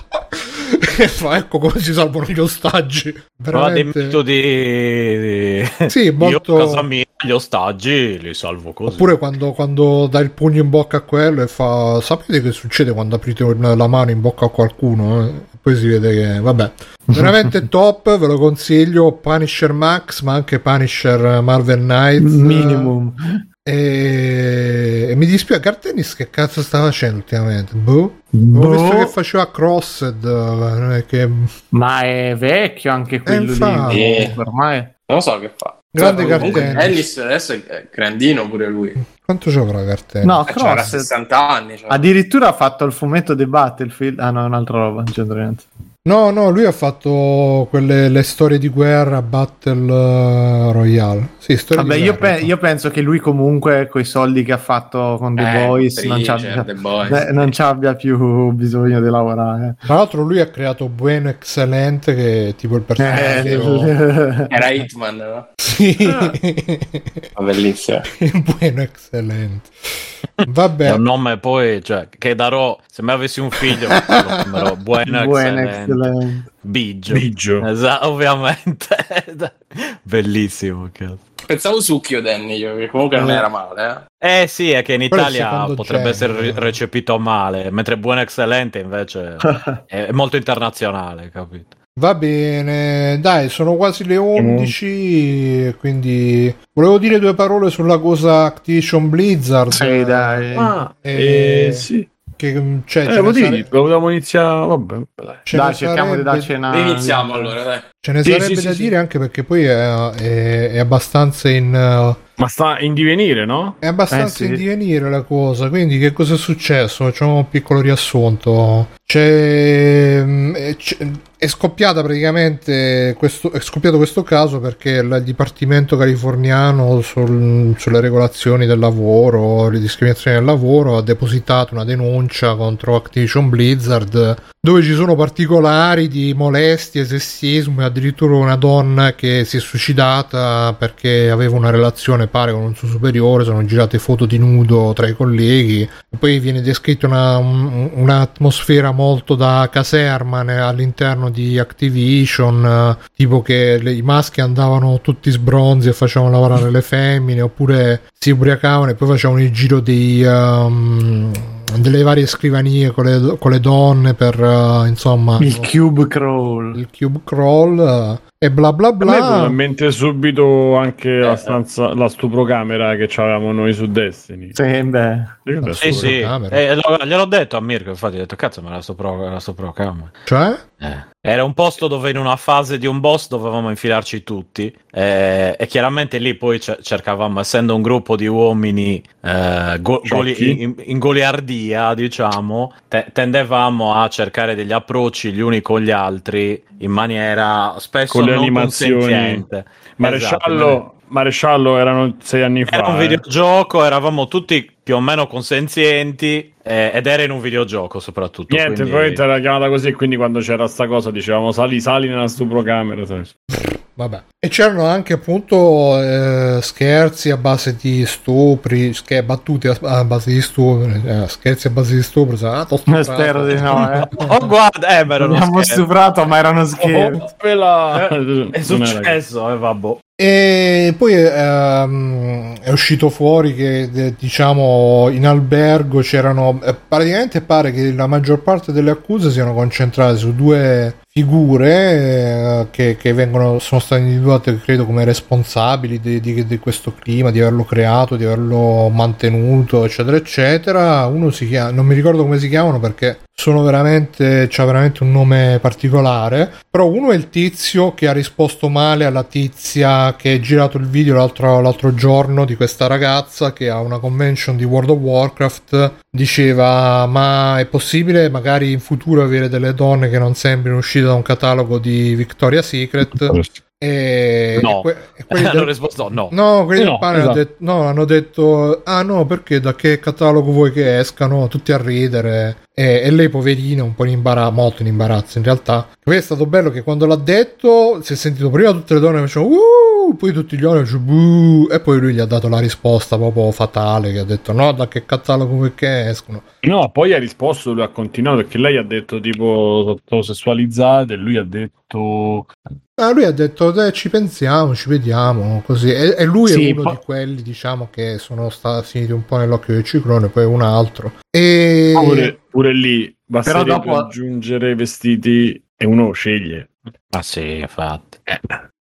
E fa, ecco come si salvano gli ostaggi. Però dei Veramente... metodi Sì, molto- io a casa mia gli ostaggi li salvo così Oppure quando, quando dai il pugno in bocca a quello e fa sapete che succede quando aprite la mano in bocca a qualcuno? eh? Poi si vede che vabbè, veramente top, ve lo consiglio. Punisher Max, ma anche Punisher Marvel Knights. Minimum. E, e mi dispiace, Cartenis che cazzo sta facendo ultimamente? Boh. Boh. visto che faceva Crossed, eh, non è che... Ma è vecchio anche quello infatti. lì. Eh. Ormai. Non lo so che fa. Grande Gartennis. Ennis adesso è grandino pure lui. Quanto c'avrà Cartenis? No, Eh, C'era Cross. 60 anni. cioè. Addirittura ha fatto il fumetto di Battlefield. Ah, no, è un'altra roba, non c'entra niente. No, no, lui ha fatto quelle le storie di guerra Battle eh, Royale. Sì, storie Vabbè, di io, guerra. pe- io penso che lui comunque con i soldi che ha fatto con The Eh, Boys non Preacher, c'abbia, The Boys. eh, non c'abbia più bisogno di lavorare. Tra l'altro lui ha creato Bueno Excellente che è tipo il personaggio... Eh, Era Hitman, no? sì, Ah, bellissimo. Bueno Excellente. Vabbè. È un nome poi, cioè, che darò, se mai avessi un figlio, lo chiamerò excellent. Biggio. Biggio. Esatto, ovviamente. Bellissimo, cazzo. Pensavo succhio Danny io, che comunque non Eh. era male. Eh. Eh sì, è che in Italia potrebbe genere. essere recepito male, mentre Buona Excellente invece è molto internazionale, capito? Va bene, dai, sono quasi le 11, quindi volevo dire due parole sulla cosa Activision Blizzard. Sì, dai. Ah, Eh, eh, sì. Che, cioè, Eh, lo sare- dici, volevamo iniziare. Vabbè, dai. ce dai, cerchiamo di sarebbe- darci una... Iniziamo allora, dai. Ce ne Sì, sarebbe sì, da sì, dire sì. anche perché poi è, è- è abbastanza in... uh, Ma sta in divenire, no? È abbastanza Eh, sì. in divenire la cosa, quindi che cosa è successo? Facciamo un piccolo riassunto. C'è, mm, è, c'è- è scoppiata praticamente questo, è scoppiato questo caso perché il Dipartimento californiano sul- sulle regolazioni del lavoro, le discriminazioni del lavoro ha depositato una denuncia contro Activision Blizzard dove ci sono particolari di molestie, sessismo e addirittura una donna che si è suicidata perché aveva una relazione pare con un suo superiore, sono girate foto di nudo tra i colleghi. E poi viene descritta una- un- un'atmosfera da caserma all'interno di Activision, eh, tipo che le- i maschi andavano tutti sbronzi e facevano lavorare le femmine oppure si ubriacavano e poi facevano il giro dei... ehm, delle varie scrivanie con le, con le donne per eh, insomma Il cube crawl. il cube crawl eh, e bla bla A me viene bla in mente subito anche la Eh. stanza, la stuprocamera che avevamo noi su Destiny. Sì, beh. Sì, sì. Eh, gliel'ho detto a Mirko, infatti ho detto, cazzo, ma la sto pro, la sto pro camera. cioè Eh. Era un posto dove in una fase di un boss dovevamo infilarci tutti eh, e chiaramente lì poi ce- cercavamo, essendo un gruppo di uomini eh, go- goli- in, in goliardia, diciamo, te- tendevamo a cercare degli approcci gli uni con gli altri in maniera spesso Con le non animazioni. Maresciallo, Esatto, Maresciallo erano sei anni fa. era un eh. videogioco, eravamo tutti più o meno consenzienti eh, ed era in un videogioco soprattutto. Niente, quindi- probabilmente era chiamata così. Quindi quando c'era sta cosa dicevamo sali, sali nella stuprocamera. vabbè e c'erano anche appunto eh, scherzi a base di stupri scher- battute a, a base di stupri eh, scherzi a base di stupri ah. Spero di no, eh. Oh, guarda, eh, ma era uno Abbiamo scherzo. stuprato, ma erano scherzi. Oh, quella- È Non era- successo, eh, vabbè. E poi ehm, è uscito fuori che eh, in albergo c'erano eh, praticamente pare che la maggior parte delle accuse siano concentrate su due figure eh, che, che vengono sono state individuate credo come responsabili di, di- di questo clima di averlo creato di averlo mantenuto eccetera eccetera. Uno si chiama non mi ricordo come si chiamano perché sono veramente c'ha veramente un nome particolare. Però uno è il tizio che ha risposto male alla tizia che ha girato il video l'altro, l'altro giorno di questa ragazza che a una convention di World of Warcraft diceva ma è possibile magari in futuro avere delle donne che non sembrino uscite da un catalogo di Victoria's Secret e, No. que- e quelli Hanno del- risposto no. No, quelli del No, panel hanno esatto. detto, no, hanno detto, ah no, perché da che catalogo vuoi che escano? Tutti a ridere. E, e lei, poverina, un po' in imbarazzo, molto in imbarazzo in realtà. Poi è stato bello che quando l'ha detto si è sentito prima tutte le donne che facevano, uh, poi tutti gli uomini facevano, e poi lui gli ha dato la risposta proprio fatale, che ha detto, no, da che catalogo vuoi che escono? No, poi ha risposto, lui ha continuato perché lei ha detto tipo sottosessualizzate e lui ha detto Ah, lui ha detto, "Dai, ci pensiamo, ci vediamo, così. E, e lui Sì, è uno po- di quelli, diciamo, che sono stati finiti un po' nell'occhio del ciclone, poi un altro. E... pure, pure lì Però dopo- aggiungere i vestiti e uno sceglie. Ah sì, infatti.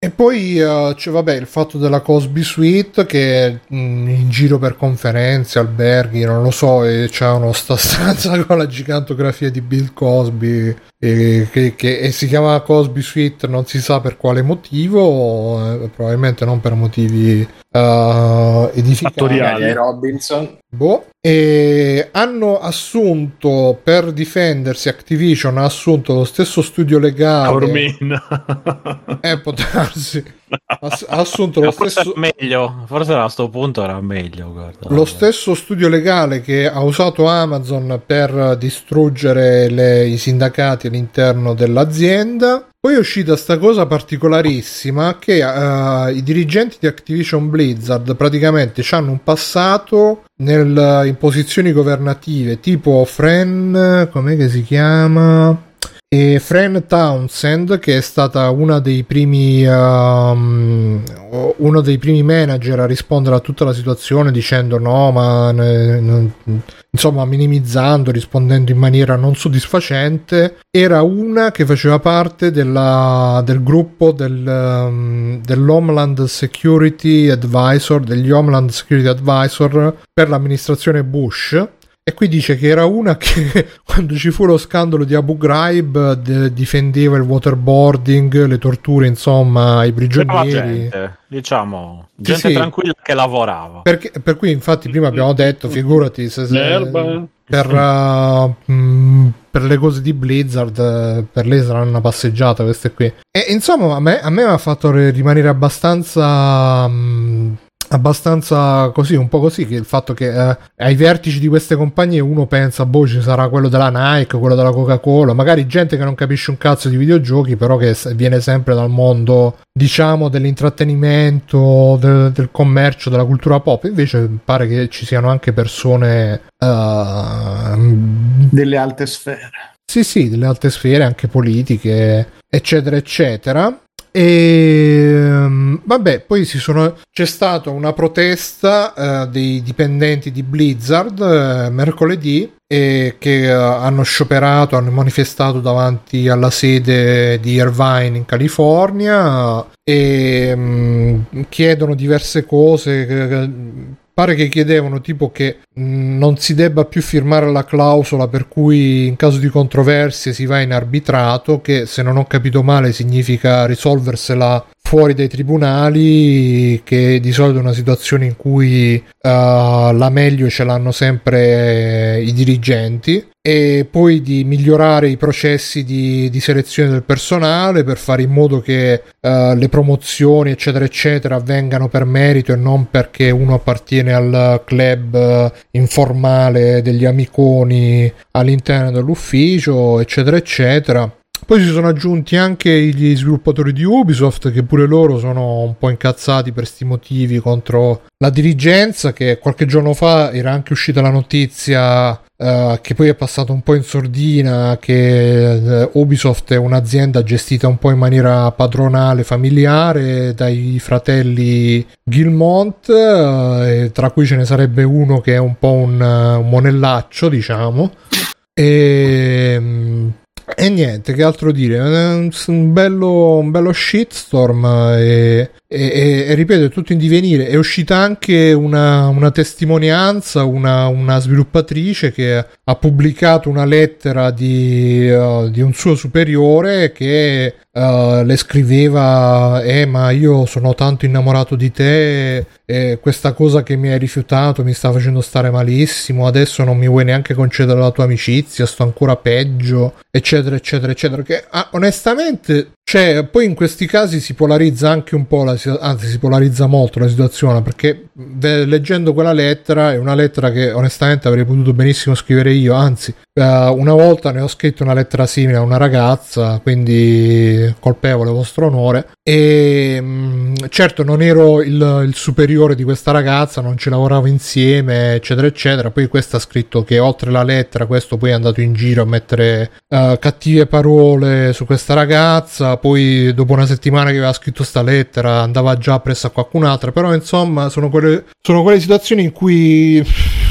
E poi eh, c'è vabbè il fatto della Cosby Suite che è mm, in giro per conferenze, alberghi, non lo so, e c'è uno sta stanza con la gigantografia di Bill Cosby e, che, che- e si chiama Cosby Suite non si sa per quale motivo, eh, probabilmente non per motivi eh, edificanti. Robinson. Boh. E hanno assunto per difendersi Activision ha assunto lo stesso studio legale Cormina. Eh, può darsi. ha ha assunto lo forse stesso, meglio, forse a sto punto era meglio. Guarda. lo stesso studio legale che ha usato Amazon per distruggere le- i sindacati all'interno dell'azienda. Poi è uscita sta cosa particolarissima che eh, i dirigenti di Activision Blizzard praticamente hanno un passato nel- in posizioni governative tipo Fran, com'è che si chiama? E Fran Townsend, che è stata una dei primi, ehm, uno dei primi manager a rispondere a tutta la situazione dicendo no, ma ne- non- insomma minimizzando, rispondendo in maniera non soddisfacente, era una che faceva parte della- del gruppo del, ehm, dell'Homeland Security Advisor, degli Homeland Security Advisor per l'amministrazione Bush. E qui dice che era una che quando ci fu lo scandalo di Abu Ghraib de- difendeva il waterboarding, le torture, insomma, ai prigionieri. gente, diciamo, gente sì. tranquilla che lavorava. Perché, per cui, infatti, prima abbiamo detto, figurati se, se- per, uh, mh, per le cose di Blizzard, eh, per lei saranno una passeggiata queste qui. E insomma, a me, a me mi ha fatto re- rimanere abbastanza. mh, abbastanza così, un po' così, che il fatto che eh, ai vertici di queste compagnie uno pensa, boh, ci sarà quello della Nike, quello della Coca-Cola, magari gente che non capisce un cazzo di videogiochi, però che viene sempre dal mondo, diciamo, dell'intrattenimento, del, del commercio, della cultura pop. Invece pare che ci siano anche persone... ehm, Delle alte sfere. sì, sì, delle alte sfere, anche politiche, eccetera, eccetera. E ehm, vabbè, poi sono, c'è stata una protesta eh, dei dipendenti di Blizzard eh, mercoledì e che eh, hanno scioperato, hanno manifestato davanti alla sede di Irvine in California e mm, chiedono diverse cose. Pare che chiedevano tipo che mh, non si debba più firmare la clausola per cui in caso di controversie si va in arbitrato, che se non ho capito male significa risolversela fuori dai tribunali, che di solito è una situazione in cui eh, la meglio ce l'hanno sempre i dirigenti e poi di migliorare i processi di, di selezione del personale per fare in modo che eh, le promozioni eccetera eccetera avvengano per merito e non perché uno appartiene al club eh, informale degli amiconi all'interno dell'ufficio eccetera eccetera poi si sono aggiunti anche gli sviluppatori di Ubisoft che pure loro sono un po' incazzati per sti motivi contro la dirigenza che qualche giorno fa era anche uscita la notizia eh, che poi è passata un po' in sordina che eh, Ubisoft è un'azienda gestita un po' in maniera padronale familiare dai fratelli Gilmont eh, tra cui ce ne sarebbe uno che è un po' un, un monellaccio diciamo. E, mm, e niente, che altro dire? Un bello, un bello shitstorm e, e, e- ripeto, è tutto in divenire. È uscita anche una, una testimonianza, una, una sviluppatrice che ha pubblicato una lettera di, eh, di un suo superiore che eh, le scriveva: Eh, ma io sono tanto innamorato di te. E questa cosa che mi hai rifiutato mi sta facendo stare malissimo. Adesso non mi vuoi neanche concedere la tua amicizia. Sto ancora peggio, eccetera, eccetera, eccetera. Che ah, onestamente, cioè, poi in questi casi si polarizza anche un po', la, anzi, si polarizza molto la situazione perché leggendo quella lettera è una lettera che onestamente avrei potuto benissimo scrivere io. Anzi, eh, una volta ne ho scritto una lettera simile a una ragazza, quindi colpevole vostro onore. E mh, certo, non ero il, il superiore di questa ragazza, non ci lavoravo insieme, eccetera, eccetera. Poi questa ha scritto che oltre la lettera, questo poi è andato in giro a mettere eh, cattive parole su questa ragazza. Poi, dopo una settimana che aveva scritto sta lettera, andava già presso a qualcun'altra. Però, insomma, sono quelle, sono quelle situazioni in cui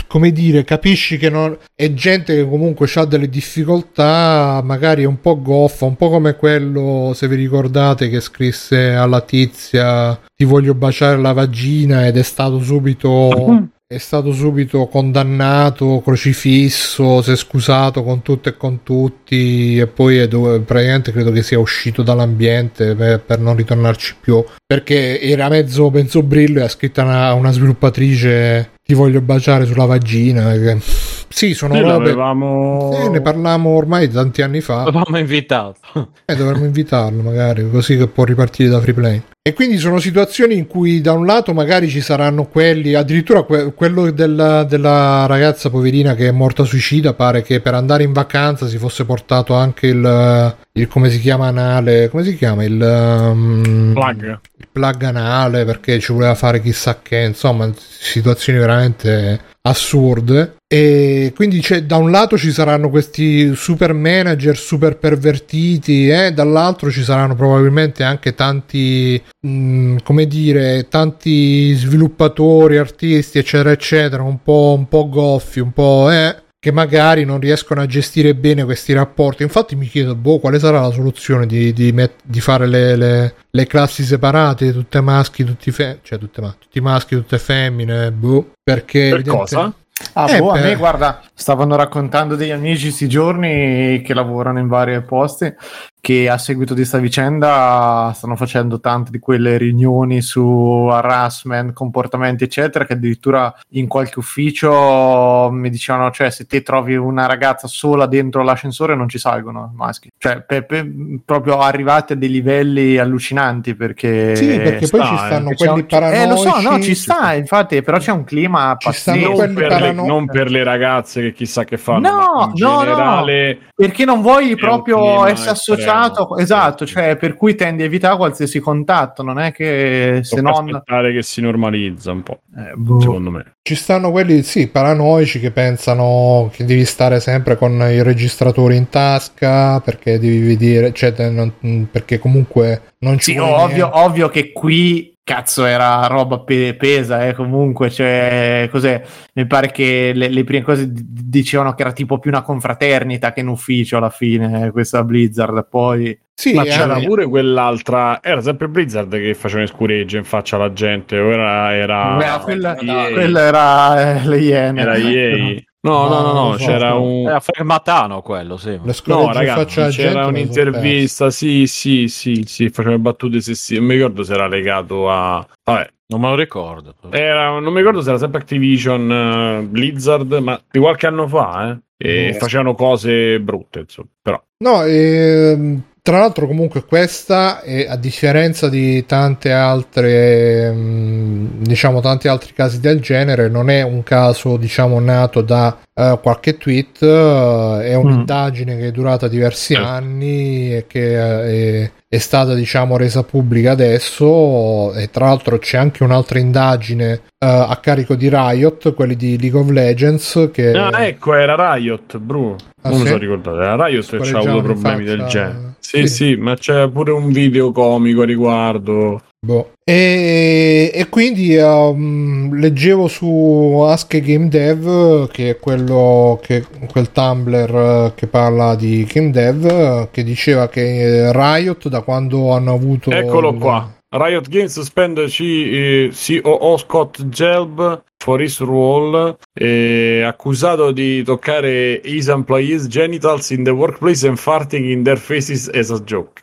come dire, capisci che non... è gente che comunque ha delle difficoltà, magari è un po' goffa, un po' come quello, se vi ricordate, che scrisse alla tizia ti voglio baciare la vagina ed è stato subito... È stato subito condannato, crocifisso, si è scusato con tutto e con tutti e poi è dove, praticamente credo che sia uscito dall'ambiente per, per non ritornarci più perché era mezzo mezzo brillo e ha scritto una, una sviluppatrice ti voglio baciare sulla vagina. che- Sì, sono Sì, robe. l'avevamo- Eh, ne parlammo ormai tanti anni fa. L'avevamo invitato. E dovremmo invitarlo magari, così che può ripartire da free play. E quindi sono situazioni in cui da un lato magari ci saranno quelli, addirittura que- quello della, della ragazza poverina che è morta suicida, pare che per andare in vacanza si fosse portato anche il, il come si chiama anale, come si chiama il... Um, Plug. Plug anale perché ci voleva fare chissà che, insomma, situazioni veramente assurde. E quindi da un lato ci saranno questi super manager super pervertiti, e dall'altro ci saranno probabilmente anche tanti, mh, come dire, tanti sviluppatori, artisti, eccetera, eccetera, un po', un po' goffi, un po', eh, che magari non riescono a gestire bene questi rapporti. Infatti mi chiedo, boh, quale sarà la soluzione di, di, met- di fare le, le, le, classi separate, tutte maschi, tutti fe- cioè tutte ma- tutti maschi, tutte femmine, boh, perché... Per evidente- cosa? Ah, Eh, boh, a per- me guarda, stavano raccontando degli amici sti giorni che lavorano in vari posti che a seguito di sta vicenda stanno facendo tante di quelle riunioni su harassment, comportamenti eccetera che addirittura in qualche ufficio mi dicevano cioè se te trovi una ragazza sola dentro l'ascensore non ci salgono maschi cioè per- per- proprio arrivati a dei livelli allucinanti perché Sì, perché poi sta, ci eh, stanno quelli un- paranoici. eh lo so no ci ci sta infatti però c'è un clima pazzesco non, per le, parano- non per le ragazze che chissà che fanno, No, ma in no, no. generale perché non vuoi proprio essere associato estremo. esatto cioè per cui tendi a evitare qualsiasi contatto non è che se tocca non aspettare che si normalizza un po', Eh, boh. secondo me. Ci stanno quelli, sì, paranoici che pensano che devi stare sempre con il registratore in tasca perché devi vedere, cioè, non- perché comunque non ci Sì, ovvio, ovvio che qui cazzo era roba pe- pesa eh, comunque cioè cos'è mi pare che le, le prime cose d- dicevano che era tipo più una confraternita che un ufficio alla fine eh, questa Blizzard poi Sì, Ma c'era eh, pure quell'altra, era sempre Blizzard che faceva scuregge in faccia alla gente, o era, era, Beh, quella, quella era eh, le Iene Era EA. No, no, no, No, no, so, c'era no. un... Era Matano quello, sì. No, ragazzi, c'era un'intervista, sì, sì, sì, sì, faceva battute sessi, non mi ricordo se era legato a... Vabbè, Non me lo ricordo. era, non mi ricordo se era sempre Activision, eh, Blizzard, ma di qualche anno fa, eh, e Boh. facevano cose brutte, insomma, però... No, ehm, tra l'altro comunque questa, è, a differenza di tante altre, mm, diciamo tanti altri casi del genere, non è un caso diciamo nato da eh, qualche tweet, eh, è un'indagine che è durata diversi anni e che eh, è, è stata diciamo resa pubblica adesso e tra l'altro c'è anche un'altra indagine a carico di Riot, quelli di League of Legends che Ah, ecco, era Riot, Bru. Ah, non mi sì? sono ricordato, era Riot che Scorreggiavano avuto problemi faccia- del genere. Sì, sì. sì, ma c'è pure un video comico a riguardo. Boh. E, e quindi um, leggevo su Ask Game Dev, che è quello che quel Tumblr eh, che parla di game dev, eh, che diceva che Riot da quando hanno avuto Eccolo il- qua. Riot Games suspende C- eh, COO Scott Gelb for his role, eh, accusato di toccare his employees' genitals in the workplace and farting in their faces as a joke.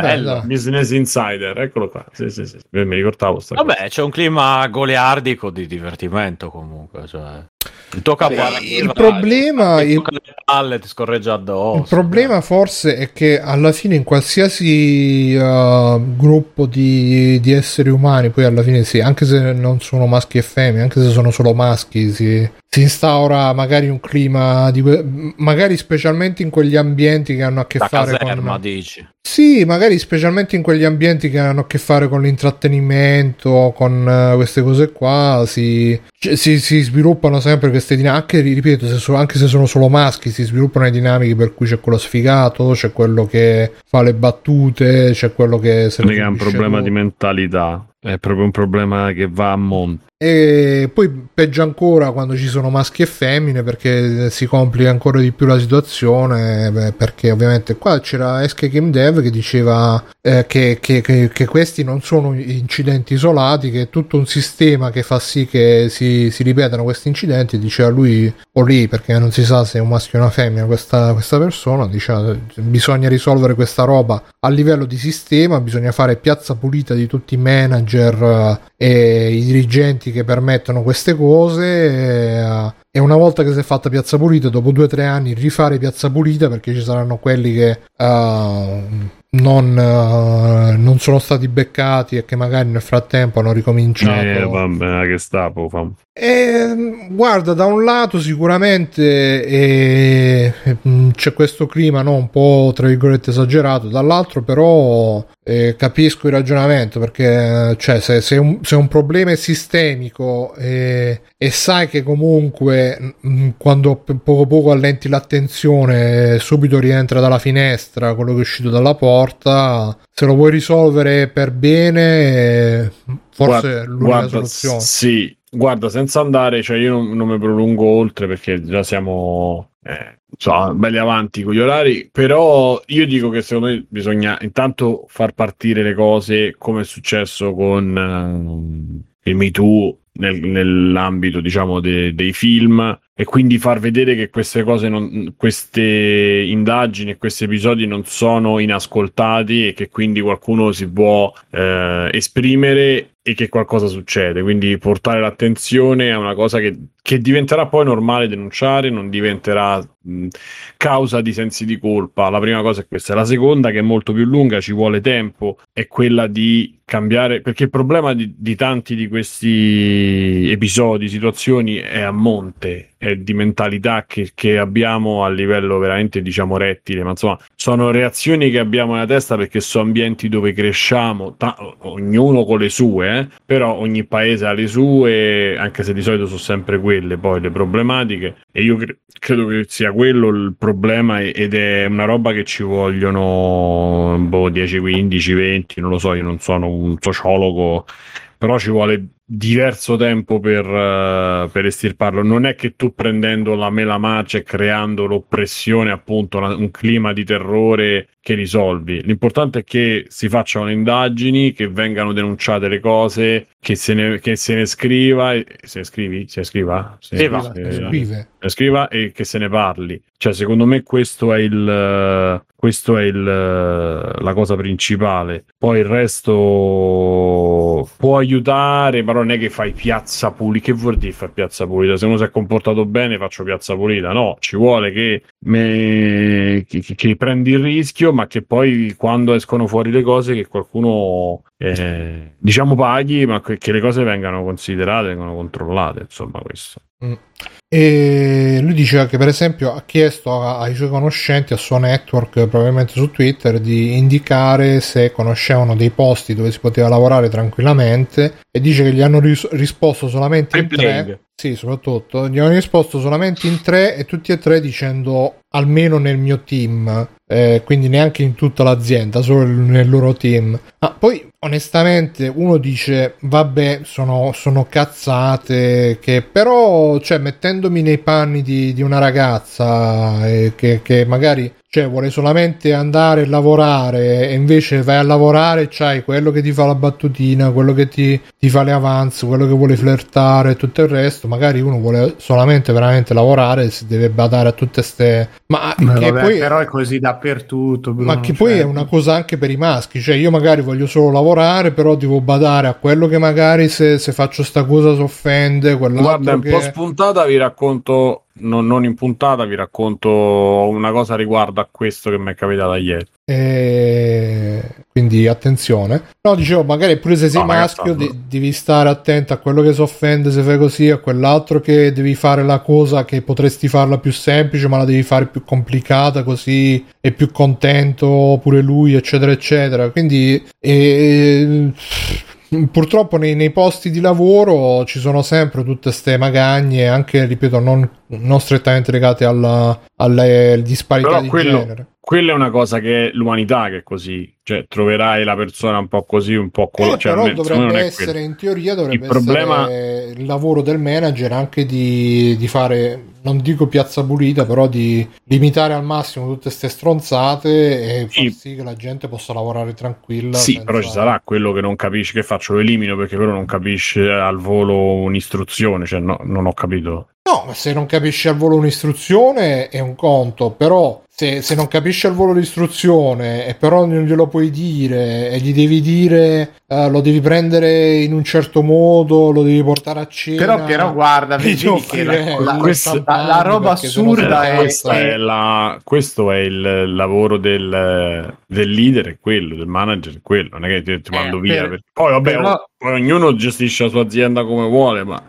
Bella. Business Insider, eccolo qua. Sì, sì, sì. Mi ricordavo sta cosa. Vabbè, c'è un clima goliardico di divertimento comunque. Cioè, il tuo capo Sì, il problema- il- palle, ti scorreggia addosso. Il problema forse è che alla fine in qualsiasi uh, gruppo di, di esseri umani, poi alla fine sì, anche se non sono maschi e femmine, anche se sono solo maschi, si, si instaura magari un clima di magari specialmente in quegli ambienti che hanno a che Da fare caserma, con dici. Sì, magari specialmente in quegli ambienti che hanno a che fare con l'intrattenimento, con eh, queste cose qua, si, ci- si, si sviluppano sempre queste dinamiche. Anche, ripeto, se so- anche se sono solo maschi, si sviluppano le dinamiche per cui c'è quello sfigato, c'è quello che fa le battute, c'è quello che Raga, è un problema tutto. di mentalità. È proprio un problema che va a monte. E poi peggio ancora quando ci sono maschi e femmine perché si complica ancora di più la situazione perché ovviamente qua c'era Esche Game Dev che diceva eh, che, che- che- che questi non sono incidenti isolati che è tutto un sistema che fa sì che si, si ripetano questi incidenti. Diceva lui o lei perché non si sa se è un maschio o una femmina questa, questa persona diceva bisogna risolvere questa roba a livello di sistema bisogna fare piazza pulita di tutti i manager eh, e i dirigenti che permettono queste cose e, e una volta che si è fatta piazza pulita dopo due o tre anni rifare piazza pulita perché ci saranno quelli che eh, non, eh, non sono stati beccati e che magari nel frattempo hanno ricominciato. Eh, vabbè, che sta, po', fam. Eh, guarda, da un lato sicuramente eh, mm, c'è questo clima no, un po' tra virgolette esagerato, dall'altro però eh, capisco il ragionamento perché cioè, se, se, un, se un problema è sistemico eh, e sai che comunque mh, mm, quando poco poco allenti l'attenzione subito rientra dalla finestra quello che è uscito dalla porta, se lo vuoi risolvere per bene forse Guarda- l'unica guarda, soluzione. Sì, guarda, senza andare, cioè io non, non mi prolungo oltre perché già siamo eh, insomma, belli avanti con gli orari, però io dico che secondo me bisogna intanto far partire le cose come è successo con eh, il Me Too nel- nell'ambito, diciamo, de- dei film e quindi far vedere che queste cose, non, queste indagini e questi episodi non sono inascoltati e che quindi qualcuno si può eh, esprimere e che qualcosa succede. Quindi portare l'attenzione a una cosa che, che diventerà poi normale denunciare, non diventerà mh, causa di sensi di colpa. La prima cosa è questa. La seconda, che è molto più lunga, ci vuole tempo, è quella di cambiare, perché il problema di, di tanti di questi episodi, situazioni è a monte, è di mentalità che, che abbiamo a livello veramente, diciamo, rettile, ma insomma, sono reazioni che abbiamo nella testa perché sono ambienti dove cresciamo, ta- ognuno con le sue, eh, però ogni paese ha le sue, anche se di solito sono sempre quelle poi le problematiche, e io cre- credo che sia quello il problema ed è una roba che ci vogliono boh, 10, 15, 20, non lo so, io non sono un sociologo, però ci vuole diverso tempo per, eh, per estirparlo. Non è che tu prendendo la mela marcia e creando l'oppressione, appunto, una- un clima di terrore che risolvi. L'importante è che si facciano le indagini, che vengano denunciate le cose, che se ne, che se ne scriva. e- Se ne scrivi? Se ne scriva? Se- Scriva. se- Scrive. ne scriva e che se ne parli. Cioè, secondo me questo è il eh, questo è il eh, la cosa principale. Poi il resto può aiutare, però non è che fai piazza pulita. Che vuol dire fare piazza pulita? Se uno si è comportato bene, faccio piazza pulita. No, ci vuole che, me- che, che- che prendi il rischio, ma che poi quando escono fuori le cose, che qualcuno eh, diciamo paghi, ma che, le cose vengano considerate, vengano controllate. Insomma, questo. E lui diceva che per esempio ha chiesto ai suoi conoscenti, al suo network, probabilmente su Twitter, di indicare se conoscevano dei posti dove si poteva lavorare tranquillamente e dice che gli hanno ris- risposto solamente in tre. Sì, soprattutto. Gli hanno risposto solamente in tre e tutti e tre dicendo almeno nel mio team, eh, quindi neanche in tutta l'azienda, solo nel loro team. Ma poi onestamente uno dice vabbè sono, sono cazzate che però cioè mettendomi nei panni di, di una ragazza eh, che, che magari cioè vuole solamente andare a lavorare e invece vai a lavorare c'hai quello che ti fa la battutina quello che ti, ti fa le avance quello che vuole flirtare e tutto il resto magari uno vuole solamente veramente lavorare e si deve badare a tutte ste ma Ma che vabbè, poi però è così dappertutto. Bruno, ma che poi cioè- è una cosa anche per i maschi, cioè io magari voglio solo lavorare, però devo badare a quello che magari se, se faccio sta cosa si offende, Guarda, un che... po' spuntata vi racconto, non, non in puntata, vi racconto una cosa riguardo a questo che mi è capitata ieri. E quindi attenzione. No, dicevo, magari pure se sei No, maschio de- devi stare attento a quello che si offende se fai così, a quell'altro che devi fare la cosa che potresti farla più semplice, ma la devi fare più complicata così è più contento pure lui, eccetera, eccetera. Quindi eh, purtroppo nei, nei posti di lavoro ci sono sempre tutte ste magagne, anche ripeto, non, non strettamente legate alla, alle disparità Però di quello- genere. Quella è una cosa che è l'umanità che è così, cioè troverai la persona un po' così, un po' Eh, col- cioè, però dovrebbe essere, quello. in teoria, dovrebbe Il problema- essere il lavoro del manager anche di, di fare, non dico piazza pulita, però di limitare al massimo tutte queste stronzate e Sì. far sì che la gente possa lavorare tranquilla. Sì, senza- però ci sarà quello che non capisce, che faccio, lo elimino perché quello non capisce al volo un'istruzione, cioè no, non ho capito. No, ma se non capisci al volo un'istruzione è un conto, però se, se non capisce il volo di istruzione e però non glielo puoi dire e gli devi dire eh, lo devi prendere in un certo modo, lo devi portare a cena. Però, però guarda, vedi, che la, la- questo- la- la roba assurda è, Questa è- è la- questo è il lavoro del, del leader, è quello, del manager, è quello. Non è che ti, ti mando via. Eh, per- perché- Poi, vabbè, però- poi ognuno gestisce la sua azienda come vuole, ma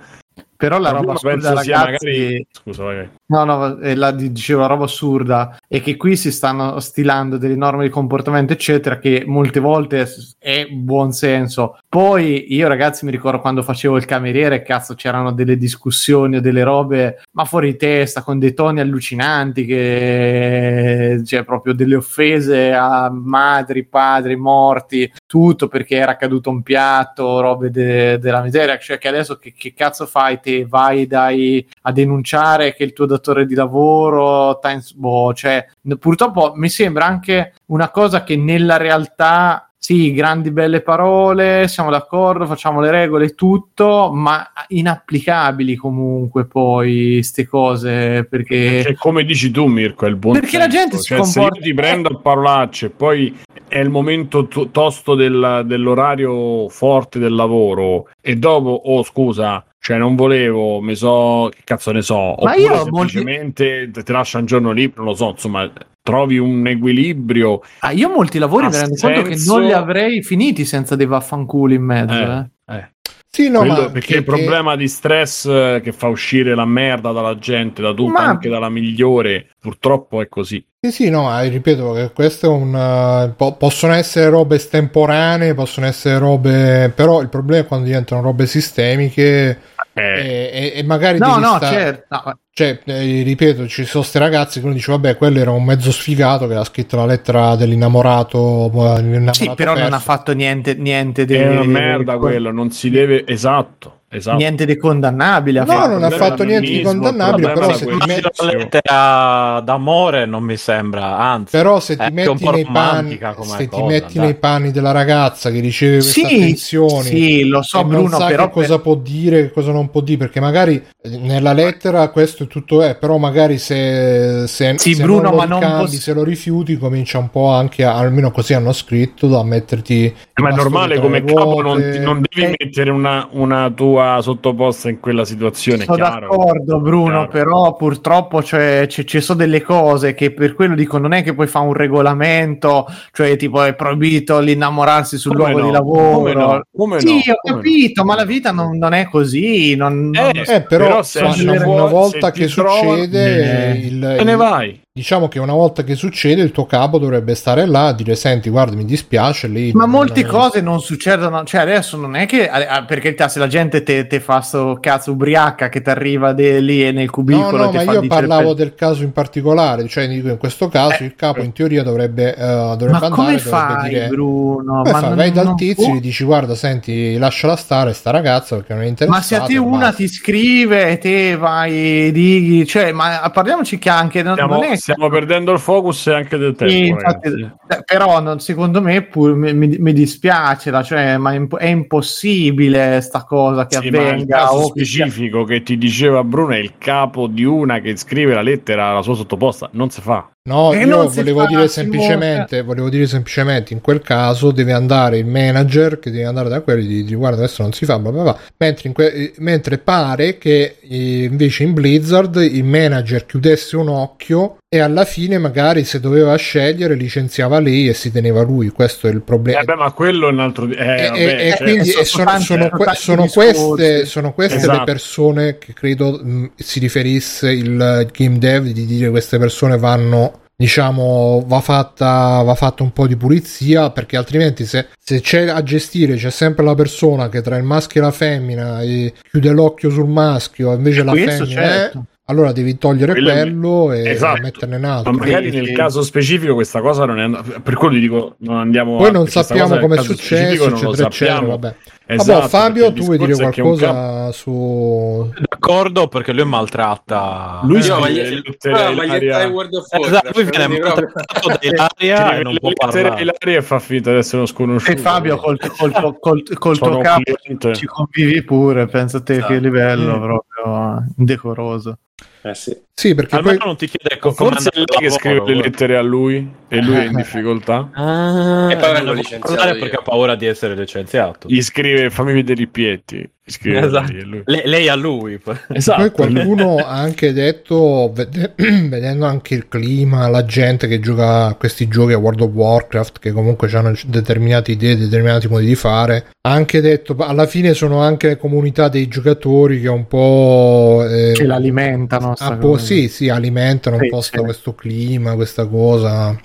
però la roba assurda, ragazzi, magari. Scusa, vai. No, no, la, dicevo la roba assurda è che qui si stanno stilando delle norme di comportamento, eccetera, che molte volte è buon senso. Poi io, ragazzi, mi ricordo quando facevo il cameriere, cazzo, c'erano delle discussioni o delle robe, ma fuori testa, con dei toni allucinanti, che cioè proprio delle offese a madri, padri, morti, tutto perché era caduto un piatto, robe de- della miseria. Cioè, che adesso che, che cazzo fai? Te vai dai a denunciare che il tuo datore di lavoro ins- boh, cioè, purtroppo mi sembra anche una cosa che nella realtà sì, grandi belle parole, siamo d'accordo, facciamo le regole tutto, ma inapplicabili comunque poi ste cose perché Perché come dici tu, Mirko, è il buon Perché la senso. gente si Cioè, se comporta- io ti prendo a parolacce poi è il momento to- tosto del- dell'orario forte del lavoro e dopo, oh scusa, cioè non volevo, mi so, che cazzo ne so, Ma oppure io molti- semplicemente te- ti lascia un giorno lì, non lo so, insomma, trovi un equilibrio. Ah, io molti lavori mi rendo conto che non li avrei finiti senza dei vaffanculo in mezzo. Eh, eh. eh. Sì, no, Quello- ma perché che- il problema di stress eh, che fa uscire la merda dalla gente, da tutta, Ma- anche dalla migliore, purtroppo è così. Sì, sì, no, ma ripeto che questo è un... eh, po- possono essere robe estemporanee, possono essere robe... però il problema è quando diventano robe sistemiche Eh, e, e- magari No, devi no, sta- certo. no, Cioè, eh, ripeto, ci sono sti ragazzi che uno dice, vabbè, quello era un mezzo sfigato che ha scritto la lettera dell'innamorato. eh, l'innamorato Sì, però non perso. ha fatto niente, niente di è una merda quello, non si deve... Esatto, esatto. Niente di condannabile. ha No, fatto. non ha fatto niente di condannabile, il però se ti metti... La lettera d'amore non mi sembra, anzi, Però se ti metti nei panni, se ti cosa, metti dai. nei panni della ragazza che riceve queste Sì, attenzioni sì, lo so, e non Bruno, sa però che cosa può dire che cosa non può dire, perché magari eh, nella lettera questo è tutto è, però magari se, se, Sì, se Bruno, non lo ma non ricambi, poss- se lo rifiuti, comincia un po' anche, a- almeno così hanno scritto, a metterti... i Ma è normale come capo non, non devi Eh. mettere una, una tua sottoposta in quella situazione, Sono chiaro. d'accordo, Bruno, Chiaro. però purtroppo cioè, ci ci sono delle cose che per quello dico non è che poi fa un regolamento, cioè tipo è proibito l'innamorarsi sul Come luogo no? di lavoro. Come no? Come sì, no? ho Come no? capito, ma la vita non, non è così. Non, Eh, non- Eh, però, Però se una fuori, volta che succede, eh, il, Te ne vai. Diciamo che una volta che succede, il tuo capo dovrebbe stare là a dire: Senti, guarda, mi dispiace. Lì Ma non- molte cose non succedono, cioè adesso non è che, per carità, se la gente te, te fa sto cazzo ubriaca che ti arriva de- lì nel No, cubicolo no, e ti ma fa io parlavo per- del caso in particolare, cioè dico in questo caso Eh, il capo in teoria dovrebbe, eh, dovrebbe Ma andare, come dovrebbe fai, dire, Bruno? Come Ma fai? non- vai dal non tizio e gli dici guarda, senti, lasciala stare sta ragazza perché non è interessata. Ma se a te e una basta." ti scrive e te vai dighi, cioè, ma parliamoci che anche non, non è stiamo perdendo il focus e anche del tempo. Sì, infatti, eh, però non- secondo me pur- mi, mi- dispiace, cioè, ma è, imp- è impossibile sta cosa che Sì, ma avvenga. caso o che specifico che ti diceva Bruno è il capo di una che scrive la lettera alla sua sottoposta. Non si fa. No, E io non si volevo dire semplicemente, volevo dire semplicemente in quel caso deve andare il manager che deve andare da quelli e dire guarda adesso non si fa, bla bla bla. Mentre, in que- eh, mentre pare che eh, invece in Blizzard il manager chiudesse un occhio e alla fine magari se doveva scegliere licenziava lei e si teneva lui, questo è il problema. Eh beh, ma quello è un altro... Eh, E, vabbè, e- e cioè, quindi sono sono, tanti- sono que- sono queste, sono queste le Esatto. persone che credo mh, si riferisse il game dev di dire queste persone vanno diciamo va fatta, va fatta un po' di pulizia perché altrimenti se, se c'è a gestire c'è sempre la persona che tra il maschio e la femmina e chiude l'occhio sul maschio invece la Questo, femmina certo. è allora devi togliere Quello quello e Esatto. metterne un Ma altro magari Sì, nel caso specifico questa cosa non è andata... Per quello gli dico, non andiamo... poi a- non sappiamo come è successo specifico non lo eccetera eccetera vabbè Esatto, Vabbè, Fabio, tu vuoi dire è qualcosa su D'accordo perché lui maltratta. Lui Io, scrive ma le gli- lettere ah, a ma gli Ilaria- dai World of Esatto, lui viene maltrattato da Ilaria e non può parlare. a Ilaria e fa finta di essere uno sconosciuto. E Fabio col, col, col, col, tuo capo ci convivi pure, pensa te Esatto. che livello proprio indecoroso. Eh sì. Sì, perché Almeno poi... non ti chiede co- come Forse è lei che scrive le lettere a lui e lui è in difficoltà. Ah, E poi non vengo vuole licenziato parlare io. perché ha paura di essere licenziato. Gli scrive fammi vedere i pietti. Scrive Esatto. lei, lui. Le- lei a lui. Esatto. Poi qualcuno ha anche detto, vede- vedendo anche il clima, la gente che gioca a questi giochi a World of Warcraft, che comunque hanno determinate idee, determinati modi di fare, ha anche detto, "Ma alla fine sono anche le comunità dei giocatori che un po'... eh, Che l'alimentano. sta un po', sì, sì, alimentano un Sì, po' sì. questo clima, questa cosa.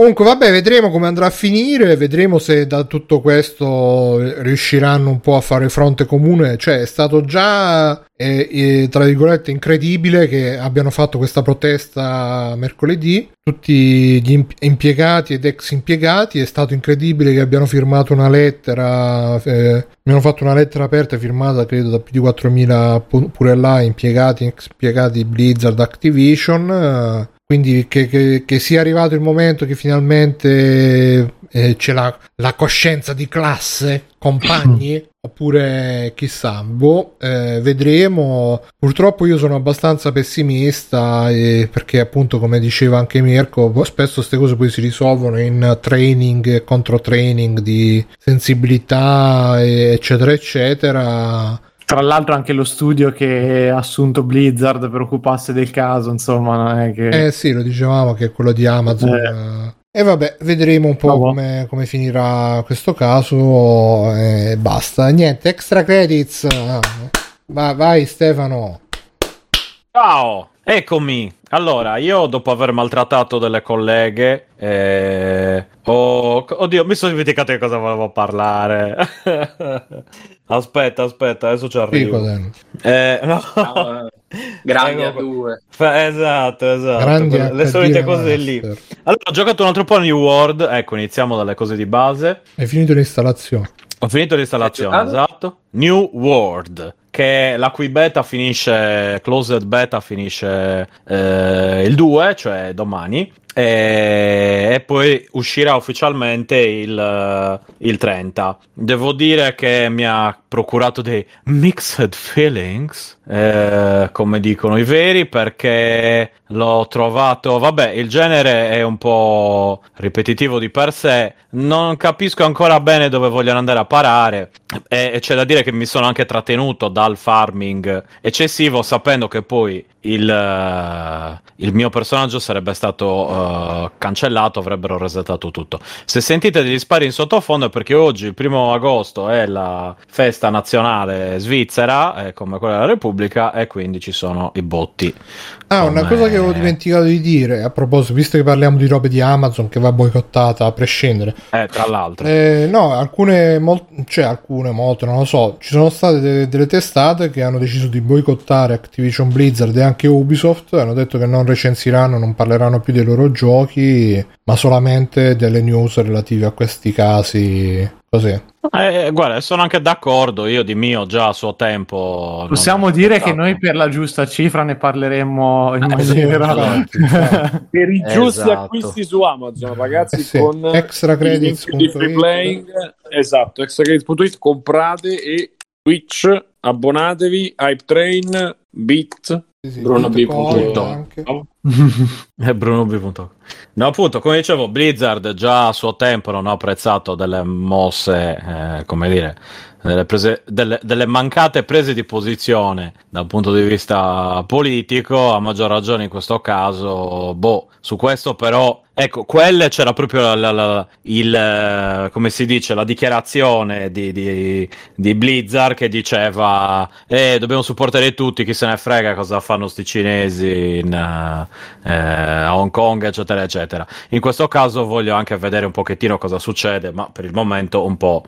Comunque, vabbè, vedremo come andrà a finire. Vedremo se da tutto questo riusciranno un po' a fare fronte comune. Cioè, è stato già, eh, eh, tra virgolette, incredibile che abbiano fatto questa protesta mercoledì. Tutti gli imp- impiegati ed ex impiegati. È stato incredibile che abbiano firmato una lettera. eh, abbiano fatto una lettera aperta firmata, credo, da più di 4.000 pu- pure là impiegati, ex impiegati Blizzard Activision. Quindi che, che- che sia arrivato il momento che finalmente eh, c'è la, la coscienza di classe, compagni, oppure chissà, boh, eh, vedremo. Purtroppo io sono abbastanza pessimista eh, perché appunto come diceva anche Mirko, boh, spesso queste cose poi si risolvono in training e contro training di sensibilità eccetera eccetera. Tra l'altro anche lo studio che ha assunto Blizzard per occuparsi del caso, insomma, non è che... Eh sì, lo dicevamo che è quello di Amazon. Eh. E vabbè, vedremo un po' come, come finirà questo caso e basta. Niente, extra credits. Va- vai Stefano. Ciao, eccomi. Allora, io dopo aver maltrattato delle colleghe, eh, ho... oddio, mi sono dimenticato di cosa volevo parlare. aspetta, aspetta, adesso ci arrivo. Eh, no. Ah, grandi a Ecco. due. Esatto, esatto. Grandi le solite cose lì. Master. Allora, ho giocato un altro po' a New World. Ecco, iniziamo dalle cose di base. Hai finito l'installazione. Ho finito l'installazione, esatto. New World, che la cui beta finisce, closed beta finisce eh, il 2, cioè domani, e, poi uscirà ufficialmente il, il 30. Devo dire che mi ha procurato dei mixed feelings, eh, come dicono i veri, perché l'ho trovato, vabbè, il genere è un po' ripetitivo di per sé, non capisco ancora bene dove vogliono andare a parare e, e c'è da dire che mi sono anche trattenuto dal farming eccessivo sapendo che poi il, eh, il mio personaggio sarebbe stato eh, cancellato, avrebbero resettato tutto. Se sentite degli spari in sottofondo è perché oggi, il primo agosto, è la festa nazionale svizzera, come quella della Repubblica, e quindi ci sono i botti. Ah, una cosa che avevo dimenticato di dire, a proposito, visto che parliamo di robe di Amazon che va boicottata a prescindere. Eh, tra l'altro. Eh, no, alcune, mol- cioè alcune, molte, non lo so. Ci sono state de- delle testate che hanno deciso di boicottare Activision Blizzard e anche Ubisoft. Hanno detto che non recensiranno, non parleranno più dei loro giochi, ma solamente delle news relative a questi casi. Così. Eh, guarda, sono anche d'accordo. Io di mio già a suo tempo. Possiamo dire che noi per la giusta cifra ne parleremo in Eh, sì, maniera... per i giusti Esatto. acquisti su Amazon, ragazzi, Eh sì, con il link extracredits.it. di free playing, esatto, extracredits.it, comprate e Twitch, abbonatevi, Hype Train, Bit, Sì, sì, Bruno B. È Bruno B. No, appunto, come dicevo, Blizzard già a suo tempo non ha apprezzato delle mosse, eh, come dire, delle, prese- delle- delle mancate prese di posizione dal punto di vista politico, a maggior ragione in questo caso, boh, su questo però, ecco, quelle c'era proprio la- la- la- il, eh, come si dice, la dichiarazione di, di- di Blizzard che diceva, eh, dobbiamo supportare tutti, chi se ne frega cosa fanno sti cinesi in, eh, eh, a Hong Kong, eccetera, eccetera. In questo caso voglio anche vedere un pochettino cosa succede, ma per il momento un po'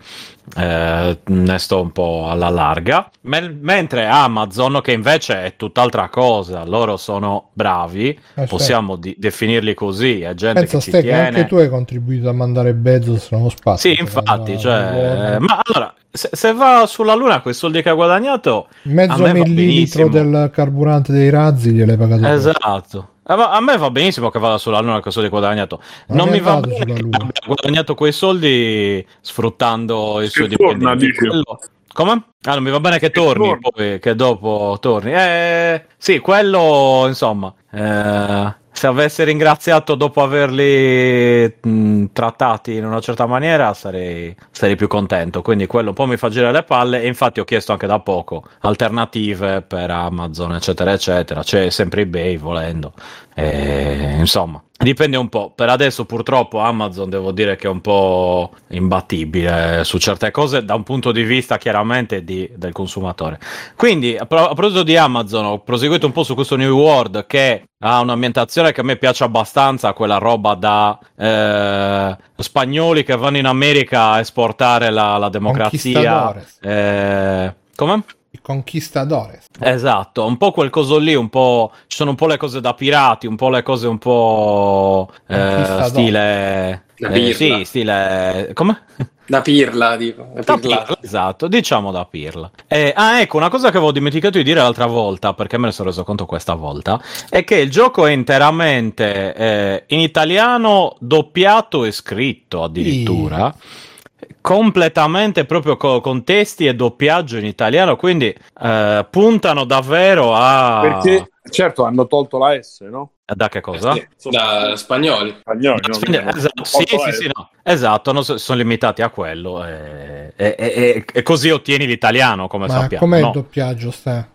eh, ne sto un po' alla larga. Men- mentre Amazon, che invece è tutt'altra cosa, loro sono bravi, Eh, possiamo di- definirli così, è gente Pensa, che ci Ste, che tiene. anche tu hai contribuito a mandare Bezos nello spazio. Sì, infatti, cioè, ma allora, se, se va sulla Luna con i soldi che ha guadagnato, a Mezzo me va millilitro benissimo. del carburante dei razzi gliel'hai pagato. Esatto. Eh, A me va benissimo che vada sulla Luna con i soldi guadagnato. Ma Non che mi va bene che abbia guadagnato quei soldi sfruttando il suo Che torna, dipendente. dici? Quello, Come? Ah, non mi va bene che torni, torni. poi, che dopo torni. Eh, sì, quello, insomma, eh, se avessi ringraziato dopo averli mh, trattati in una certa maniera, sarei, sarei più contento. Quindi quello un po' mi fa girare le palle. E infatti ho chiesto anche da poco alternative per Amazon, eccetera, eccetera. C'è sempre eBay volendo. Eh, insomma, dipende un po'. Per adesso, purtroppo, Amazon devo dire che è un po' imbattibile su certe cose da un punto di vista chiaramente di- del consumatore. Quindi, a, pro- a proposito di Amazon, ho proseguito un po' su questo New World che ha un'ambientazione che a me piace abbastanza, quella roba da eh, spagnoli che vanno in America a esportare la, la democrazia. Eh, come? Conquistadores. Esatto, un po' quel coso lì, un po'. Ci sono un po' le cose da pirati, un po' le cose un po'. eh, stile. Eh, sì, stile. Come? Da pirla, tipo. Da Da pirla. pirla, esatto, diciamo da pirla. Eh, ah, ecco, una cosa che avevo dimenticato di dire l'altra volta, perché me ne sono reso conto questa volta, è che il gioco è interamente eh, in italiano, doppiato e scritto addirittura. Completamente proprio co- con testi e doppiaggio in italiano, quindi eh, puntano davvero a. Perché, certo, hanno tolto la S, no? Da che cosa? Sì, Da spagnoli. spagnoli, no? Esatto, sì, sì, sì, no. esatto, so- sono limitati a quello e, e- e- e così ottieni l'italiano, come Ma sappiamo. com'è no? il doppiaggio, sta?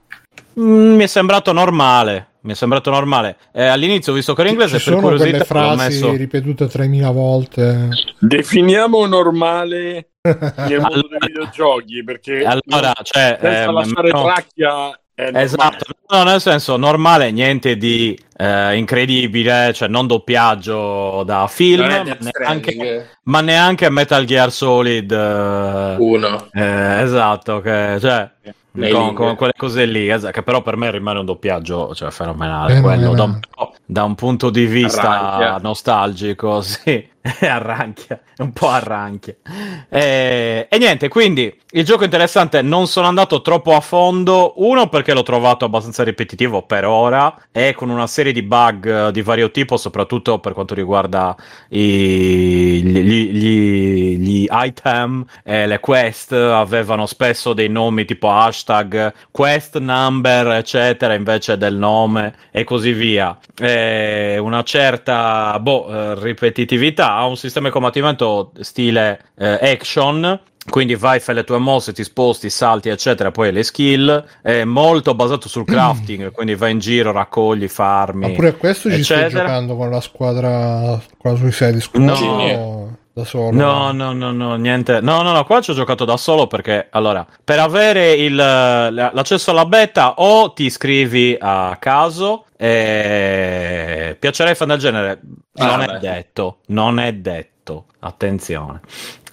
Mm, mi è sembrato normale. Mi è sembrato normale. Eh, all'inizio ho visto che era inglese, Ci per curiosità l'ho frasi messo. ripetute 3000 volte. Definiamo normale nel mondo Allora- dei videogiochi perché Allora, cioè, senza ehm, lasciare no. tracchia. Esatto, no, nel senso normale, niente di eh, incredibile, cioè non doppiaggio da film, ma neanche, Stranding. ma neanche Metal Gear Solid. eh, Uno. eh, esatto, che, cioè, con, con quelle cose lì, che però per me rimane un doppiaggio cioè, fenomenale, Fenomenale. quello da un, da un punto di vista Arranchia. nostalgico, sì, arranchia, un po' arranchia. E, e niente, quindi il gioco interessante, non sono andato troppo a fondo, uno perché l'ho trovato abbastanza ripetitivo per ora e con una serie di bug eh, di vario tipo, soprattutto per quanto riguarda i- gli, gli- gli item e le quest. Avevano spesso dei nomi tipo hashtag quest number eccetera invece del nome e così via. E una certa boh, eh, ripetitività ha un sistema di combattimento stile eh, action quindi vai, fai le tue mosse, ti sposti, salti, eccetera, poi le skill. È molto basato sul crafting, quindi vai in giro, raccogli, farmi. Ma pure a questo ci stai eccetera. giocando con la squadra, con la Suicide Squad No. o da solo? No, no, no, no, niente. No, no, no, qua ci ho giocato da solo perché, allora, per avere il, l'accesso alla beta o ti iscrivi a caso e piacerei fan del genere. Non Ah, è detto, non è detto, attenzione.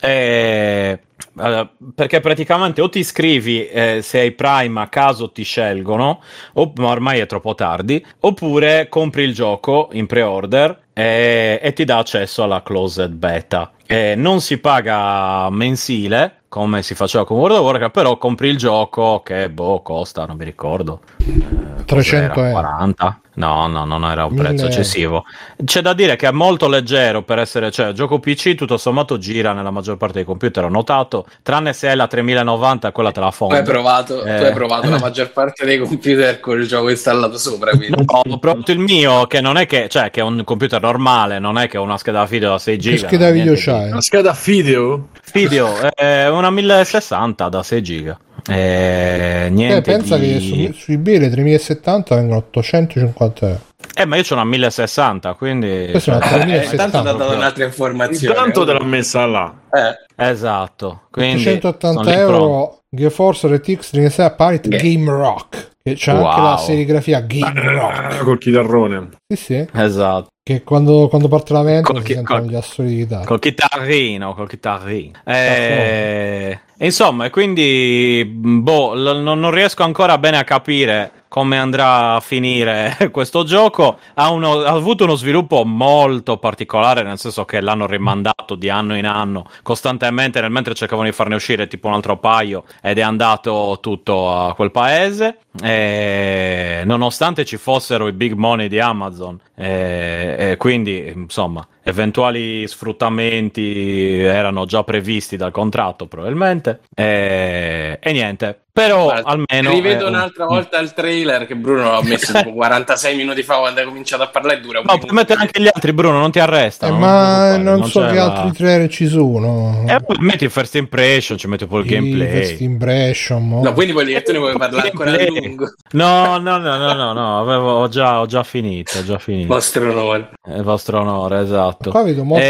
E, eh, perché praticamente o ti iscrivi eh, se hai Prime a caso ti scelgono, o, ma ormai è troppo tardi, oppure compri il gioco in pre-order e, e ti dà accesso alla closed beta. E non si paga mensile come si faceva con World of Warcraft, però compri il gioco che boh, costa, non mi ricordo. eh, 300 cos'era, euro. 40? No, no, non era un 1000 prezzo euro. eccessivo. C'è da dire che è molto leggero per essere, cioè, il gioco PC tutto sommato gira nella maggior parte dei computer, ho notato, tranne se è la 3090, quella te la Tu fondo. hai provato, tu Eh. hai provato la maggior parte dei computer con il gioco installato sopra, quindi. No, ho provato il mio, che non è che, cioè, che è un computer normale, non è che è una scheda video da 6 Che giga. scheda niente video c'hai? La scheda video? Video, è una 1060 da 6 giga. Eh, Eh, niente pensa di... che su, su eBay le 3070 vengono 850 euro. Eh, ma io c'ho una 1060, quindi... Questa è una cioè, Eh, 3070. intanto ha dato un'altra informazione. Intanto te l'ha messa là. Eh, Esatto, quindi... sono 180 lì pronto. euro GeForce RTX 3060 Pirate Beh. Game Rock. Che c'è anche Wow. la serigrafia Game Rock. Ah, Col chitarrone. Sì, sì. Esatto. Che quando, quando parte la vento Col si chi- sentono col- gli assoli di chitarra. Col chitarrino, col chitarrino. Eh, insomma, quindi, boh, l- non, riesco ancora bene a capire come andrà a finire questo gioco. Ha, uno- ha avuto uno sviluppo molto particolare, nel senso che l'hanno rimandato di anno in anno costantemente, nel mentre cercavano di farne uscire tipo un altro paio ed è andato tutto a quel paese. eh, nonostante ci fossero i big money di Amazon, eh, eh, quindi insomma, eventuali sfruttamenti erano già previsti dal contratto probabilmente, eh, e niente. Però Guarda, almeno... Rivedo eh, un'altra volta il trailer che Bruno l'ha messo tipo 46 minuti fa quando hai cominciato a parlare dura un No, puoi mettere anche gli altri, Bruno, non ti Eh, arrestano. ma non preoccupare, so che la- altri trailer ci sono. E poi metti il first impression, ci metti poi il gameplay. first impression, mo. No, quindi dire che tu ne vuoi parlare ancora a lungo. No, no, no, no, no, no, avevo, ho, già, ho già finito, ho già finito. Vostro onore. È il vostro onore, esatto. Qua vedo molto,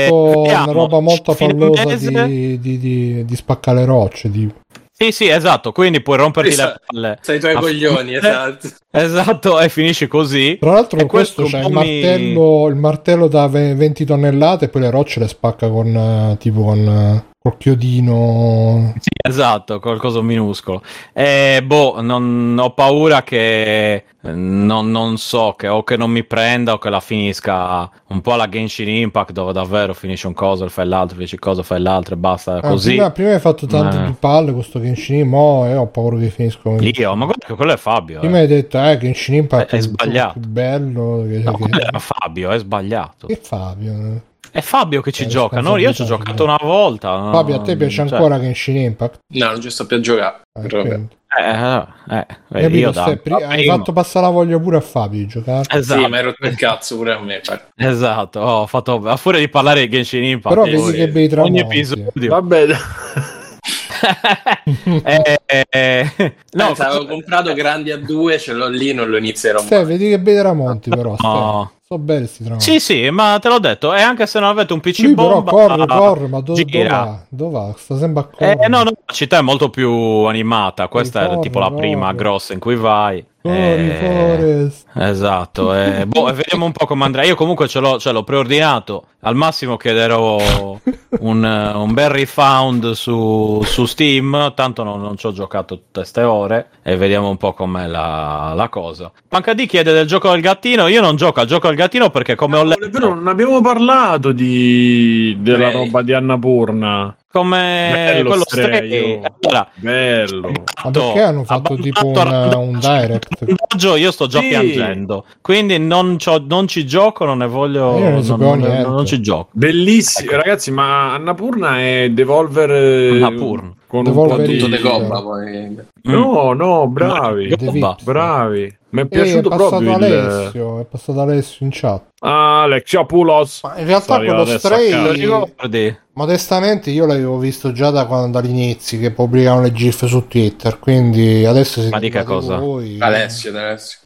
Eh, una roba molto pallosa di, di, di, di spaccare rocce. Di... Sì, sì, esatto, quindi puoi romperti Sì, le palle. Sei i tuoi a coglioni, fine. esatto. Esatto, e finisci così. Tra l'altro E questo, questo c'è il po' mi- martello, il martello da ve- 20 tonnellate e poi le rocce le spacca con eh, tipo con eh, col chiodino. Sì, esatto, qualcosa minuscolo. E boh, non, ho paura che eh, non, non so, che o che non mi prenda o che la finisca un po' alla Genshin Impact dove davvero finisce un coso fai l'altro, finisci cosa, fai l'altro e basta Ah, così. prima, prima hai fatto tanto Eh. di palle questo Genshin, mo e ho paura che finisca Io, ma guarda che quello è Fabio. Prima eh. hai detto eh Genshin Impact È- è sbagliato. più bello che, No, che- Fabio, è sbagliato. che Fabio eh. È Fabio che ci Eh, gioca, no? Io ci ho giocato una volta. Fabio a te piace Cioè, ancora Genshin Impact No, non ci sto più a giocare. Eh, quindi. Eh, eh, eh, io da, pri- hai prima. fatto passare la voglia pure a Fabio di giocare Esatto, Sì, ma hai rotto il cazzo pure a me. guarda. esatto. ho fatto, a furia di parlare di Genshin Impact, però io- vedi che bei ogni tramonti episodio. Vabbè, Eh, eh, eh, no, No, avevo comprato grandi a due, ce l'ho lì, non lo inizierò mai. Stai, vedi che bei tramonti però stai. No. Sono belli sti tramonti Sì, sì, ma te l'ho detto, e anche se non avete un PC lui però bomba, corre corre ma dove va? dove va? sta sempre a correre Eh, no, no, la città è molto più animata. Questa è Corre, tipo la corre. prima grossa in cui vai. Corri, Eh, Forest. Esatto, eh, boh, e vediamo un po' come andrà. Io comunque ce l'ho, ce l'ho preordinato. Al massimo chiederò un, eh, un bel refound su, su Steam. Tanto non, non ci ho giocato tutte queste ore. E vediamo un po' com'è la, la cosa. Panca D chiede del gioco del gattino. Io non gioco al gioco del gattino perché, come ho letto, vero, non abbiamo parlato di... della Stray. roba di Annapurna. come Bello quello Stray, oh. Allora, Bello. ma perché hanno fatto tipo un, abbandonato un direct io sto già Sì. piangendo. Quindi non, c'ho- non ci gioco, non ne voglio. Io non ne non, non- non ci gioco. Bellissimo, Ecco. ragazzi, ma Annapurna è Devolver eh, Annapurna. Con Devolver un po' di... Gobba poi. Mm. No, no, bravi. Bravi. Mi è Eh, è piaciuto passato proprio il Alessio è passato Alessio in chat Alexiopoulos. ma in realtà Sto quello Stray modestamente io l'avevo visto già da quando, dagli inizi che pubblicavano le gif su Twitter quindi adesso si Ma di che cosa? voi, Alessio, di Alessio.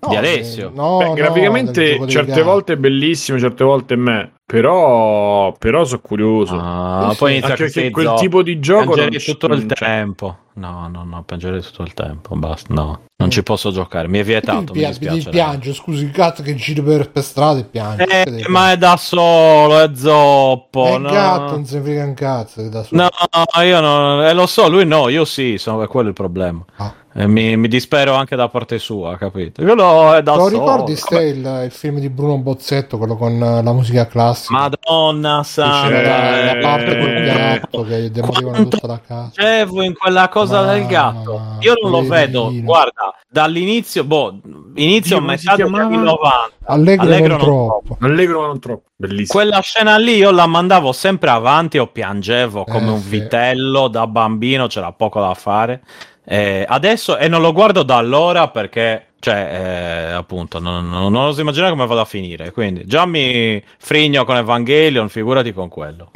No, Di Alessio? eh, no, Beh, no, graficamente dei certe volte è bellissimo, certe volte me. Però, però sono curioso. Ah, Sì, poi inizia Anche perché quel zoppo. tipo di gioco Piangerei tutto il tempo. No, no, no, piangerei tutto il tempo. Basta, no. Non ci posso giocare. Mi è vietato. Mi Ti dispiace. piange, scusi, il gatto che gira per, per strada e piange. Eh, ma è da solo, è zoppo. È il no. gatto, non si frega un cazzo che da solo. No, io non. Eh, lo so, lui no, io sì, sono, è quello il problema. Ah. Eh, mi, mi dispero anche da parte sua, capito? Io no, è da Lo ricordi Vabbè. Ste, il, il film di Bruno Bozzetto, quello con eh, la musica classica? Madonna santa. la, la Eh, parte col eh, gatto che demolivano tutta la casa. Dicevo in quella cosa Ma- del gatto. Io non lo vedo. Guarda, dall'inizio, boh, inizio a Dio, si metà degli chiamava? anni 90. Allegro, Allegro non non troppo. Allegro ma non troppo. Bellissimo. Quella scena lì io la mandavo sempre avanti o piangevo come Eh, un sì. vitello da bambino, c'era poco da fare. Eh, adesso, e non lo guardo da allora perché, cioè, eh, appunto, non, non, non oso immaginare come vada a finire. Quindi, già mi frigno con Evangelion, figurati con quello.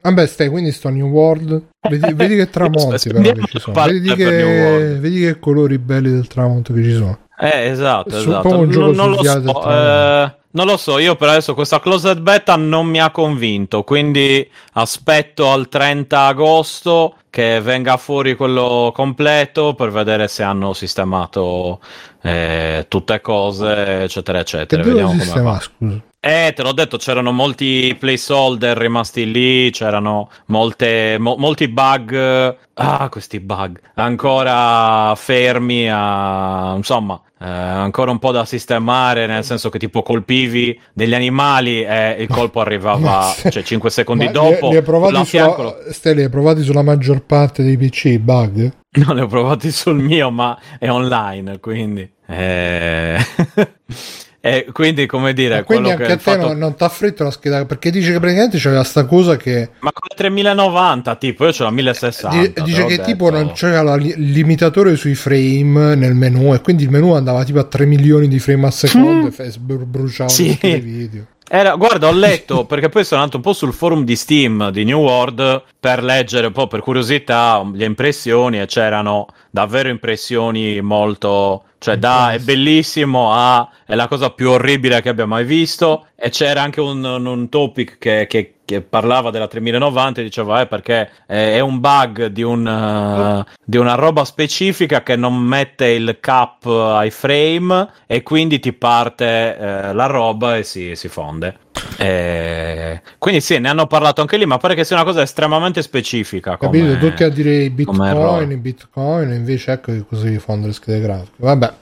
Vabbè, stai, quindi sto New World. Vedi, vedi che tramonti però che ci sono. Vedi che, vedi che colori belli del tramonto che ci sono. Eh, esatto, esatto. un gioco Non, non lo so, eh, non lo so, io per adesso questa closed beta non mi ha convinto, quindi aspetto al 30 agosto che venga fuori quello completo per vedere se hanno sistemato eh, tutte cose, eccetera, Che eccetera. devo Vediamo come scusa. Eh, te l'ho detto, c'erano molti placeholder rimasti lì, c'erano molte, mo- molti bug. Ah, questi bug. Ancora fermi a... insomma, eh, ancora un po' da sistemare, nel senso che tipo colpivi degli animali e il colpo arrivava, se- cioè 5 secondi dopo. Li, li provati sulla, fianco lo- Ste, li hai provati sulla maggior parte dei PC i bug? Non li ho provati sul mio, ma è online, quindi... Eh... E quindi, come dire, Ma quindi anche quello a che te il fatto- non, non ti ha fritto la scheda perché dice che praticamente c'aveva sta cosa che Ma con la 3090, tipo, io c'ho la 1060. di- te dice l'ho che detto. tipo non c'era li- limitatore sui frame nel menu e quindi il menu andava tipo a 3 milioni di frame al secondo e fe- br- bruciava Sì. tutti i video. Era, guarda, ho letto perché poi sono andato un po' sul forum di Steam di New World per leggere un po' per curiosità le impressioni e c'erano davvero impressioni molto. cioè, da è bellissimo a è la cosa più orribile che abbia mai visto. E c'era anche un, un- topic che, che- che parlava della 3090 e diceva eh, perché è, è un bug di, un, eh, di una roba specifica che non mette il cap ai frame e quindi ti parte eh, la roba e si, si fonde. Eh, quindi sì, ne hanno parlato anche lì, ma pare che sia una cosa estremamente specifica. come- Capito? Tutti a dire i bitcoin, i bitcoin, e invece ecco che così fanno le schede grafiche. Vabbè,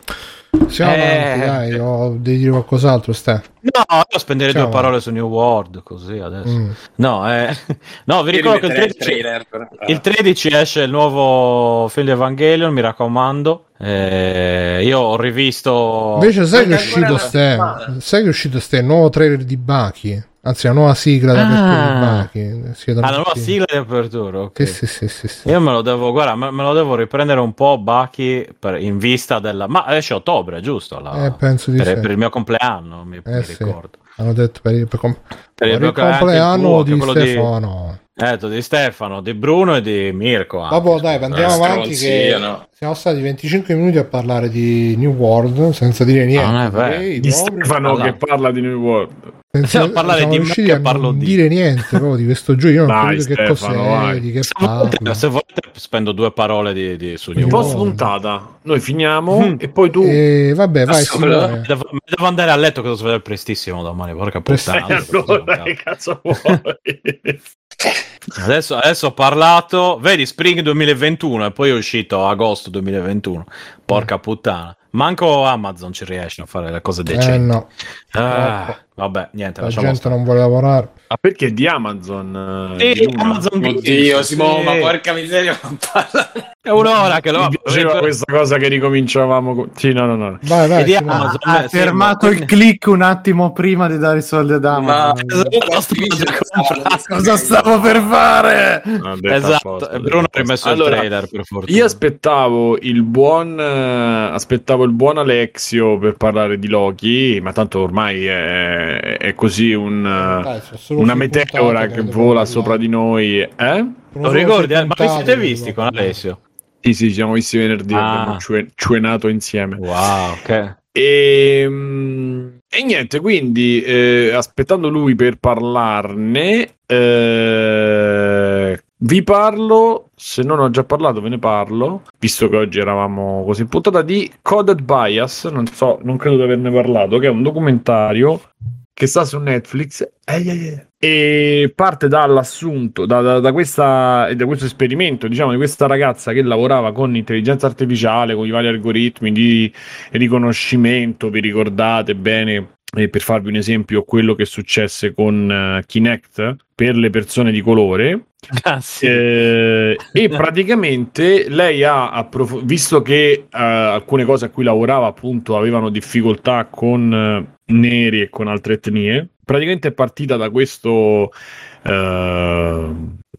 siamo Eh. avanti, dai, o devi dire qualcos'altro, Ste. No, io spendere Ciao. due parole su New World così adesso. Mm. No, eh, no, vi ricordo che il rimetterei 13, trailer per- il 13 esce il nuovo film di Evangelion, mi raccomando. Eh, io ho rivisto. Invece sai che è uscito la- Sai che è uscito Ste? Il nuovo trailer di Baki. Anzi, la nuova sigla da Ah. di Baki. Sì, da Ah, la nuova sigla di apertura. ok. Sì, sì, sì, sì, sì. Io me lo devo, guarda, me, me lo devo riprendere un po' per- in vista della. Ma esce ottobre, giusto? La- Eh, penso di per, sì. per il mio compleanno, mi, Eh, mi sì. ricordo. Hanno detto per il, per com- Per il per il compleanno tuo, di quello di- Stefano. Eh, di Stefano, di Bruno e di Mirko. anche, Vabbè, dai, andiamo Eh, avanti. Che siamo stati 25 minuti a parlare di New World senza dire niente. Ah, non è vero. direi, Di. Stefano che parla di New World. Senza- Stiamo a parlare di me che parlo non di- dire niente proprio di questo gioco. Io non Dai, capito che Stefano, cos'è, vai. di che Se volete, se volete spendo due parole di, di- su New Un Un po' World. World. spuntata. Noi finiamo Mm. e poi tu. E vabbè, vai, signore. Devo, devo andare a letto che devo svegliare prestissimo domani, porca puttana. Eh, allora, che cazzo vuoi? Adesso, adesso ho parlato, vedi, Spring 2021 e poi è uscito agosto 2021. Porca puttana. Manco Amazon ci riesce a fare le cose Eh decenti. no, Ah, vabbè, niente, la gente stare. non vuole lavorare. Ah, perché di Amazon? Sì, eh, di Luna? Amazon Oddio, sì. Simo, ma porca miseria, non parla. È un'ora che lo Mi piaceva questa cosa che ricominciavamo. con- Sì, no, no, no. Vai, vai. Simone. Amazon, Ha eh, sì, fermato ma- il click un attimo prima di dare i soldi ad Ma Amazon. Esatto. Cosa stavo per fare? Detto Esatto, Bruno ha rimesso Allora, il trailer per fortuna. Io aspettavo il buon eh, aspettavo il buon Alexio per parlare di Loki, ma tanto ormai è, è così un, eh, Dai, sono solo una meteora che vola sopra di noi. Eh? Lo ricordi? eh? Ma vi siete visti con. Alessio? Sì, sì, ci siamo visti venerdì, Ah. abbiamo cue- cuenato insieme. Wow, ok. E, mm, e niente, quindi eh, aspettando lui per parlarne, eh, vi parlo, se non ho già parlato ve ne parlo, visto che oggi eravamo così in puntata di Coded Bias, non so, non credo di averne parlato, che è un documentario che sta su Netflix eh, eh, eh, e parte dall'assunto, da, da- da questa, da questo esperimento, diciamo, di questa ragazza che lavorava con intelligenza artificiale, con i vari algoritmi di riconoscimento, vi ricordate bene, eh, per farvi un esempio, quello che successe con eh, Kinect per le persone di colore. Ah, sì. Eh, e praticamente lei ha approfo- visto che eh, alcune cose a cui lavorava appunto avevano difficoltà con eh, neri e con altre etnie, praticamente è partita da questo eh,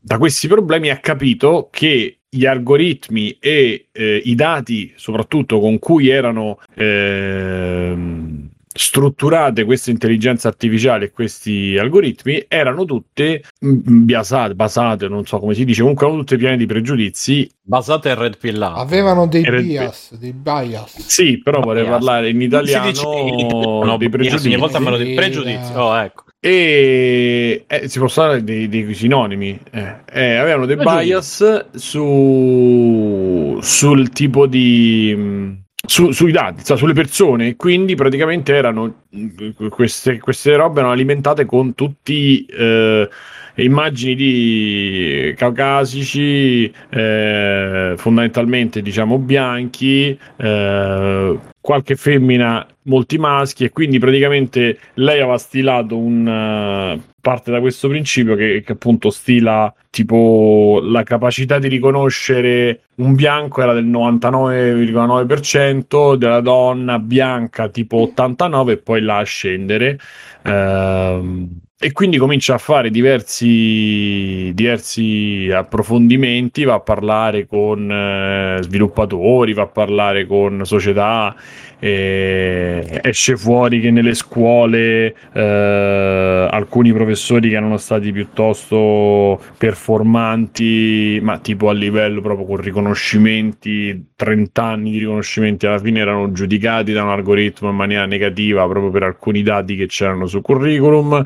da questi problemi ha capito che gli algoritmi e eh, i dati soprattutto con cui erano ehm, strutturate queste intelligenze artificiali e questi algoritmi erano tutte mm, biasate, basate, non so come si dice, comunque erano tutte piene di pregiudizi. Basate in red pillato. Avevano dei bias, dei bias. Sì, però vorrei Bias. parlare in Si italiano dice no, dei pregiudizi. ogni volta dico. Sì, Pregiudizi. eh. Oh, ecco. e eh, si possono dare dei, dei sinonimi eh, eh, avevano dei bias su sul tipo di mh, su- sui dati, cioè sulle persone, quindi praticamente erano mh, queste, queste robe erano alimentate con tutti eh, immagini di caucasici, eh, fondamentalmente diciamo bianchi, eh, qualche femmina, molti maschi e quindi praticamente lei aveva stilato un uh, parte da questo principio che, che, appunto stila tipo la capacità di riconoscere un bianco era del 99,9% della donna bianca tipo 89 e poi là scendere. Uh, e quindi comincia a fare diversi, diversi approfondimenti, va a parlare con eh, sviluppatori, va a parlare con società, eh, esce fuori che nelle scuole eh, alcuni professori che erano stati piuttosto performanti, ma tipo a livello proprio con riconoscimenti, 30 anni di riconoscimenti, alla fine erano giudicati da un algoritmo in maniera negativa proprio per alcuni dati che c'erano sul curriculum.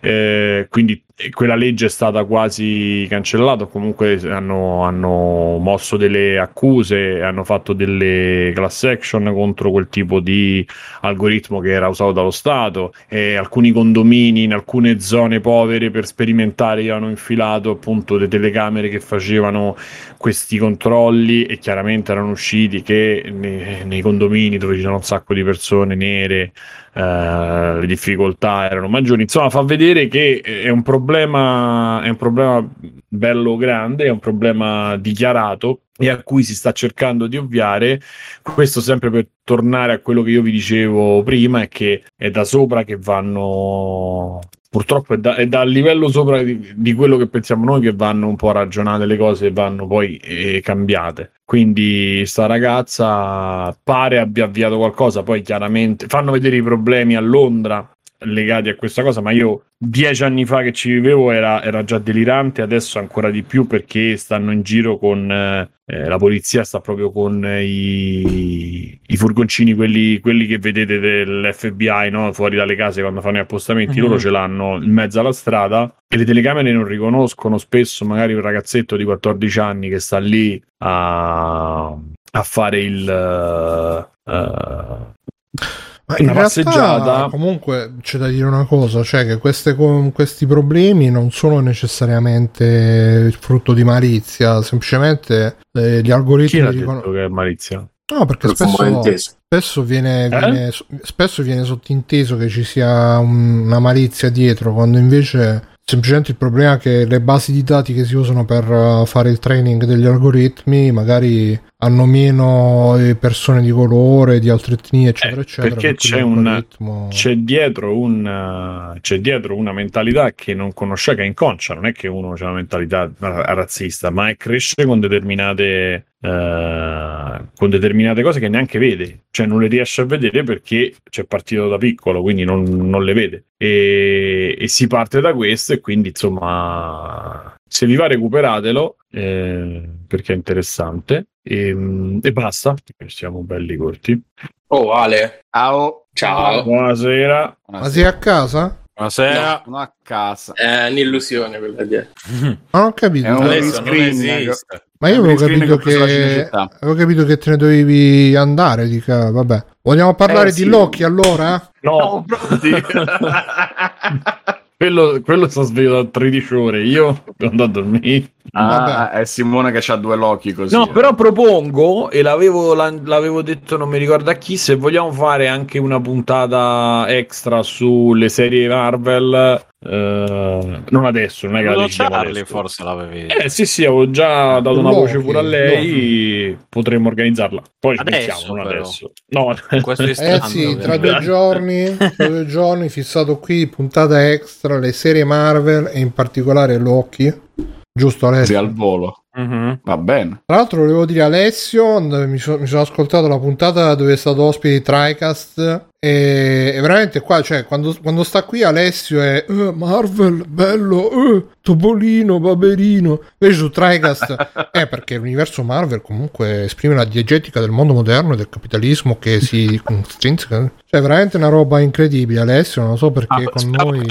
Eh, quindi quella legge è stata quasi cancellata, comunque hanno, hanno, mosso delle accuse, hanno fatto delle class action contro quel tipo di algoritmo che era usato dallo Stato e alcuni condomini in alcune zone povere per sperimentare hanno infilato appunto le telecamere che facevano questi controlli e chiaramente erano usciti che nei, nei condomini dove ci sono un sacco di persone nere Uh, le difficoltà erano maggiori. Insomma, fa vedere che è un problema, è un problema bello grande, è un problema dichiarato e a cui si sta cercando di ovviare. Questo sempre per tornare a quello che io vi dicevo prima, è che è da sopra che vanno purtroppo è, da, è dal livello sopra di, di, quello che pensiamo noi che vanno un po' ragionate le cose e vanno poi eh, cambiate. Quindi sta ragazza pare abbia avviato qualcosa, poi chiaramente fanno vedere i problemi a Londra legati a questa cosa, ma io dieci anni fa che ci vivevo era, era già delirante, adesso ancora di più perché stanno in giro con eh, eh la polizia, sta proprio con i, i furgoncini, quelli, quelli, che vedete dell'FBI no? fuori dalle case quando fanno gli appostamenti, mm-hmm. loro ce l'hanno in mezzo alla strada e le telecamere non riconoscono spesso magari un ragazzetto di 14 anni che sta lì a, a fare il... Uh, ma una in passeggiata. comunque c'è da dire una cosa, cioè che queste, questi problemi non sono necessariamente frutto di malizia, semplicemente eh, gli algoritmi... Chi dicono... che è malizia? No, perché spesso, spesso viene, eh? viene, spesso, viene, sottinteso che ci sia un, una malizia dietro, quando invece semplicemente il problema è che le basi di dati che si usano per eh, fare il training degli algoritmi magari hanno meno eh, persone di colore, di altre etnie, eccetera, eh, eccetera. Perché per c'è, un, c'è, dietro un, c'è dietro una mentalità che non conosce, che è inconscia, non è che uno ha una mentalità razzista, ma è cresce con determinate, uh, con determinate cose che neanche vede, cioè non le riesce a vedere perché c'è partito da piccolo, quindi non, non le vede. E, e si parte da questo e quindi insomma se vi va recuperatelo eh, perché è interessante e, ehm, e basta, siamo belli corti. Oh Ale, ciao. Ciao. Buonasera. Ma sei a casa? Buonasera. No, a casa. È un'illusione quella di Non ho capito. È un screen, ma io avevo capito che, avevo capito che te ne dovevi andare. Dica, vabbè. Vogliamo parlare eh, di sì. Loki allora? No, no Quello, quello sta sveglio da 13 ore, io devo andare a dormire. Ah, è Simone che ha due Loki così. No, però propongo, e l'avevo, l'avevo detto, non mi ricordo a chi, se vogliamo fare anche una puntata extra sulle serie Marvel, Uh, non adesso, non è che la Charlie forse l'avevi. Eh sì, sì, avevo già dato una voce pure a lei. Loki. Potremmo organizzarla. Poi adesso, ci non adesso. No, questo eh sì, tra due giorni, tra due giorni, fissato qui, puntata extra, le serie Marvel e in particolare Loki. Giusto Alessio? Sì, al volo. Mm-hmm. Va bene. Tra l'altro volevo dire Alessio, mi, so, mi, sono ascoltato la puntata dove è stato ospite di TriCast e, e veramente qua, cioè, quando, quando, sta qui Alessio è uh, Marvel, bello, uh, Topolino, Baberino. Invece su TriCast è perché l'universo Marvel comunque esprime la diegetica del mondo moderno e del capitalismo che si strinzica. Cioè, veramente una roba incredibile. Alessio, non so perché ah, con noi...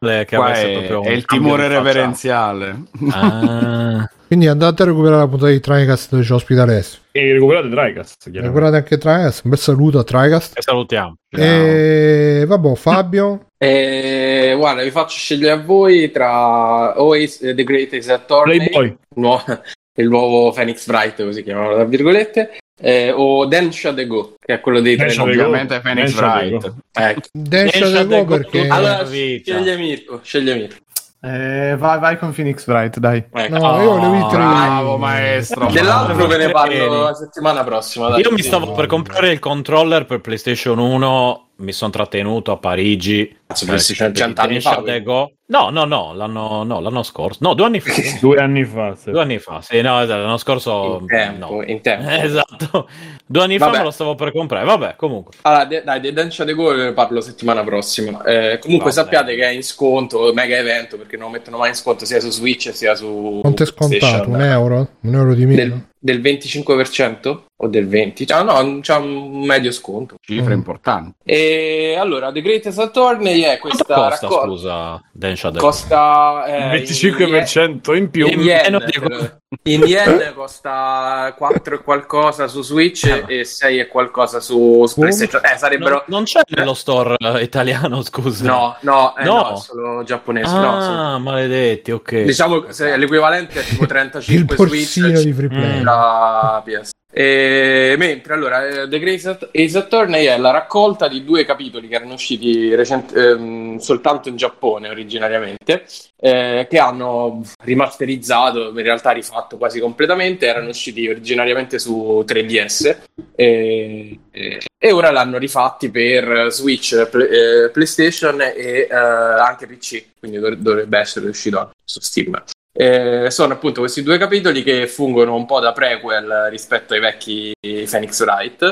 Che è, è il timore reverenziale. Ah. Quindi andate a recuperare la puntata di Tricast dove c'è ospita Alessio. E recuperate Tricast. Recuperate anche Tricast. Un bel saluto a Tricast. E salutiamo. E vabbè, Fabio. E, guarda, vi faccio scegliere a voi tra Oasis, The Greatest Attorney, Playboy. nuo- il nuovo Phoenix Wright, così chiamano tra virgolette, eh, o Dan Shade Go, che è quello dei tre. Ovviamente Phoenix Wright. Ecco. Densha Densha del Go perché... Allora, sceglie Mirko, sceglie Mirko. Eh, vai, vai con Phoenix Wright, dai. Ecco. No, io volevo i tre. Bravo maestro. Dell'altro ve ne parlo la settimana prossima. dai. Io mi stavo per comprare il controller per PlayStation 1. Mi sono trattenuto a Parigi. Cazzo, PlayStation 100 anni fa, Go. No, no, no, l'anno, no, l'anno scorso. No, due anni fa. Due anni fa. sì. Due anni fa, sì, no, esatto, l'anno scorso In tempo, no. in tempo. Eh, Esatto, due anni fa Vabbè. me lo stavo per comprare. Vabbè, comunque. Allora, de- dai, di Dance de Go ne parlo settimana prossima. Eh, comunque Va sappiate che è in sconto, mega evento, perché non lo mettono mai in sconto sia su Switch sia su Quanto è scontato? Un euro? Un euro di meno? Del, del 25% o del 20%? Cioè, no, c'è un medio sconto. Cifre Mm. importanti. E allora, The Greatest Attorney è Quanto questa costa, raccolta. scusa? Costa eh, Il 25% in più. in yen, Eh, dico- lo- in yen costa 4 e qualcosa su Switch Eh. e 6 e qualcosa su, su? PlayStation. Eh, sarebbero Non, non c'è nello store eh, italiano, scusa. No, no, eh, No. no, solo giapponese. no. Ah, maledetti, ok. Diciamo l'equivalente è tipo Il 35 borsino Switch di free play. Mm. la PS. E, mentre allora eh, The Great Ace Attorney è la raccolta di due capitoli che erano usciti recent- ehm, soltanto in Giappone originariamente, eh, che hanno rimasterizzato, in realtà rifatto quasi completamente, erano usciti originariamente su 3DS e, e- ora l'hanno rifatti per Switch, Play- eh, PlayStation e eh, anche PC, quindi dov- dovrebbe essere uscito anche su Steam. Eh, sono appunto questi due capitoli che fungono un po' da prequel rispetto ai vecchi Phoenix Wright,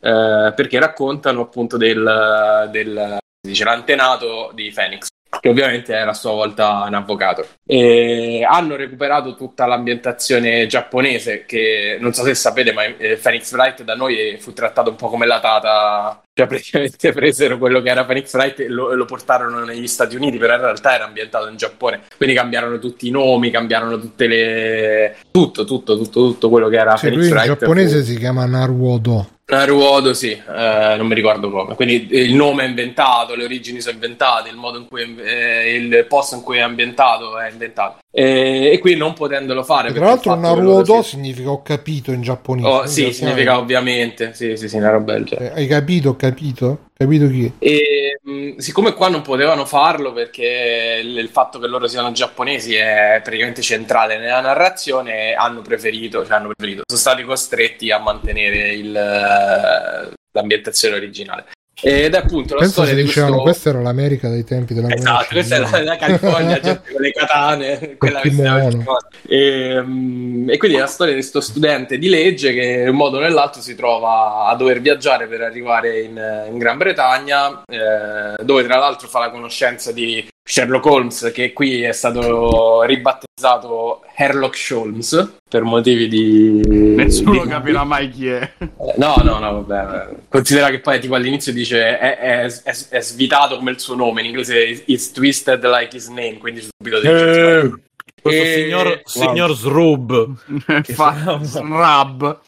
eh, perché raccontano appunto del, del dice, l'antenato di Phoenix, che ovviamente era a sua volta un avvocato. E hanno recuperato tutta l'ambientazione giapponese, che non so se sapete, ma eh, Phoenix Wright da noi fu trattato un po' come la tata. Cioè, praticamente presero quello che era Phoenix Wright e lo, lo portarono negli Stati Uniti, però in realtà era ambientato in Giappone. Quindi cambiarono tutti i nomi, cambiarono tutte le. tutto, tutto, tutto, tutto quello che era Cioè, Phoenix lui in giapponese fu- si chiama Naruodo. Naruodo, sì, eh, non mi ricordo come. Quindi il nome è inventato, le origini sono inventate, il modo in cui eh, il posto in cui è ambientato è inventato. E, e qui non potendolo fare. Tra l'altro loro si- significa ho capito in giapponese. Oh, sì, sai- significa ovviamente, sì, sì, sì, una roba del genere. Eh, Hai capito, ho capito? Capito chi? E mh, siccome qua non potevano farlo perché il, il fatto che loro siano giapponesi è praticamente centrale nella narrazione, hanno preferito, cioè hanno preferito, sono stati costretti a mantenere il, eh, l'ambientazione originale. Ed è appunto la Penso storia di dicevano questo... questa era l'America dei tempi della guerra Esatto, questa è la, California, gente con le katane, quella cosa. e, mm, e quindi è la storia di questo studente di legge che in un modo o nell'altro si trova a dover viaggiare per arrivare in, in Gran Bretagna, eh, dove tra l'altro fa la conoscenza di Sherlock Holmes, che qui è stato ribattezzato Herlock Holmes per motivi di... Nessuno di- capirà mai chi è. No, no, no, vabbè. Considera che poi tipo all'inizio dice è, è- è- è svitato come il suo nome, in inglese it's twisted like his name, quindi subito dice Eh, Questo E- signor, wow. signor Srub. Fa Srab.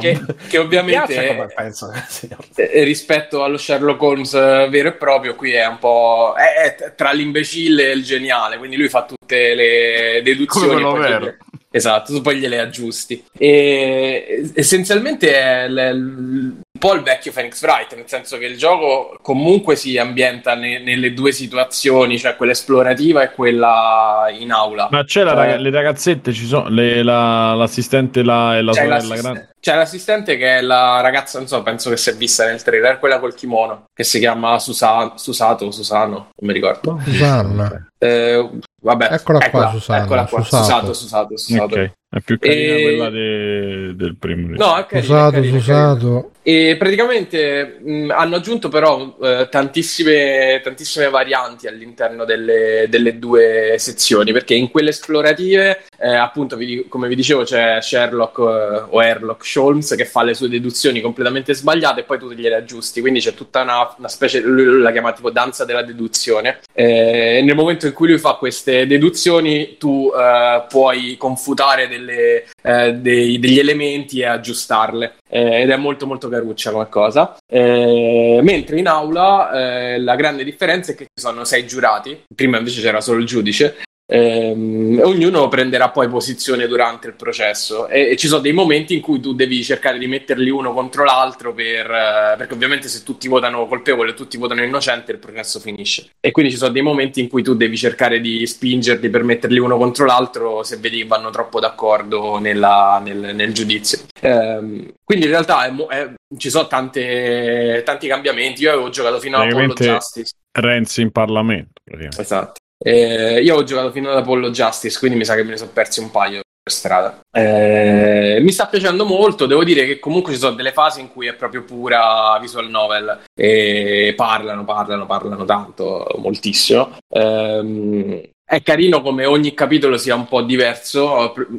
che, che ovviamente è- penso, signor. eh, rispetto allo Sherlock Holmes eh, vero e proprio qui è un po' è, è tra l'imbecille e il geniale, quindi lui fa tutte le deduzioni Come quello e vero. Esatto, tu poi gliele aggiusti. E essenzialmente è l- l- un po' il vecchio Phoenix Wright, nel senso che il gioco comunque si ambienta ne- nelle due situazioni, cioè quella esplorativa e quella in aula. Ma c'è la Eh, le ragazzette, ci sono le- la- l'assistente la- e la c'è, sorella l'assist- grande. c'è l'assistente che è la ragazza, non so, penso che si è vista nel trailer, quella col kimono, che si chiama Susa- Susato o Susano, non mi ricordo. Susanna. Eh, vabbè, Eccola qua, Susanna, Eccola qua, Susato. Susato, Susato, Susato. Ok, è più carina E- quella de- del primo. No, è carina, Usato, carina, è carina. usato. E praticamente mh, hanno aggiunto però eh, tantissime, tantissime varianti all'interno delle, delle due sezioni, perché in quelle esplorative, eh, appunto, vi come vi dicevo, c'è Sherlock eh, o Herlock Holmes che fa le sue deduzioni completamente sbagliate e poi tu gliele aggiusti, quindi c'è tutta una, una specie, lui la chiama tipo danza della deduzione. Eh, e nel momento in cui lui fa queste deduzioni, tu eh, puoi confutare delle, eh, dei- degli elementi e aggiustarle. Eh, ed è molto molto caruccia come cosa. Eh, mentre in aula eh, la grande differenza è che ci sono sei giurati, prima invece c'era solo il giudice, Ehm, ognuno prenderà poi posizione durante il processo. E, e ci sono dei momenti in cui tu devi cercare di metterli uno contro l'altro per, eh, perché ovviamente se tutti votano colpevole e tutti votano innocente il processo finisce. E quindi ci sono dei momenti in cui tu devi cercare di spingerli per metterli uno contro l'altro se vedi che vanno troppo d'accordo nella- nel, nel giudizio. Ehm, quindi in realtà è è- ci sono tante, tanti cambiamenti. Io avevo giocato fino a Apollo Justice. Renzi in Parlamento. Esatto. Eh, io ho giocato fino ad Apollo Justice, quindi mi sa che me ne sono persi un paio per strada. Eh, mi sta piacendo molto, devo dire che comunque ci sono delle fasi in cui è proprio pura visual novel e parlano, parlano, parlano tanto, moltissimo. Ehm, è carino come ogni capitolo sia un po' diverso.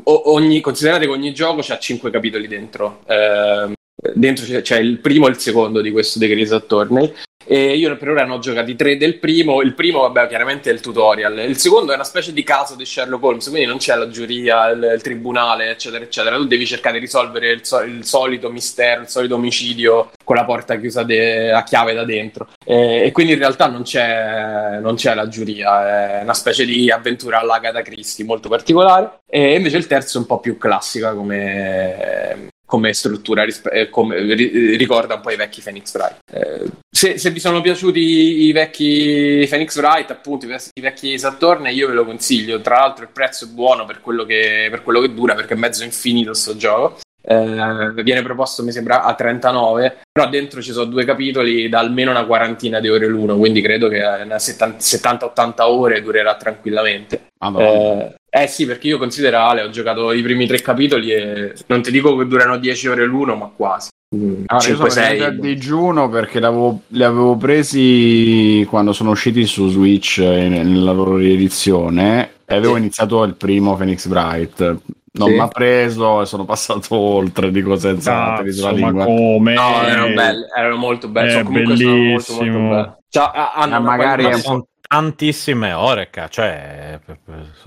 O- ogni- considerate che ogni gioco ha 5 capitoli dentro. Ehm, dentro c'è, c'è il primo e il secondo di questo The Great Attorney. E io per ora ne ho giocati tre del primo. Il primo, vabbè, chiaramente è il tutorial. Il secondo è una specie di caso di Sherlock Holmes, quindi non c'è la giuria, il, il tribunale, eccetera, eccetera. Tu devi cercare di risolvere il, so- il solito mistero, il solito omicidio con la porta chiusa de- a chiave da dentro. E, e quindi in realtà non c'è, non c'è la giuria, è una specie di avventura all'Agatha Christie molto particolare. E invece il terzo è un po' più classica come come struttura rispe- eh, come- ri- ricorda un po' i vecchi Phoenix Wright. Eh, se, se vi sono piaciuti i vecchi Phoenix Wright, appunto, i, ve- i vecchi Saturn, io ve lo consiglio. Tra l'altro, il prezzo è buono per quello che, per quello che dura, perché è mezzo infinito sto gioco. Eh, viene proposto, mi sembra, a 39, però dentro ci sono due capitoli da almeno una quarantina di ore l'uno, quindi credo che una 70-80 ore durerà tranquillamente. Madonna. Eh, eh sì, perché io considero Ale, ho giocato i primi tre capitoli e non ti dico che durano 10 ore l'uno, ma quasi. Mm, Allora, io sono 5-6. veramente a digiuno perché li avevo presi quando sono usciti su Switch eh, nella loro riedizione e avevo Sì. iniziato il primo Phoenix Bright. Non Sì. mi ha preso e sono passato oltre, dico senza Cazzo, la ma lingua. come? No, erano belli, erano molto belli. È Sono comunque sono molto, molto bellissimo. belli. Cioè, ha- hanno magari è un po' Tantissime ore, cioè,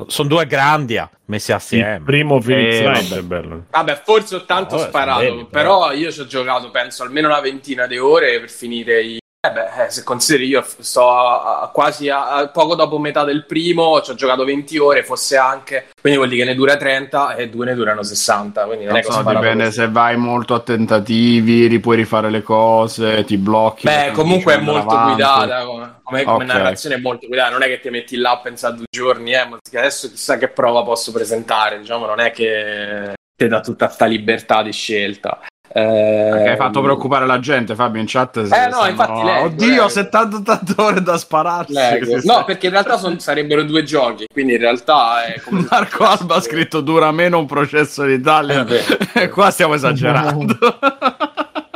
sono due grandi ah, messi Il assieme. primo Phoenix Eh, Wright è bello. Vabbè, forse ho tanto No, vabbè, sparato, belli, però. però. io ci ho giocato, penso, almeno una ventina di ore per finire i... Eh beh, eh, se consideri io sto a- a- quasi a, poco dopo metà del primo, ci ho giocato 20 ore, fosse anche, quindi vuol dire che ne dura 30 e due ne durano 60, quindi non, Non so, dipende se vai molto a tentativi, ripuoi rifare le cose, ti blocchi. Beh, comunque è molto avanti. guidata, come, come- come Ok. narrazione è molto guidata, non è che ti metti là a pensare due giorni, eh, ma adesso chissà che prova posso presentare, diciamo, non è che ti dà tutta sta libertà di scelta. Eh, Perché hai fatto preoccupare la gente, Fabio, in chat. se- Eh, no, infatti leggo, Oddio, leggo. 70-80 ore da spararsi. Che si No, sta- perché in realtà son- sarebbero due giochi, quindi in realtà è come Marco Alba ha scritto dura meno un processo in Italia. È vero. E qua stiamo esagerando.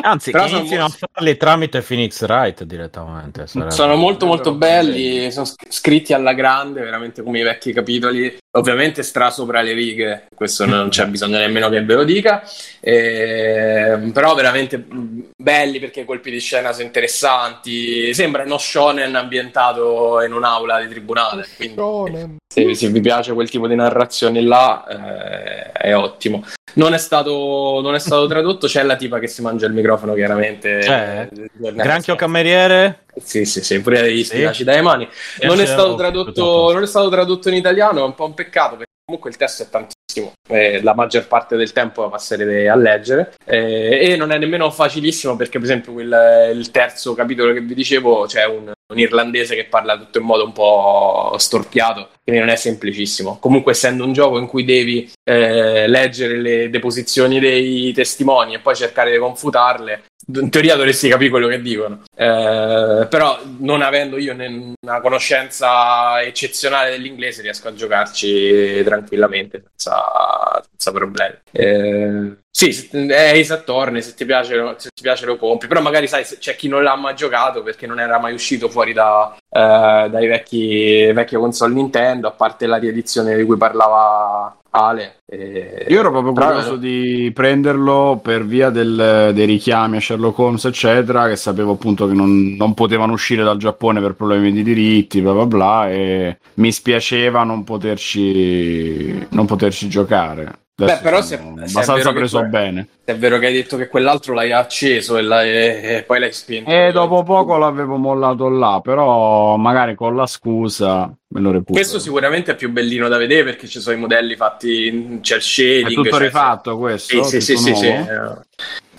Anzi, Però che sono inizino a farli tramite Phoenix Wright direttamente. sarebbe- Sono molto molto belli, sono sc- scritti alla grande, veramente come i vecchi capitoli, ovviamente stra sopra le righe, questo non c'è bisogno nemmeno che ve lo dica, eh, però veramente belli perché i colpi di scena sono interessanti, sembra uno shonen ambientato in un'aula di tribunale, quindi se, se vi piace quel tipo di narrazione là eh, è ottimo. Non è, stato, non è stato tradotto, c'è la tipa che si mangia il microfono chiaramente. C'è? Eh, Granchio cameriere? sì, sì, sì, pure gli Sì. spinaci dai mani. Non è, tradotto, non è stato tradotto in italiano, è un po' un peccato perché comunque il testo è tantissimo. eh, la maggior parte del tempo la passerete a leggere eh, e non è nemmeno facilissimo perché, per esempio, quel- il terzo capitolo che vi dicevo c'è un, un irlandese che parla tutto in modo un po' storpiato, quindi non è semplicissimo. Comunque, essendo un gioco in cui devi eh, leggere le deposizioni dei testimoni e poi cercare di confutarle, in teoria dovresti capire quello che dicono. Eh, però, non avendo io una conoscenza eccezionale dell'inglese, riesco a giocarci tranquillamente senza, senza problemi. Eh, sì, è Ace Attorney, se ti, piace, se ti piace lo compri, però magari sai, c'è chi non l'ha mai giocato perché non era mai uscito fuori da, eh, dai vecchi, vecchie console Nintendo, a parte la riedizione di cui parlava Ale. Eh, Io ero proprio però- curioso di prenderlo per via del- dei richiami a Sherlock Holmes, eccetera, che sapevo appunto che non, non potevano uscire dal Giappone per problemi di diritti, bla bla bla, e mi spiaceva non poterci, non poterci giocare. Beh, però se- se è abbastanza preso que- bene. È vero che hai detto che quell'altro l'hai acceso e, l'hai- e poi l'hai spento. E dopo poco l'avevo mollato là, però magari con la scusa me lo recupero. Questo sicuramente è più bellino da vedere perché ci sono i modelli fatti in cel shading. è tutto cioè- rifatto questo? Sì, sì, sì, sì.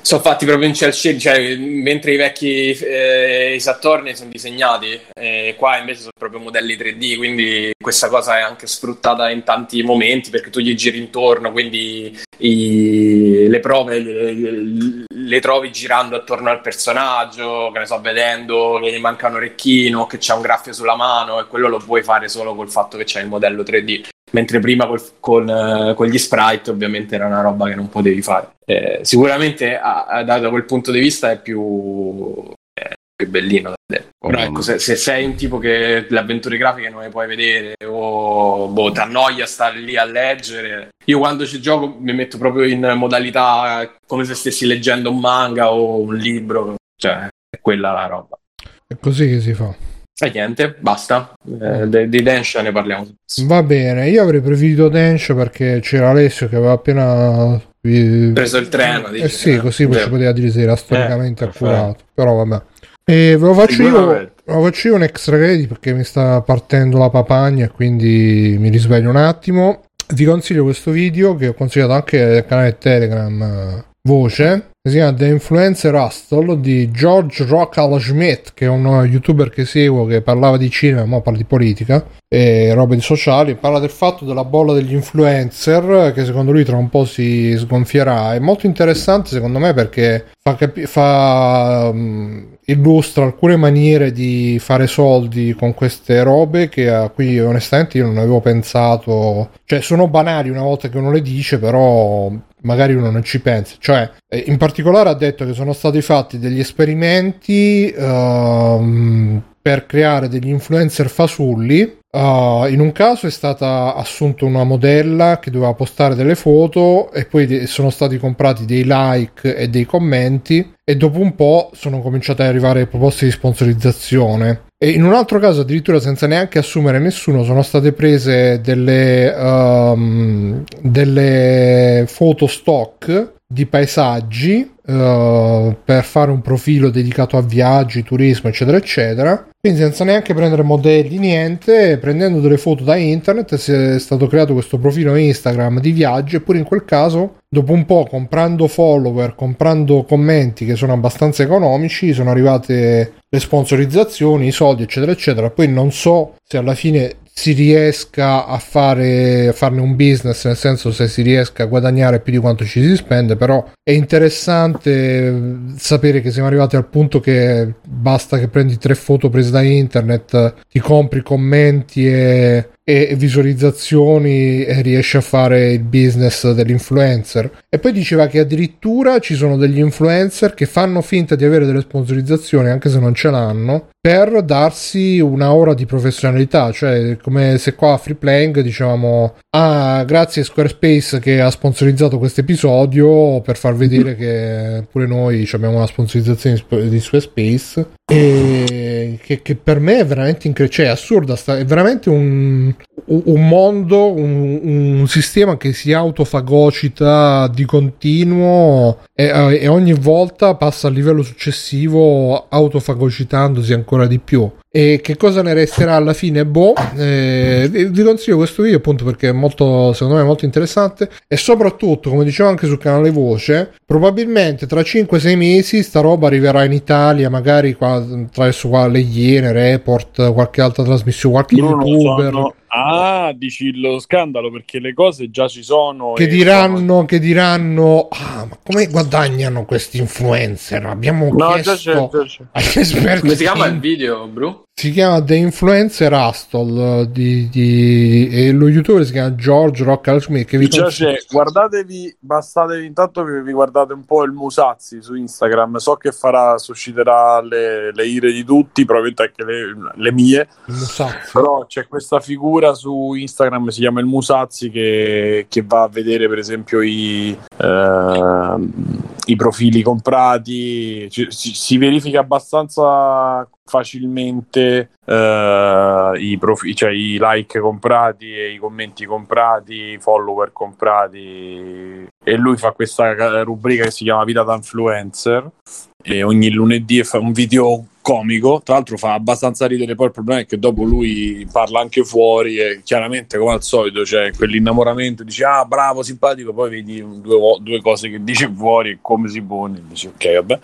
Sono fatti proprio in cel shading, cioè mentre i vecchi eh, i Saturni sono disegnati, eh, qua invece sono proprio modelli 3D, quindi questa cosa è anche sfruttata in tanti momenti perché tu gli giri intorno, quindi i- le prove le, le- le trovi girando attorno al personaggio, che ne so, vedendo che gli manca un orecchino, che c'è un graffio sulla mano e quello lo puoi fare solo col fatto che c'è il modello 3D. Mentre prima col- con, eh, con gli sprite ovviamente era una roba che non potevi fare. Eh, sicuramente a- a- da, da quel punto di vista è più, è più bellino da vedere. Però Oh, ecco, se, se sei un tipo che le avventure grafiche non le puoi vedere o boh, ti annoia stare lì a leggere, io quando ci gioco mi metto proprio in modalità come se stessi leggendo un manga o un libro, cioè è quella la roba. È così che si fa. E niente, basta. Eh, di Densha ne parliamo. Va bene, io avrei preferito Densho perché c'era Alessio che aveva appena eh, Preso il treno, Eh dici, sì, eh. così poi ci poteva dire se era storicamente Eh, accurato. Però vabbè. E ve lo faccio io, lo faccio io un extra credit perché mi sta partendo la papagna e quindi mi risveglio un attimo. Vi consiglio questo video che ho consigliato anche al canale Telegram eh, Voce. Si chiama The Influencer Hustle di George Rockall Schmidt, che è un youtuber che seguo che parlava di cinema, ma parla di politica e robe di sociali. Parla del fatto della bolla degli influencer, che secondo lui tra un po' si sgonfierà. È molto interessante secondo me perché fa, capi- fa mm, illustra alcune maniere di fare soldi con queste robe che a cui onestamente io non avevo pensato. Cioè, sono banali una volta che uno le dice, però magari uno non ci pensa. Cioè, in particolare ha detto che sono stati fatti degli esperimenti ehm, per creare degli influencer fasulli. Uh, in un caso è stata assunta una modella che doveva postare delle foto e poi de- sono stati comprati dei like e dei commenti e dopo un po' sono cominciate ad arrivare proposte di sponsorizzazione. E in un altro caso, addirittura senza neanche assumere nessuno, sono state prese delle, um, delle foto stock di paesaggi uh, per fare un profilo dedicato a viaggi, turismo, eccetera, eccetera. Quindi senza neanche prendere modelli, niente, prendendo delle foto da internet si è stato creato questo profilo Instagram di viaggi eppure in quel caso dopo un po' comprando follower, comprando commenti che sono abbastanza economici, sono arrivate le sponsorizzazioni, i soldi, eccetera, eccetera. Poi non so se alla fine si riesca a fare a farne un business, nel senso se si riesca a guadagnare più di quanto ci si spende, però è interessante eh, sapere che siamo arrivati al punto che basta che prendi tre foto prese da internet, ti compri commenti e, e visualizzazioni e riesci a fare il business dell'influencer. E poi diceva che addirittura ci sono degli influencer che fanno finta di avere delle sponsorizzazioni anche se non ce l'hanno per darsi una ora di professionalità, cioè come se qua a Free Playing dicevamo ah grazie Squarespace che ha sponsorizzato questo episodio per far vedere che pure noi abbiamo una sponsorizzazione di Sp- di Squarespace e che, che per me è veramente incredibile, cioè è assurda, sta- è veramente un, un mondo, un, un sistema che si autofagocita di continuo e, e ogni volta passa al livello successivo autofagocitandosi ancora di più. E che cosa ne resterà alla fine? Boh, eh, vi consiglio questo video appunto perché è molto, secondo me, molto interessante e soprattutto, come dicevo anche sul canale Voce, probabilmente tra 5-6 mesi sta roba arriverà in Italia, magari qua, attraverso qua le Iene, Report, qualche altra trasmissione, qualche Bruno, youtuber. sono- Ah, dici lo scandalo perché le cose già ci sono. Che e diranno, che diranno, ah, ma come guadagnano questi influencer? Abbiamo sono- No, già chiesto c'è, già c'è. agli esperti. Come si chiama il video, Bru? Si chiama The Influencer Hustle eh, di, di- e lo youtuber si chiama George Rock Smith che vi c'è, guardatevi, bastatevi intanto vi, vi guardate un po' il Musazzi su Instagram, so che farà, susciterà le, le ire di tutti, probabilmente anche le, le mie, Musazzi. però c'è questa figura su Instagram, si chiama il Musazzi, che, che va a vedere per esempio i, ehm, i profili comprati, ci- si, si verifica abbastanza facilmente eh, i, profi- cioè i like comprati i commenti comprati, i follower comprati. E lui fa questa ca- rubrica che si chiama Vita da Influencer e ogni lunedì fa un video comico, tra l'altro fa abbastanza ridere, poi il problema è che dopo lui parla anche fuori e chiaramente come al solito c'è quell'innamoramento, dice ah bravo, simpatico, poi vedi due, due cose che dice fuori e come si pone, dici ok vabbè.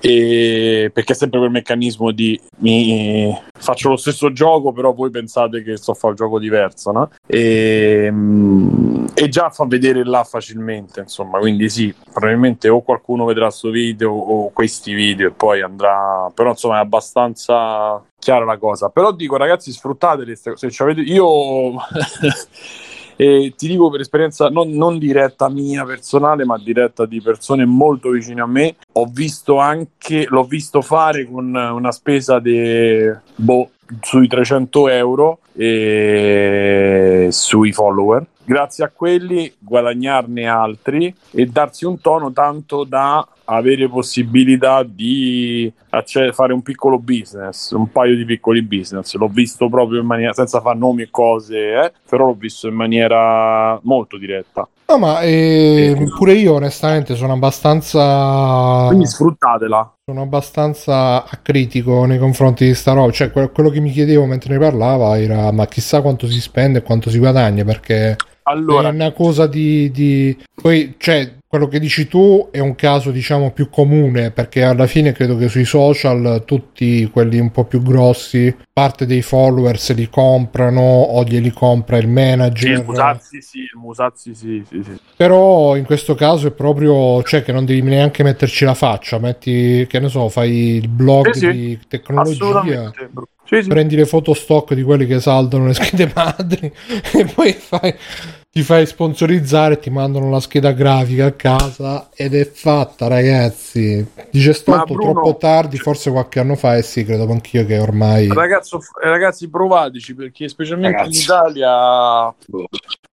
E perché è sempre quel meccanismo di mi faccio lo stesso gioco, però voi pensate che sto a fare un gioco diverso, no? E, mm, e già fa vedere là facilmente, insomma. Quindi sì, probabilmente o qualcuno vedrà questo video o questi video e poi andrà. Però insomma è abbastanza chiara la cosa. Però dico, ragazzi, cose. Se avete... Io. E ti dico per esperienza non, non diretta mia personale, ma diretta di persone molto vicine a me. Ho visto anche, l'ho visto fare con una spesa di boh, sui 300 euro e sui follower. Grazie a quelli guadagnarne altri e darsi un tono tanto da avere possibilità di acce- fare un piccolo business, un paio di piccoli business. L'ho visto proprio in maniera senza fare nomi e cose, eh, però l'ho visto in maniera molto diretta. No, ma eh, pure io onestamente sono abbastanza... Quindi sfruttatela. Sono abbastanza acritico nei confronti di sta roba. Cioè, que- quello che mi chiedevo mentre ne parlava era: ma chissà quanto si spende e quanto si guadagna? Perché Allora, è una cosa di, di- Poi, cioè, quello che dici tu è un caso, diciamo, più comune. Perché alla fine credo che sui social tutti quelli un po' più grossi, parte dei follower se li comprano o glieli compra il sì, manager. il Musazzi sì, il Musazzi sì, sì, sì. Però in questo caso è proprio, cioè che non devi neanche metterci la faccia, metti, che ne so, fai il blog Sì, sì, di tecnologia, Assolutamente. Sì, sì. prendi le foto stock di quelli che saldano le schede madri e poi fai, ti fai sponsorizzare e ti mandano la scheda grafica a casa ed è fatta ragazzi. Dice Bruno- troppo tardi, forse qualche anno fa e sì, credo anch'io che ormai... Ragazzo, eh, ragazzi, provateci perché specialmente Ragazzi. in Italia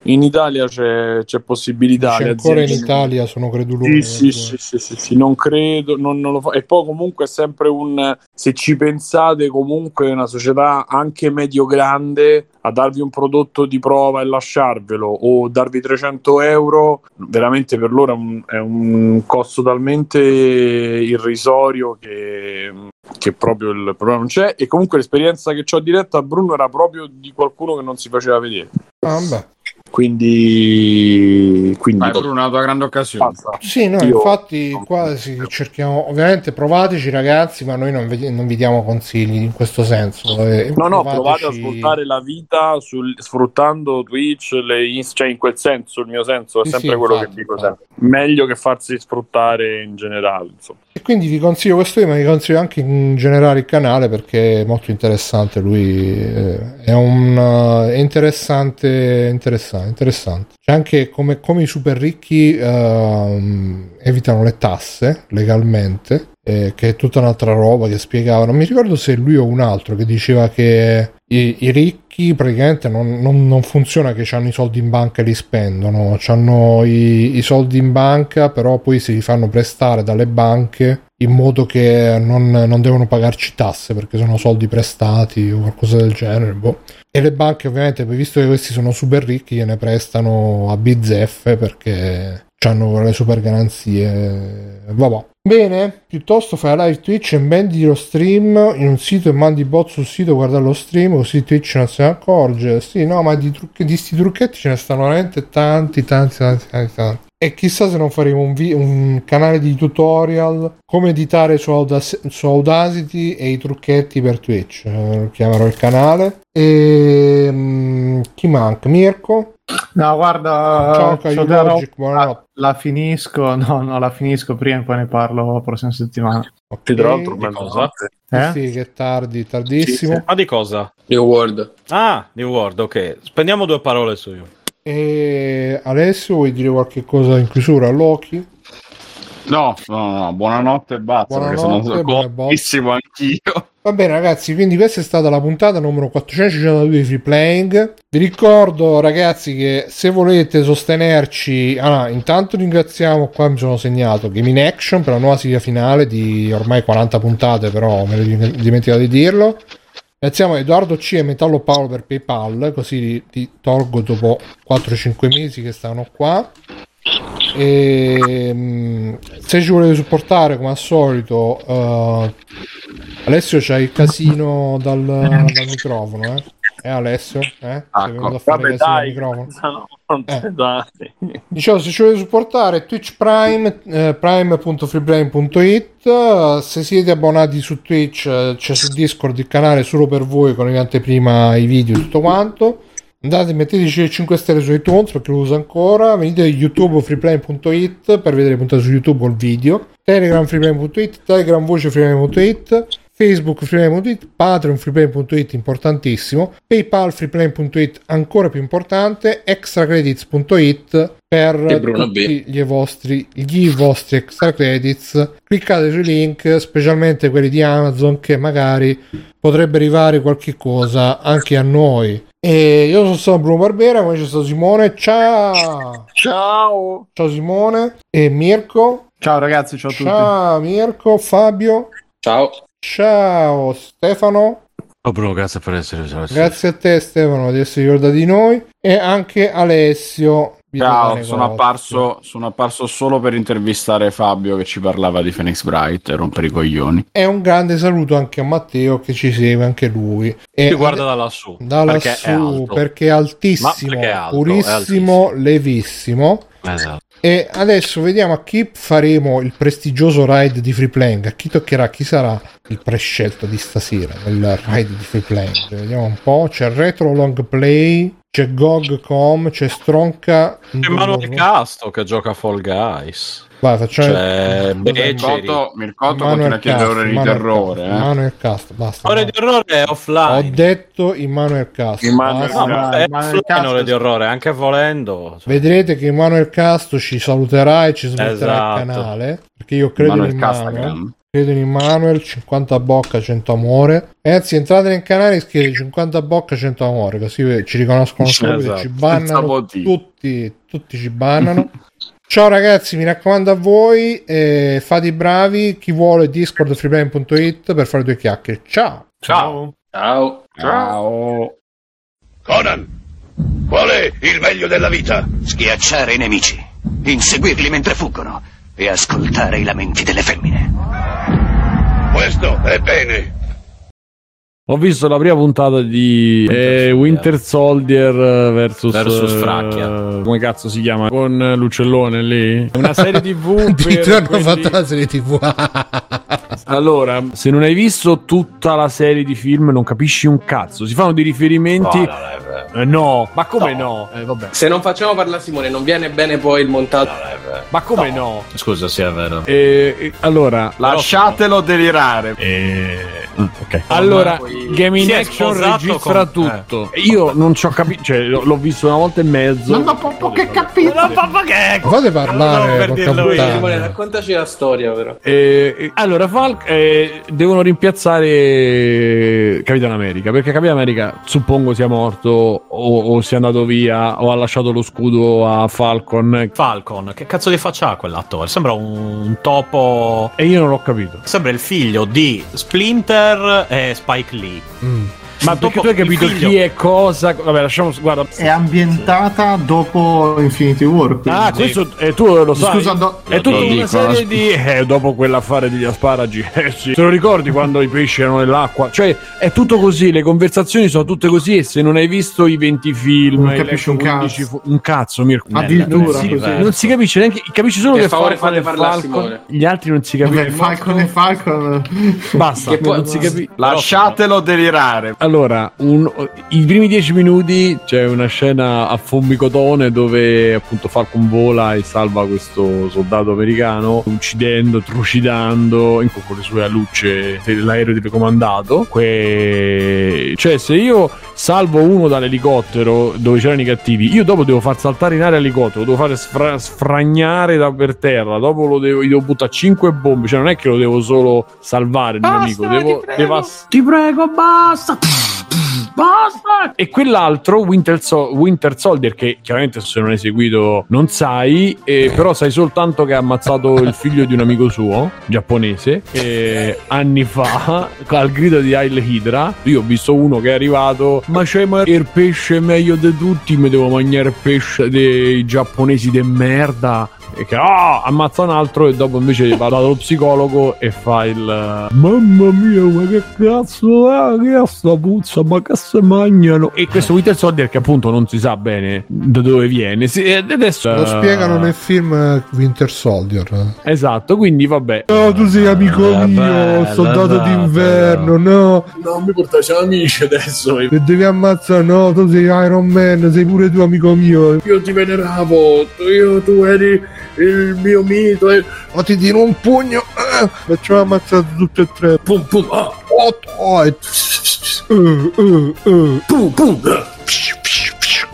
in Italia c'è, c'è possibilità. Le ancora in Italia sono creduloso. Sì, sì, sì, sì, sì, sì, non credo, non, non lo fa. E poi comunque è sempre un, se ci pensate, comunque è una società anche medio-grande a darvi un prodotto di prova e lasciarvelo o darvi 300 euro, veramente per loro è un, è un costo talmente irrisorio che, che proprio il problema non c'è. E comunque l'esperienza che ho diretta a Bruno era proprio di qualcuno che non si faceva vedere. Ah, beh. Quindi, quindi Vai Bruno, una tua grande occasione. basta. Sì, no, Io- infatti qua si cerchiamo, ovviamente provateci ragazzi, ma noi non vi, non vi diamo consigli in questo senso. eh, No, no, provateci- provate a sfruttare la vita sul- sfruttando Twitch, le ins- cioè in quel senso, il mio senso è Sì, sempre sì, quello infatti, che dico sempre. Meglio che farsi sfruttare in generale, insomma. E quindi vi consiglio questo, ma vi consiglio anche in generale il canale perché è molto interessante. Lui eh, è un eh, è interessante, interessante, interessante. C'è anche come, come i super ricchi ehm, evitano le tasse legalmente. eh, che è tutta un'altra roba che spiegava. Non mi ricordo se lui o un altro che diceva che i, i ricchi praticamente non, non- non funziona che hanno i soldi in banca e li spendono, hanno i, i soldi in banca, però poi si fanno prestare dalle banche in modo che non, non devono pagarci tasse perché sono soldi prestati o qualcosa del genere. boh. E le banche, ovviamente, visto che questi sono super ricchi, gliene prestano a bizzeffe perché hanno le super garanzie. Vabbè. Bene, piuttosto fai live Twitch e vendi lo stream in un sito e mandi bot sul sito a guardare lo stream così Twitch non se ne accorge. Sì, no, ma di, trucchi, di sti trucchetti ce ne stanno veramente tanti, tanti, tanti, tanti, tanti. E chissà se non faremo un, vi- un canale di tutorial come editare su, Audac- su Audacity e i trucchetti per Twitch. Eh, chiamerò il canale. E mm, chi manca? Mirko? No, guarda, Ciao, c'ho Caio della roba- Logic, buonanotte. la finisco, no, no, la finisco prima e poi ne parlo la prossima settimana. Ok. Tra l'altro, Che mezzanotte. Eh? Sì, che tardi, tardissimo. Ma di cosa? New World. Ah, New World, ok. Spendiamo due parole su io. E Alessio, vuoi dire qualche cosa in chiusura? Loki? No, no, no, no, buonanotte e basta. perché Buonanotte, sono buone botte. comodissimo anch'io. Va bene ragazzi, quindi questa è stata la puntata numero 452 di Free Playing. Vi ricordo ragazzi che se volete sostenerci, allora, intanto ringraziamo, qua mi sono segnato Game in Action per la nuova sigla finale di ormai 40 puntate, però me l'ho dimenticato di dirlo. Ringraziamo Edoardo C e Metallo Paolo per PayPal, così ti tolgo dopo 4-5 mesi che stanno qua. E, mm, se ci volete supportare come al solito uh, Alessio c'hai il casino dal, dal microfono eh? Eh Alessio? Eh? Sei Ecco. venuto a fare Vabbè, dai, microfono? no, Eh. c'è da- Dicevo, se ci volete supportare Twitch Prime, eh, prime.freeplane.it eh, se siete abbonati su Twitch eh, c'è su Discord il canale solo per voi con in anteprima i video e tutto quanto andate metteteci le 5 stelle su iTunes perché lo uso ancora. Venite a youtube freeplane.it per vedere puntate su YouTube col video. Telegram freeplane.it telegram voce freeplane.it Facebook freeplane.it, Patreon freeplane.it importantissimo, PayPal freeplane.it ancora più importante, extracredits.it per tutti gli vostri, gli vostri extra credits. Cliccate sui link, specialmente quelli di Amazon che magari potrebbe arrivare qualche cosa anche a noi. E io sono stato Bruno Barbera, come c'è stato Simone, ciao! Ciao. Ciao Simone e Mirko. Ciao ragazzi, ciao a tutti. Ciao Mirko, Fabio. Ciao. Ciao Stefano. Oh Bruno, grazie per essere Grazie a te Stefano di essere ricordato di noi e anche Alessio. Ciao, sono apparso, sono apparso solo per intervistare Fabio che ci parlava di Phoenix Bright e rompere i coglioni. E un grande saluto anche a Matteo che ci segue anche lui. E Ti guarda da lassù. da perché lassù è alto. perché è altissimo, perché è alto, purissimo, levissimo. Esatto. E adesso vediamo a chi faremo il prestigioso ride di free playing. A chi toccherà, chi sarà il prescelto di stasera nel ride di free playing. Vediamo un po'. C'è Retro Long Play, c'è GOG.com, c'è Stronca. C'è Manuel Casto che gioca a Fall Guys. Vai, facciamo. Mircotto, Mircotto Manuel continua a chiedere ore di terrore. Eh. Manuel Castro, basta. Ore di orrore è Ho offline. detto Immanuel Castro. Immanuel basta. No, è offline ore di orrore, anche volendo. Vedrete che Immanuel Castro ci saluterà e ci smetterà Esatto. il canale. Perché io credo Manuel in Immanuel. Credo in Immanuel, 50 bocca, 100 amore. Ragazzi, entrate nel canale e scrivete 50 bocca, 100 amore, così ci riconoscono subito, Esatto. ci bannano tutti, tutti ci bannano. Ciao ragazzi, mi raccomando a voi, eh, fate i bravi, chi vuole discord freeplane.it per fare due chiacchiere. Ciao! Ciao. Ciao. Ciao. Conan, qual è il meglio della vita? Schiacciare i nemici, inseguirli mentre fuggono e ascoltare i lamenti delle femmine. Questo è bene. Ho visto la prima puntata di eh, Winter Soldier eh, versus, Versus eh, Fracchia. come cazzo si chiama? Con l'uccellone lì? Una serie TV Addirittura hanno quelli- fatto la serie tv. Allora, se non hai visto tutta la serie di film non capisci un cazzo. Si fanno dei riferimenti No, non è vero. Eh, no, ma come no? Eh, vabbè. Se non facciamo parlare Simone, non viene bene poi il montaggio. Non è vero. Ma come no? Scusa, sì, è vero. Eh, eh, allora, Lasciatelo delirare. Eh, ok. Allora, poi- Game in Action registra con- tutto. Io non ci ho capito, cioè l'ho l'ho visto una volta e mezzo. Non ho proprio che capito. No, papà, che Ma fate parlare, Non per dirlo io. Simone, raccontaci la storia, però. Eh, eh, eh, devono rimpiazzare Capitan America perché Capitan America suppongo sia morto o, o sia andato via o ha lasciato lo scudo a Falcon Falcon, che cazzo di faccia ha quell'attore? Sembra un topo. e io non l'ho capito. Sembra il figlio di Splinter e Spike Lee. Mm. Ma perché tu hai capito chi è cosa? Vabbè, lasciamo. Guarda. È ambientata dopo Infinity War. quindi. Ah, questo eh, tu lo sai. Scusa, do- è tutta lo una dico, serie asp- di. Eh, dopo quell'affare degli asparagi. Eh sì. Te lo ricordi quando i pesci erano nell'acqua? Cioè, è tutto così. Le conversazioni sono tutte così. E se non hai visto i 20 film, Non capisci un 15 cazzo. fu- un cazzo, Mirko. Addirittura non si, così. non si capisce neanche. Capisci solo Per che favore, fate è parlare Falcon. Gli altri non si capisce. Vabbè, Falcon e Falcon. Basta. Che poi- non si capisce. Lasciatelo delirare. Allora, Allora, un- i primi dieci minuti c'è una scena a Fombicotone dove appunto Falcon vola e salva questo soldato americano, uccidendo, trucidando in- con le sue alucce l'aereo telecomandato. Que- Cioè, se io salvo uno dall'elicottero dove c'erano i cattivi, io dopo devo far saltare in aria l'elicottero, lo devo fare sfra- sfragnare da per terra, dopo lo devo, gli devo buttare 5 bombe, cioè non è che lo devo solo salvare il mio amico, devo, devo Ti prego, basta. Basta. e quell'altro, Winter, So- Winter Soldier, che chiaramente se non hai seguito non sai, eh, però sai soltanto che ha ammazzato il figlio di un amico suo, giapponese, eh, anni fa, al grido di Hail Hydra. Io ho visto uno che è arrivato, ma c'è ma il pesce meglio di tutti, mi devo mangiare il pesce dei giapponesi de merda. E che ah, ammazza un altro e dopo invece va dallo psicologo e fa il Mamma mia, ma che cazzo è? Che è sta puzza? Ma che se mangiano? E questo Winter Soldier che appunto non si sa bene da dove viene. Si- e adesso Lo eh, spiegano nel film eh, Winter Soldier. Esatto, quindi vabbè. No, tu sei amico Eh, mio, bella, soldato dai, d'inverno, no. Non mi portare, siamo amici adesso. Che devi ammazzare, no, tu sei Iron Man, sei pure tu amico mio. Io ti veneravo, io, tu eri il mio mito. E... O ti tiro un pugno, eh, facciamo ammazzare tutti e tre. Pum pum, ah, Oh, e... Uh, uh, uh. pum pum. ah.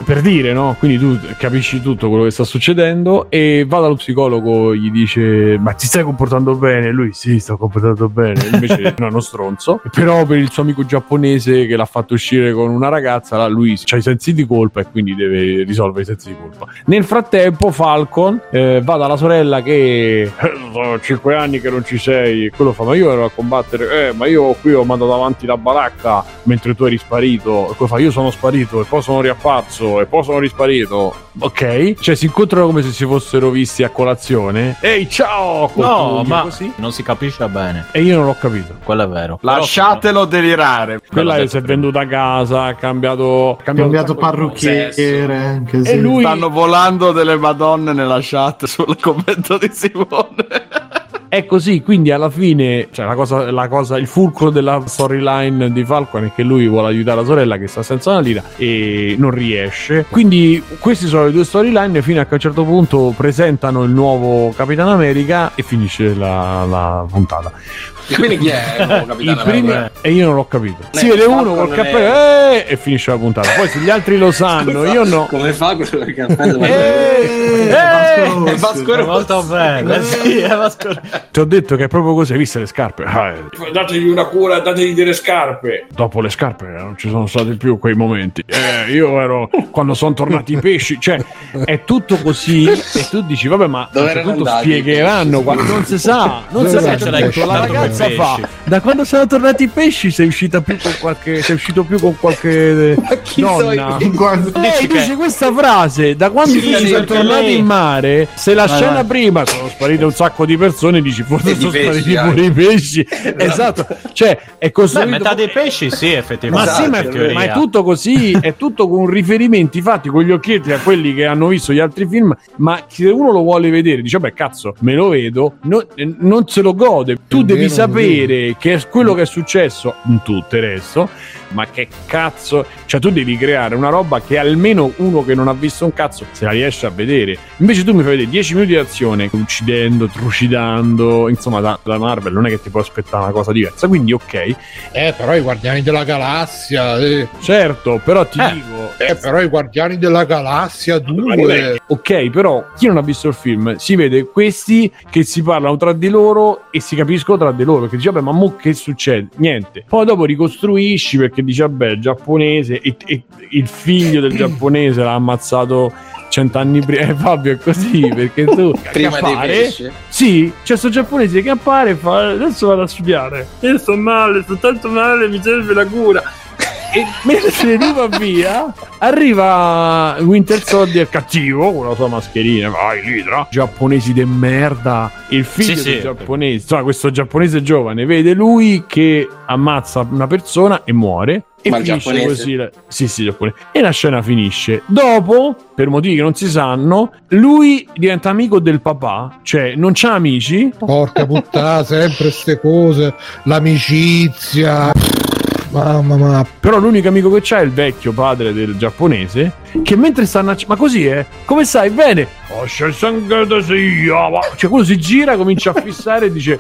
Per dire, no? Quindi tu capisci tutto quello che sta succedendo e va dallo psicologo, gli dice: Ma ti stai comportando bene? Lui, sì, sto comportando bene. Invece, no, è uno stronzo. Però per il suo amico giapponese che l'ha fatto uscire con una ragazza, lui ha i sensi di colpa e quindi deve risolvere i sensi di colpa. Nel frattempo, Falcon eh, va dalla sorella che "Eh, sono cinque anni che non ci sei. E quello fa: Ma io ero a combattere, eh, ma io qui ho mandato avanti la baracca mentre tu eri sparito. E quello fa: Io sono sparito e poi sono riapparso e poi sono risparito. Ok, cioè si incontrano come se si fossero visti a colazione. Ehi, ciao! No, ma così. non si capisce bene. E io non l'ho capito. Quello è vero. Lasciatelo delirare. Quella detto si è venduta a casa, ha cambiato, ha cambiato, cambiato parrucchiere. Anche E se... lui- Stanno volando delle madonne nella chat sul commento di Simone. È così, quindi alla fine, cioè la cosa, la cosa, il fulcro della storyline di Falcon è che lui vuole aiutare la sorella che sta senza una lira e non riesce. Quindi queste sono le due storyline fino a che a un certo punto presentano il nuovo Capitano America e finisce la, la puntata. E quindi chi è il nuovo I capitano primi- America? e io non l'ho capito. Si Eh, vede Falcon uno col è- cappello eh, e finisce la puntata. Poi se gli altri lo sanno, io no. Come fa quello del cappello? Eh, È Vasco Rossi. Molto bene, sì, è Vasco Ti ho detto che è proprio così, hai visto le scarpe? Ah, eh, Dategli una cura, dategli delle scarpe. dopo le scarpe non ci sono stati più quei momenti. Eh, io ero quando sono tornati i pesci, cioè è tutto così e tu dici vabbè ma i spiegheranno quando non si sa, non si sa, andati? la ragazza fa da quando sono tornati i pesci sei uscita più con qualche sei uscito più con qualche chi donna. so io? Guarda- Eh, Dici dice che- questa frase da quando Sì, sei tornato lei- in mare se la Vai, scena vai. prima sono sparite un sacco di persone dici forse sono spariti pure i pesci esatto cioè è Beh, costruito metà dei pesci sì, ma effettivamente. sì, ma è, teoria. ma è tutto così, è tutto con riferimenti fatti con gli occhietti a quelli che hanno visto gli altri film. Ma se uno lo vuole vedere, dice: Beh, cazzo, me lo vedo, no- eh, non se lo gode. Tu È devi vero, sapere che è quello che è successo in tutto il resto. Ma che cazzo, cioè tu devi creare una roba che almeno uno che non ha visto un cazzo se la riesce a vedere. Invece tu mi fai vedere 10 minuti di azione, uccidendo, trucidando, insomma, da, da Marvel non è che ti puoi aspettare una cosa diversa. Quindi, ok, Eh, però i Guardiani della Galassia, eh. certo, però ti Eh. dico, Eh, però i Guardiani della Galassia 2. Ok, però chi non ha visto il film si vede questi che si parlano tra di loro e si capiscono tra di loro perché dice vabbè ma mo che succede? Niente. Poi dopo ricostruisci perché dice vabbè il giapponese e, e il figlio del giapponese l'ha ammazzato cent'anni prima. Eh Fabio è così perché tu Prima che dei appare- pesci. Sì, c'è sto giapponese che appare e fa adesso vado a studiare. Io sto male, sto tanto male, mi serve la cura. E mentre lui va via, arriva Winter Soldier cattivo con la sua mascherina. Vai, Lidra. Giapponesi de merda. Il figlio Sì, del sì. giapponese, insomma, questo giapponese giovane, vede lui che ammazza una persona e muore. E Ma finisce così. la- Sì, sì, giapponese. E la scena finisce. Dopo, per motivi che non si sanno, lui diventa amico del papà, cioè non c'ha amici. Porca puttana, sempre ste cose, l'amicizia. Mamma mia. Però l'unico amico che c'ha è il vecchio padre del giapponese. Che mentre stanno a. Ma così è? Come sai? Bene. Oh, c'è sangue sia. ma-" Cioè, quello si gira, comincia a fissare e dice.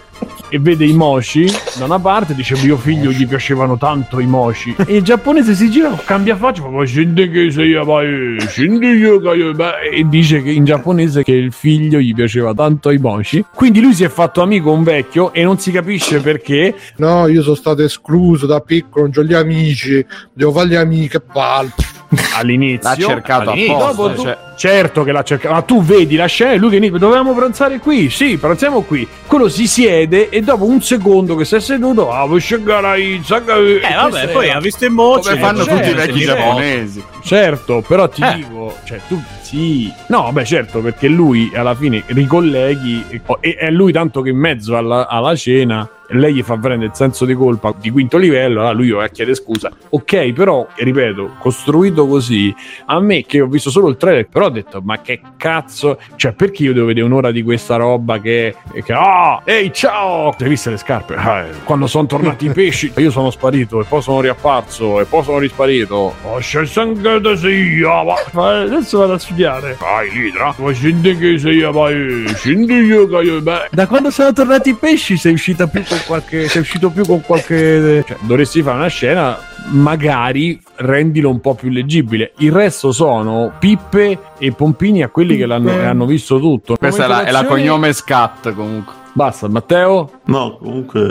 E vede i moshi da una parte, dice mio figlio gli piacevano tanto i moshi. E il giapponese si gira, cambia faccia, fa "Ma scendi che sei mai, scendi io che io-" Beh, e dice che in giapponese che il figlio gli piaceva tanto i moshi. Quindi lui si è fatto amico un vecchio e non si capisce perché. No, io sono stato escluso da piccolo, non ho gli amici, devo fare gli amici, che palle. all'inizio L'ha cercato all'inizio, apposta, dopo tu- cioè. certo che l'ha cercato ma tu vedi la scena e lui che inizia dovevamo pranzare qui sì pranziamo qui quello si siede e dopo un secondo che si è seduto ah vuoi scendere eh vabbè, poi ha visto in moce. Come fanno certo, tutti i vecchi giapponesi. certo però ti Eh. dico cioè tu sì no beh certo perché lui alla fine ricolleghi e, e è lui tanto che in mezzo alla, alla cena lei gli fa prendere il senso di colpa di quinto livello, allora lui va a chiedere scusa. Ok, però, ripeto, costruito così, a me che ho visto solo il trailer, però ho detto, ma che cazzo, cioè perché io devo vedere un'ora di questa roba che, che ah, ehi ciao, hai visto le scarpe? Ah, eh, quando sono tornati i pesci, io sono sparito e poi sono riapparso e poi sono risparito. Oh, c'è sangue da sia, ma ma adesso vado a studiare. Vai, Lidra, ma scendi che sei, vai, scendi io che io, beh. Da quando sono tornati i pesci sei uscita più con qualche, sei uscito più con qualche, cioè, dovresti fare una scena magari rendilo un po' più leggibile. Il resto sono pippe e pompini a quelli che l'hanno, che hanno visto tutto. Questa è la, è la cognome scat comunque. Basta, Matteo? No, comunque.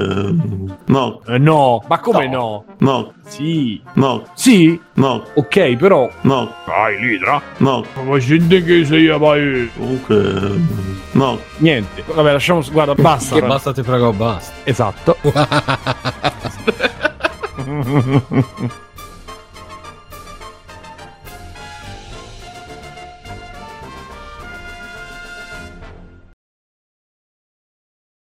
No, Eh, no, ma come no? no, Sì. no, Sì? no, Ok, però. no, Vai, Lidra. no. Ma scendi che sei, vai. Comunque. No. Niente. Vabbè, lasciamo. Guarda, basta. Che basta, ti prego, basta. Esatto.